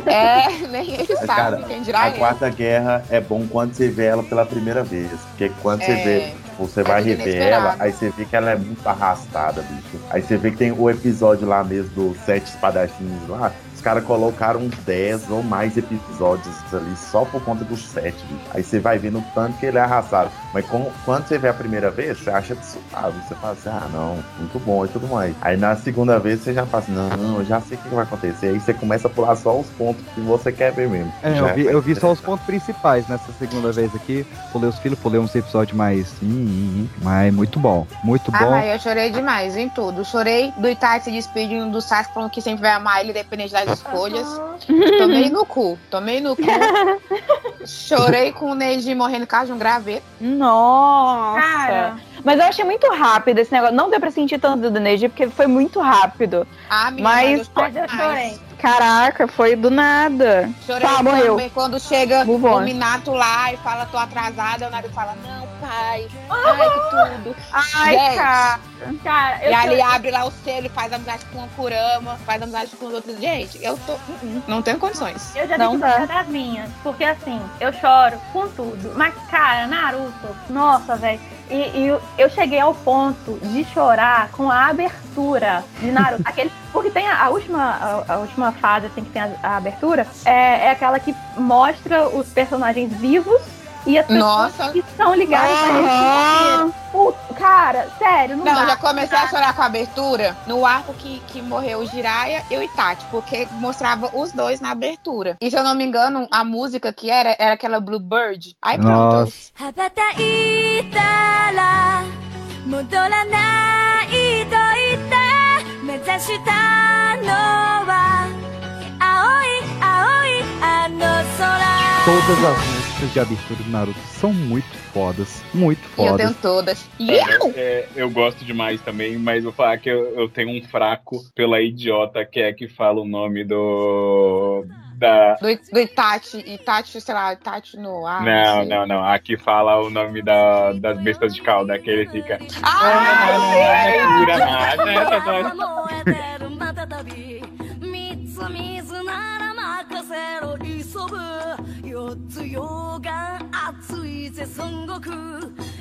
É, [LAUGHS] nem ele sabe, Cara, quem dirá a ele. quarta guerra é bom quando você vê ela pela primeira vez. Porque quando você É. vê, tipo, você vai tudo rever inesperado. ela, aí você vê que ela é muito arrastada, bicho. Aí você vê que tem o episódio lá mesmo dos sete espadachins lá. Os caras colocaram uns 10 ou mais episódios ali só por conta dos sete, bicho. Aí você vai vendo o tanto que ele é arrastado. Mas com- quando você vê a primeira vez, você acha suave. Você fala assim, ah, não, muito bom e tudo mais. Aí na segunda vez você já fala assim, não, não, eu já sei o que vai acontecer. Aí você começa a pular só os pontos que você quer ver mesmo. É, eu vi, eu vi só os [LAUGHS] pontos principais nessa segunda vez aqui. Pulei os filhos, pulei uns episódios mais. Hum, hum, hum. Mas muito bom. Muito Ah, bom. mas eu chorei demais em tudo. Chorei do Itachi se despedindo do Sasuke falando que sempre vai amar ele, independente das escolhas. Tomei no cu. Tomei no cu. [LAUGHS] Chorei com o Neji morrendo por causa de um graveto. Nossa! Cara. Mas eu achei muito rápido esse negócio. Não deu pra sentir tanto do Neji, porque foi muito rápido. Ah, menina, mas, mas eu chorei. Caraca, foi do nada. Chorei tá, morreu. quando chega Move o on. Minato lá e fala, tô atrasada. O Naruto fala, não, pai. Ai, que tudo. Ai, Gente, cara. Cara, eu e ali abre lá o selo e faz amizade com o Kurama, faz amizade com os outros. Gente, eu tô. Não tenho condições. Eu já Não dá. das minhas. Porque assim, eu choro com tudo. Mas, cara, Naruto, nossa, velho. E, e eu- eu cheguei ao ponto de chorar com a abertura de Naruto. [LAUGHS] Aquele, porque tem a, a última, a, a última fase assim, que tem a, a abertura, é, é aquela que mostra os personagens vivos e as pessoas Nossa. que estão ligadas uhum. Puta, cara, sério, não, não dá. já comecei a chorar com a abertura no arco que, que morreu o Jiraya e o Itachi, porque mostrava os dois na abertura. E se eu não me engano, a música que era, era aquela Bluebird. Aí pronto. Nossa. Todas as músicas músicas de abertura do Naruto são muito fodas, muito fodas. eu tenho todas. É, é, eu gosto demais também, mas vou falar que eu, eu tenho um fraco pela idiota que é que fala o nome do da... Do, do Itachi, Itachi, sei lá, Itachi no ar. Não, não, não. Aqui fala o nome da, das bestas de calda, que ele fica. Ah, せろ急ぐ四つ溶岩熱いぜ孫悟空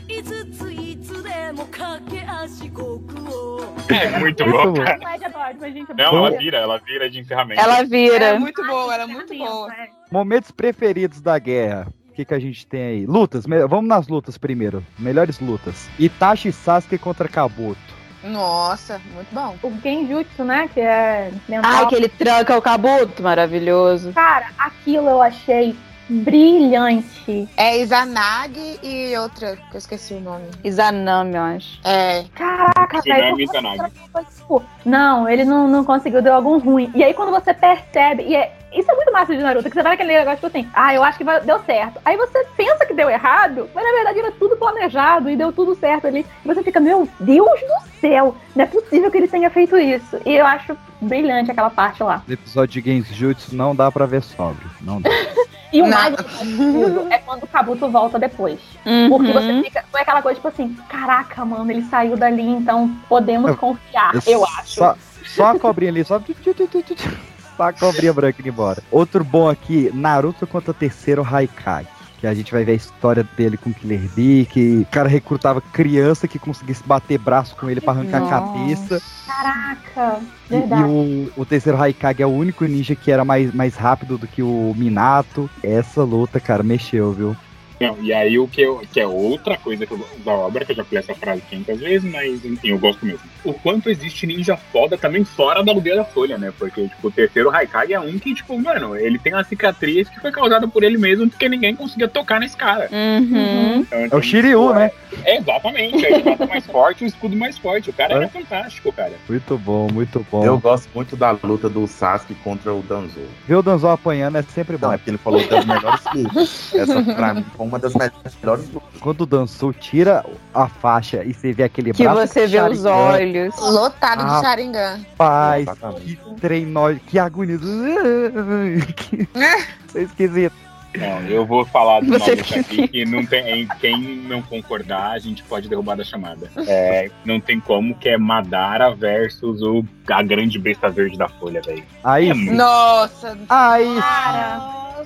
五ついつでも駆け足極を É muito Muito bom, bom. cara. Mas é dói, mas, gente, é Não, bom. ela vira, ela vira de encerramento. Ela vira. Ela é muito boa, ela é muito boa. Momentos preferidos da guerra. O que, que a gente tem aí? Lutas. me- Vamos nas lutas primeiro. Melhores lutas. Itachi e Sasuke contra Kabuto. Nossa, muito bom. O Genjutsu, né? Que é mental. Ai, que ele tranca o Kabuto, maravilhoso. Cara, aquilo eu achei brilhante. É Izanagi e outra, que eu esqueci o nome. Izanami, eu acho. É. Caraca, velho. E. Tipo, Não, ele não, não conseguiu, deu algum ruim. E aí quando você percebe, e é, isso é muito massa de Naruto, que você vai naquele negócio tipo assim, ah, eu acho que vai- deu certo. Aí você pensa que deu errado, mas na verdade era tudo planejado e deu tudo certo ali. E você fica, meu Deus do céu, não é possível que ele tenha feito isso. E eu acho brilhante aquela parte lá. No episódio de Genjutsu não dá pra ver sóbrio. Não dá. [LAUGHS] E o mais é quando o Kabuto volta depois. Uhum. Porque você fica. Foi aquela coisa, tipo assim, caraca, mano, ele saiu dali, então podemos Eu- confiar, eu acho. Só, só a cobrinha ali, só. Só a cobrinha branca indo embora. Outro bom aqui, Naruto contra o terceiro Haikai. Que a gente vai ver a história dele com o Killer Bee, que o cara recrutava criança que conseguisse bater braço com ele pra arrancar a Nossa. cabeça. Caraca, E, e verdade. o, o terceiro Haikage é o único ninja que era mais, mais rápido do que o Minato. Essa luta, cara, mexeu, viu? Não, e aí o que, eu, que é outra coisa que eu da obra, que eu já falei essa frase 500 vezes, mas enfim, eu gosto mesmo. O quanto existe ninja foda também fora da aldeia da Folha, né? Porque, tipo, o terceiro Haikai é um que, tipo, mano, ele tem uma cicatriz que foi causada por ele mesmo, porque ninguém conseguia tocar nesse cara. Uhum. Então, É o Shiryu, né? É, exatamente. É espada mais forte, o escudo mais forte. O cara é fantástico, cara. Muito bom, muito bom. Eu gosto muito da luta do Sasuke contra o Danzo. Ver o Danzol apanhando é sempre bom. Não, é porque ele falou das melhores lutas. Essa, pra mim, uma das melhores lutas. Quando o Dançou tira a faixa e você vê aquele Que braço você de vê os olhos. Lotado Ah. de Sharingan. Paz, que treino, que agonia. [LAUGHS] Que... Isso é esquisito. Não, eu vou falar de uma Você luta aqui que não tem. Quem não concordar, a gente pode derrubar da chamada. [LAUGHS] É, não tem como, que é Madara versus o, a grande besta verde da Folha, velho. Aí, É muito- Nossa, aí,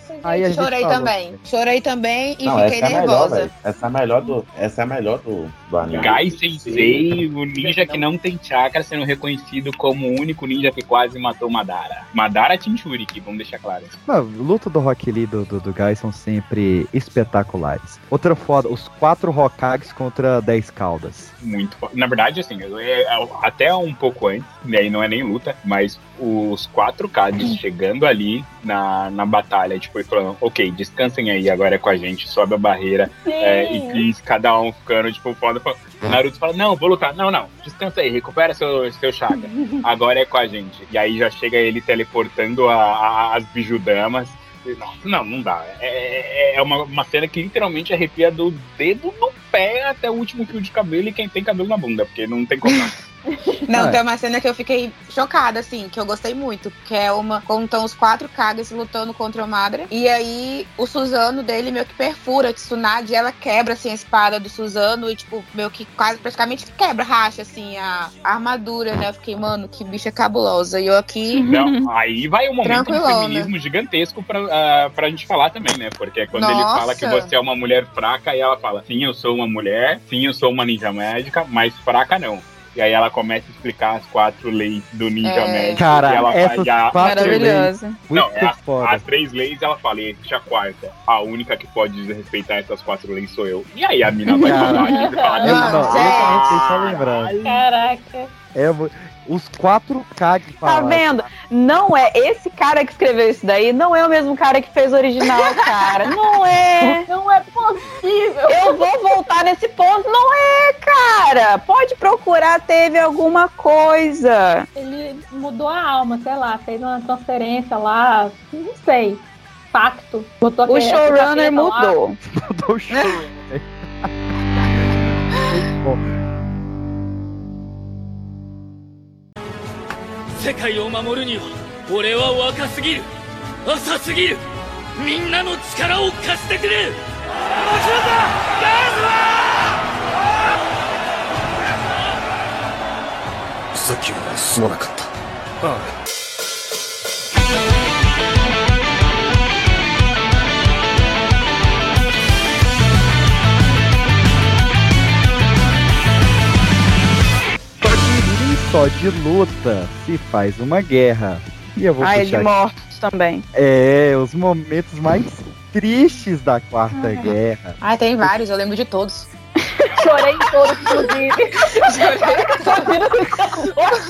Nossa, Aí a gente chorei falou. também. Chorei também e Não, fiquei essa é melhor, nervosa. velho. Essa é a melhor do, essa é a melhor do, do anime. Gai Sensei, o ninja que não tem chakra, sendo reconhecido como o único ninja que quase matou Madara. Madara Tinchuriki, vamos deixar claro. Não, luta do Rock Lee e do, do, do Guy são sempre espetaculares. Outra foda, os quatro Hokages contra 10 caudas. Muito fo- Na verdade, assim, é- é- até um pouco antes, e aí não é nem luta, mas os quatro Kades chegando ali na, na batalha, tipo, e falando, ok, descansem aí, agora é com a gente, sobe a barreira, é, e, e cada um ficando, tipo, foda. fala- Naruto fala, não, vou lutar. Não, não, descansa aí, recupera seu, seu chakra. [LAUGHS] Agora é com a gente. E aí já chega ele teleportando a- a- as bijudamas. E, Não, não, não dá. É, é- é uma, uma cena que literalmente arrepia do dedo no pé até o último fio de cabelo e quem tem cabelo na bunda, porque não tem como. [LAUGHS] [LAUGHS] não. É. tem uma cena que eu fiquei chocada, assim, que eu gostei muito. Que é uma. Como estão os quatro Kages lutando contra o Madara. E aí o Suzano dele meio que perfura a Tsunade e ela quebra assim a espada do Suzano e, tipo, meio que quase praticamente quebra, racha, assim, a, a armadura, né? Eu fiquei, mano, que bicha cabulosa. E eu aqui. Não, aí vai um momento de feminismo gigantesco pra, ah, pra gente falar também, né? Porque é quando ele Nossa. fala que você é uma mulher fraca e ela fala, sim, eu sou uma mulher, sim, eu sou uma ninja médica, mas fraca não. E aí ela começa a explicar as quatro leis do ninja É. médico. Cara, e ela essas faz a, quatro Maravilhosa. leis, Não, é a- as três leis ela fala, e existe a quarta. A única que pode desrespeitar essas quatro leis sou eu. E aí a mina vai falar, [LAUGHS] e fala, Eu, Não. É, os quatro Kages Tá falaram. vendo? Não é. Esse cara que escreveu isso daí não é o mesmo cara que fez o original, [LAUGHS] cara. Não é. Não é possível. Eu vou voltar nesse ponto. Não é, cara. Pode procurar, teve alguma coisa. Ele mudou a alma, sei lá, fez uma transferência lá, não sei. Pacto. Botou O showrunner mudou. [LAUGHS] Mudou o show. Muito [LAUGHS] bom. 世界を守るには俺は若すぎる。浅すぎる。みんなの力を貸してくれ。もちろんださっきはすまなかった。ああ só de luta se faz uma guerra. E eu vou Ai, de puxar aqui. mortos também. É, os momentos mais tristes da Quarta Guerra. Ai, tem vários, eu lembro de todos. Chorei em todos, inclusive.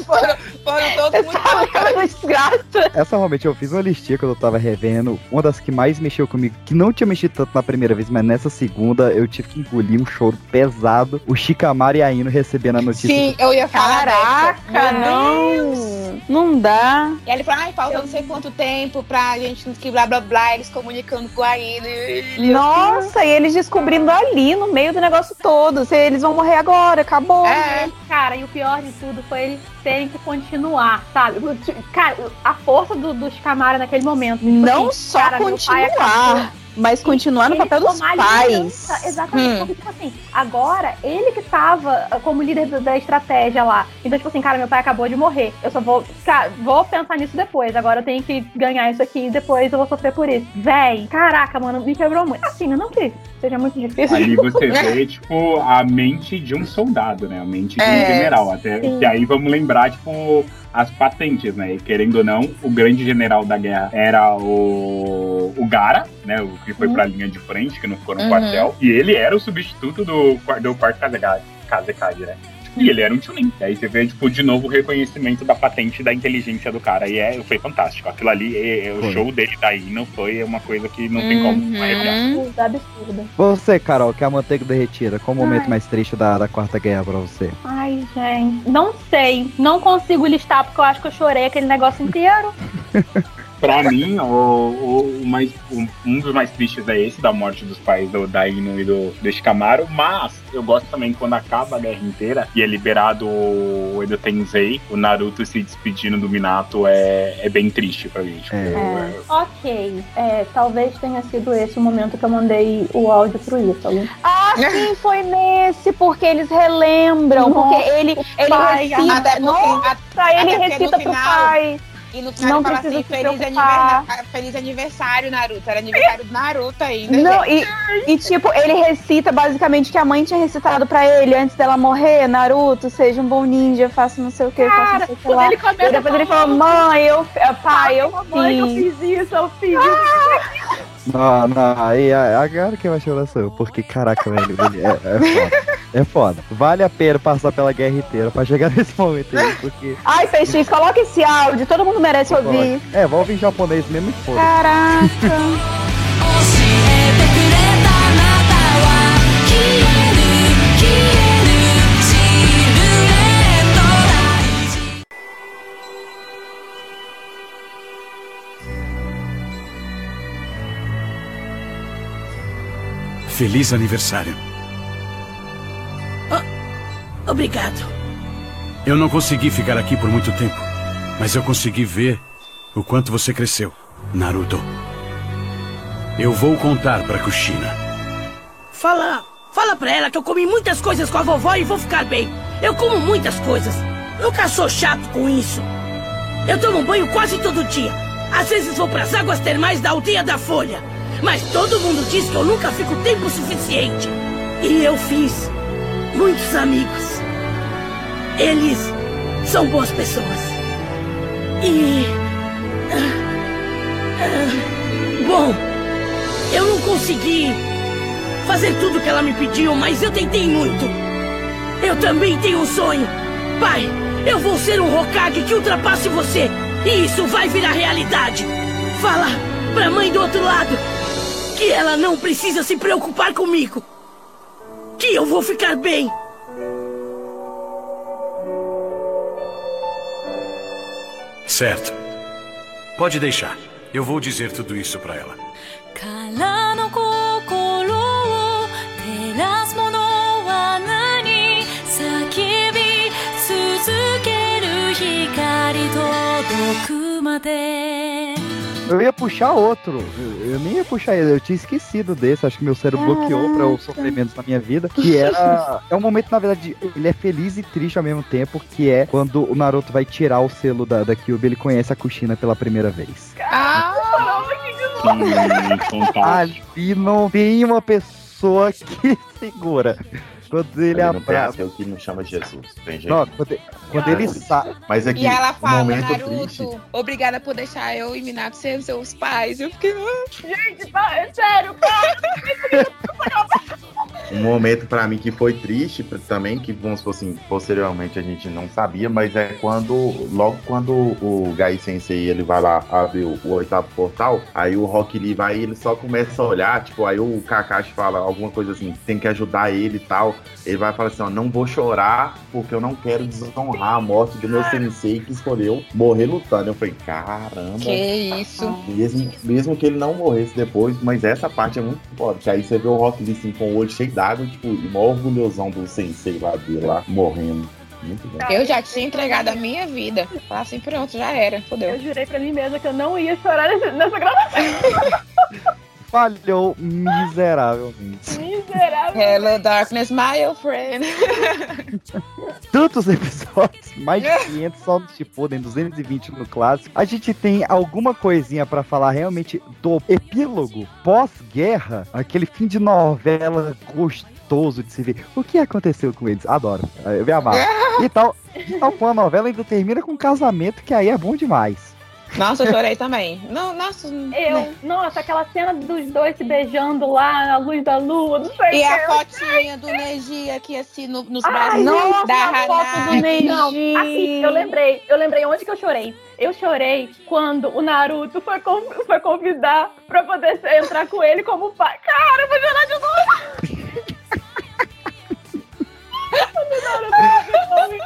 foram, foram todos muito Essa desgraça. Essa realmente eu fiz uma listinha quando eu tava revendo. Uma das que mais mexeu comigo, que não tinha mexido tanto na primeira vez, mas nessa segunda eu tive que engolir um choro pesado. O Shikamaru e a Ino recebendo a notícia. Sim, eu ia falar Caraca, não. Não dá. E aí ele falou, ai, falta não sei quanto tempo pra gente que blá blá blá, eles comunicando com a Ina. e- Nossa, e eles descobrindo ali no meio do negócio todo. Eles vão morrer agora, acabou. É. Cara, e o pior de tudo foi eles terem que continuar, sabe? Cara, a força do, do Shikamaru naquele momento. tipo Não assim, só cara, continuar, mas continuar no papel dos pais. Exatamente. Hum. Porque, tipo assim, agora, ele que tava ah, como líder da, da estratégia lá. Então, tipo assim, cara, meu pai acabou de morrer. Eu só vou. Cara, vou pensar nisso depois. Agora eu tenho que ganhar isso aqui e depois eu vou sofrer por isso. Véi, caraca, mano, me quebrou muito. Assim, eu não que seja muito difícil. Ali você [LAUGHS] vê, tipo, a mente de um soldado, né? A mente de um É, general. Até sim. que aí vamos lembrar, tipo, as patentes, né? E querendo ou não, o grande general da guerra era o, o Gara, né? O que foi Uhum. pra linha de frente, que não ficou no Uhum. quartel. E ele era o substituto do, do quarto Kazekage, né? E ele era um Chunin. E aí você vê, tipo, de novo o reconhecimento da patente da inteligência do cara. E é, foi fantástico. Aquilo ali, é, é, o show dele daí não foi uma coisa que não tem como Uhum. absurda. Você, Carol, que é a manteiga derretida, qual o momento Ai. mais triste da, da Quarta Guerra pra você? Ai, gente. Não sei. Não consigo listar porque eu acho que eu chorei aquele negócio inteiro. [LAUGHS] Pra mim, o, o, o mais, o- um dos mais tristes é esse, da morte dos pais do Daino e do, do Shikamaru, mas eu gosto também quando acaba a guerra inteira e é liberado o Edo Tensei, o Naruto se despedindo do Minato é, é bem triste pra mim. Tipo, É, ok. É, talvez tenha sido esse o momento que eu mandei o áudio pro Ítalo. Ah, sim, [LAUGHS] foi nesse, porque eles relembram, Nossa, porque ele, ele pai, recita. até porque- Nossa, ele até porque recita no pro final- pai. E no final Não ele fala precisa assim, feliz, aniversário, feliz aniversário, Naruto. Era aniversário do Naruto ainda. Não, e, e tipo, ele recita basicamente que a mãe tinha recitado pra ele antes dela morrer, Naruto, seja um bom ninja, faça não sei o que, faça não sei o que lá. ele começa e depois a ele falou, mãe, eu, eh, pai, eu Mãe, eu fiz. fiz isso, eu fiz [LAUGHS] isso. Não, não, aí a- agora que vai chorar sou eu, porque caraca, velho, é, é foda. É foda. Vale a pena passar pela guerra inteira pra chegar nesse momento aí, porque. Ai, Peixinho, coloca esse áudio, todo mundo merece ouvir. É, vou ouvir em japonês mesmo e foda. Caraca.「[LAUGHS] Feliz aniversário. Obrigado. Eu não consegui ficar aqui por muito tempo, mas eu consegui ver o quanto você cresceu, Naruto. Eu vou contar pra Kushina. Fala, fala pra ela que eu comi muitas coisas com a vovó e vou ficar bem. Eu como muitas coisas. Nunca sou chato com isso. Eu tomo banho quase todo dia. Às vezes vou pras águas termais da aldeia da Folha. Mas todo mundo diz que eu nunca fico tempo suficiente. E eu fiz muitos amigos. Eles são boas pessoas. E. ah, ah, bom, eu não consegui fazer tudo que ela me pediu, mas eu tentei muito. Eu também tenho um sonho. Pai, eu vou ser um Hokage que ultrapasse você. E isso vai virar realidade. Fala pra mãe do outro lado que ela não precisa se preocupar comigo. Que eu vou ficar bem. Certo. Pode deixar. Eu vou dizer tudo isso para ela. Sakibisuzukeru eu ia puxar outro. Eu, eu nem ia puxar ele, eu tinha esquecido desse. Acho que meu cérebro bloqueou pra eu sofrer menos na minha vida. Que era. É um momento, na verdade, ele é feliz e triste ao mesmo tempo. Que é quando o Naruto vai tirar o selo da, da Kyuubi, ele conhece a Kushina pela primeira vez. Ah, [LAUGHS] Ali não tem uma pessoa que segura. Quando ele Ele abraça. aquele que não chama Jesus. Tem jeito. Não, quando, quando ele sai. Mas aqui, e ela fala, um momento Naruto, triste. obrigada por deixar eu e Minato ser seus pais. Eu fiquei. "Ah, Gente, pá, é sério, pai. [LAUGHS] Um momento pra mim que foi triste também, que vamos assim, posteriormente a gente não sabia, mas é quando, logo quando o Gai Sensei ele vai lá abrir o, o oitavo portal, aí o Rock Lee vai e ele só começa a olhar, tipo, aí o Kakashi fala alguma coisa assim, tem que ajudar ele e tal. Ele vai falar assim, ó, não vou chorar porque eu não quero desonrar a morte do meu sensei que escolheu morrer lutando. Eu falei, caramba. Que isso. Mesmo, mesmo que ele não morresse depois, mas essa parte é muito. Que aí você vê o Rock Lee assim, com o olho cheio d'água, tipo, mó orgulhosão do sensei lá dele lá, morrendo. Eu já tinha entregado a minha vida. Falar assim, pronto, já era. Fodeu. Eu jurei pra mim mesma que eu não ia chorar nessa gravação. [LAUGHS] Falhou miseravelmente. Miserável. Hello, darkness, my old friend. [LAUGHS] Tantos episódios, mais de 500 só no Shippuden, 220 no clássico. A gente tem alguma coisinha pra falar realmente do epílogo pós-guerra, aquele fim de novela gostoso de se ver. O que aconteceu com eles? Adoro, eu me amarro. E tal, e tal com a novela ainda termina com um casamento que aí é bom demais. Nossa, eu chorei também. Não, nossa. Eu, nossa, aquela cena dos dois se beijando lá na luz da lua, não sei E a fotinha do Neji aqui, assim, no- nos Ai, braços nossa, da a foto do. Neji. Não, assim, eu lembrei, eu lembrei onde que eu chorei. Eu chorei quando o Naruto foi, foi convidar pra poder entrar com ele como pai. Cara, eu vou chorar de novo. [LAUGHS]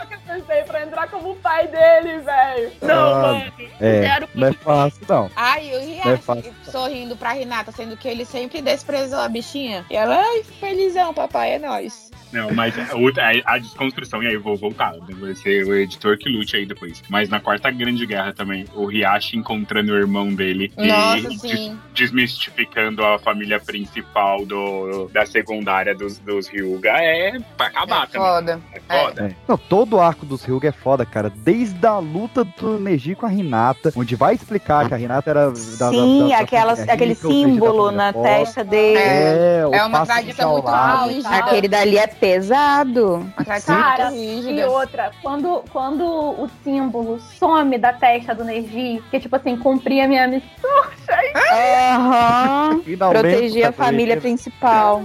que eu pensei pra entrar como pai dele, velho. Não, Ah, mano. É, Zero não é fácil, não. Ai, eu Não é fácil. sorrindo pra Renata, sendo que ele sempre desprezou a bichinha. E ela, ai, felizão, papai, é nóis. Não, mas a, outra- a- a desconstrução, e aí eu vou voltar, vai ser o editor que lute aí depois. Mas na Quarta Grande Guerra também, o Riachi encontrando o irmão dele Nossa, e des- desmistificando a família principal do, da secundária dos, dos Ryuga é pra acabar também. Foda. É foda. É. Não, todo o arco dos Ryuga é foda, cara. Desde a luta do Neji com a Hinata, onde vai explicar que a Hinata era da, Sim, da, da, da aquelas- aquele símbolo na testa dele. É, o É uma tradição de muito rígida. Aquele dali é pesado. Cara, e outra, quando, quando o símbolo some da testa do Neji, que tipo assim, cumpri a minha missão, [LAUGHS] gente. Aham. Finalmente, Proteger a tá família principal.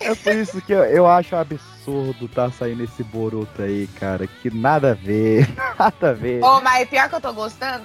É por isso que eu, eu acho absurdo tá saindo esse Boruto aí, cara. Que nada a ver, [LAUGHS] nada a ver. Ô, mas pior que eu tô gostando.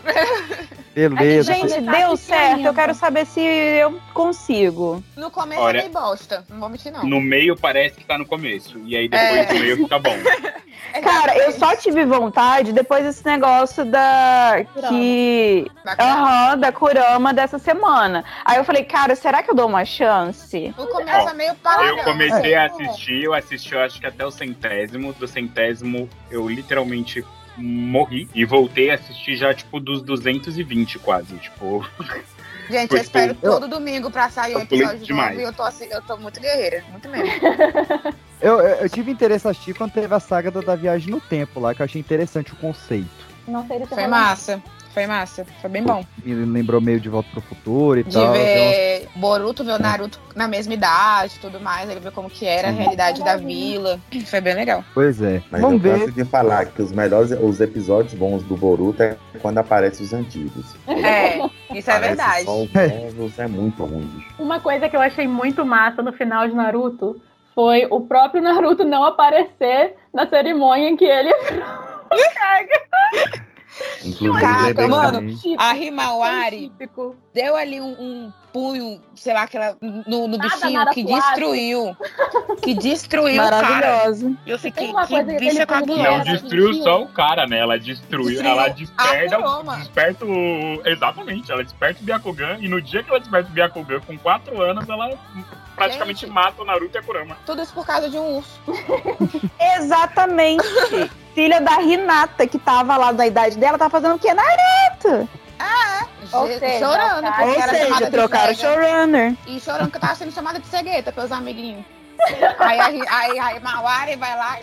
Beleza. Gente, tá deu certo. Eu quero saber se eu consigo. No começo Olha- é meio bosta. Não vou mentir, não. No meio parece que tá no começo, e aí depois É. do meio fica bom. [LAUGHS] Cara, eu só tive vontade depois desse negócio da. que. Aham, da Kurama dessa semana. Aí eu falei, cara, será que eu dou uma chance? O começo é meio parado. Eu comecei a assistir, eu assisti, eu acho que até o centésimo. Do centésimo, eu literalmente morri. E voltei a assistir já, tipo, dos 220 quase. Tipo, [LAUGHS] Gente, Foi eu espero todo domingo pra sair um episódio demais. novo e eu tô assim, eu tô muito guerreira. Muito mesmo. [LAUGHS] Eu, eu, tive interesse em assistir quando teve a saga da, da viagem no tempo lá, que eu achei interessante o conceito. Não sei se Foi massa. Foi massa. Foi bem bom. Me lembrou meio de volta pro futuro e De tal. ver Boruto, ver o Naruto na mesma idade e tudo mais. Ele ver como que era a Sim. realidade da vila. Foi bem legal. Pois é. Mas Vamos eu ver. gosto de falar que os melhores, os episódios bons do Boruto é quando aparecem os antigos. É, isso é verdade. Só os novos é muito ruim. Uma coisa que eu achei muito massa no final de Naruto foi o próprio Naruto não aparecer na cerimônia em que ele [LAUGHS] Inclusive, Caraca, lembrei mano, também- a Himawari deu ali um, um punho, sei lá, aquela, no, no Nada, bichinho nada que suave. destruiu. Que destruiu o cara. Maravilhoso. Eu sei Tem que, bicha cagueira. não destruiu só o cara, né? Ela destruiu, Destruiu ela desperta, desperta o. Exatamente, ela desperta o Byakugan, e no dia que ela desperta o Byakugan, com 4 anos, ela praticamente Gente. mata o Naruto e a Kurama. Tudo isso por causa de um urso. [LAUGHS] Exatamente. [LAUGHS] Filha da Renata, que tava lá da idade dela, tá fazendo o quê? Naruto. Ou Ge- seja, chorando, Ou era seja, trocaram cega. showrunner. E chorando que eu tava sendo chamada de cegueta pelos amiguinhos. aí, aí, aí, aí Mawari vai lá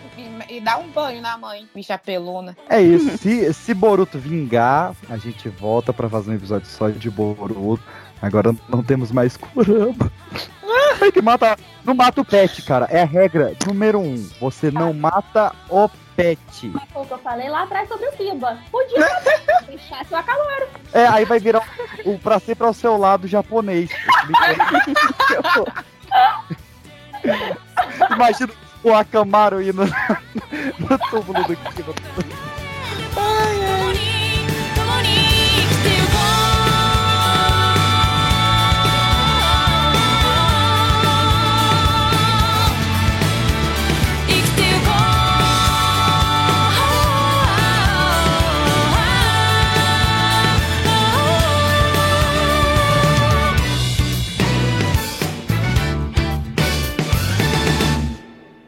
e, e dá um banho na mãe. Bicha pelona. É isso. Se, se Boruto vingar, a gente volta pra fazer um episódio só de Boruto. Agora não temos mais Kurama. Tem que matar. Não mata o pet, cara. É a regra número um. Você não mata o pet. Foi o que eu falei lá atrás sobre o Kiba. Podia deixar seu acalor. É, aí vai virar o, o pra ser para o seu lado japonês. Imagina o Akamaru indo [LAUGHS] no túmulo do Kiba.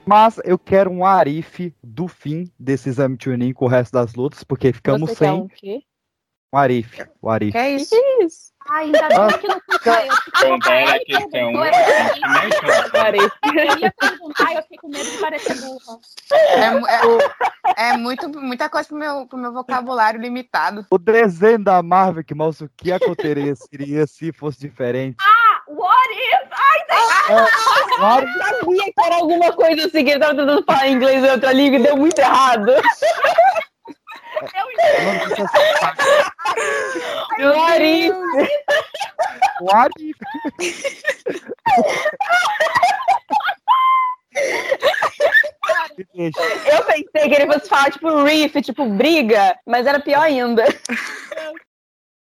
Mas eu quero um Arif do fim desse exame Chunin com o resto das lutas, porque ficamos Você quer sem um quê? um Arif. O. Que é isso? Ai, ainda bem que não fui só eu. Então, bela questão. Eu A gente mexe Eu ia perguntar eu fiquei com medo de parecer burra. É, é- é muito, muita coisa pro meu, pro meu vocabulário limitado. O desenho da Marvel que mostra o que aconteceria se fosse diferente. What if Ai, say... Ah, é. Eu sabia que era alguma coisa assim, que ele tava tentando falar inglês em outra língua e deu muito errado. Eu o Arif. O Arif. Eu pensei que ele fosse falar tipo riff, tipo briga, mas era pior ainda.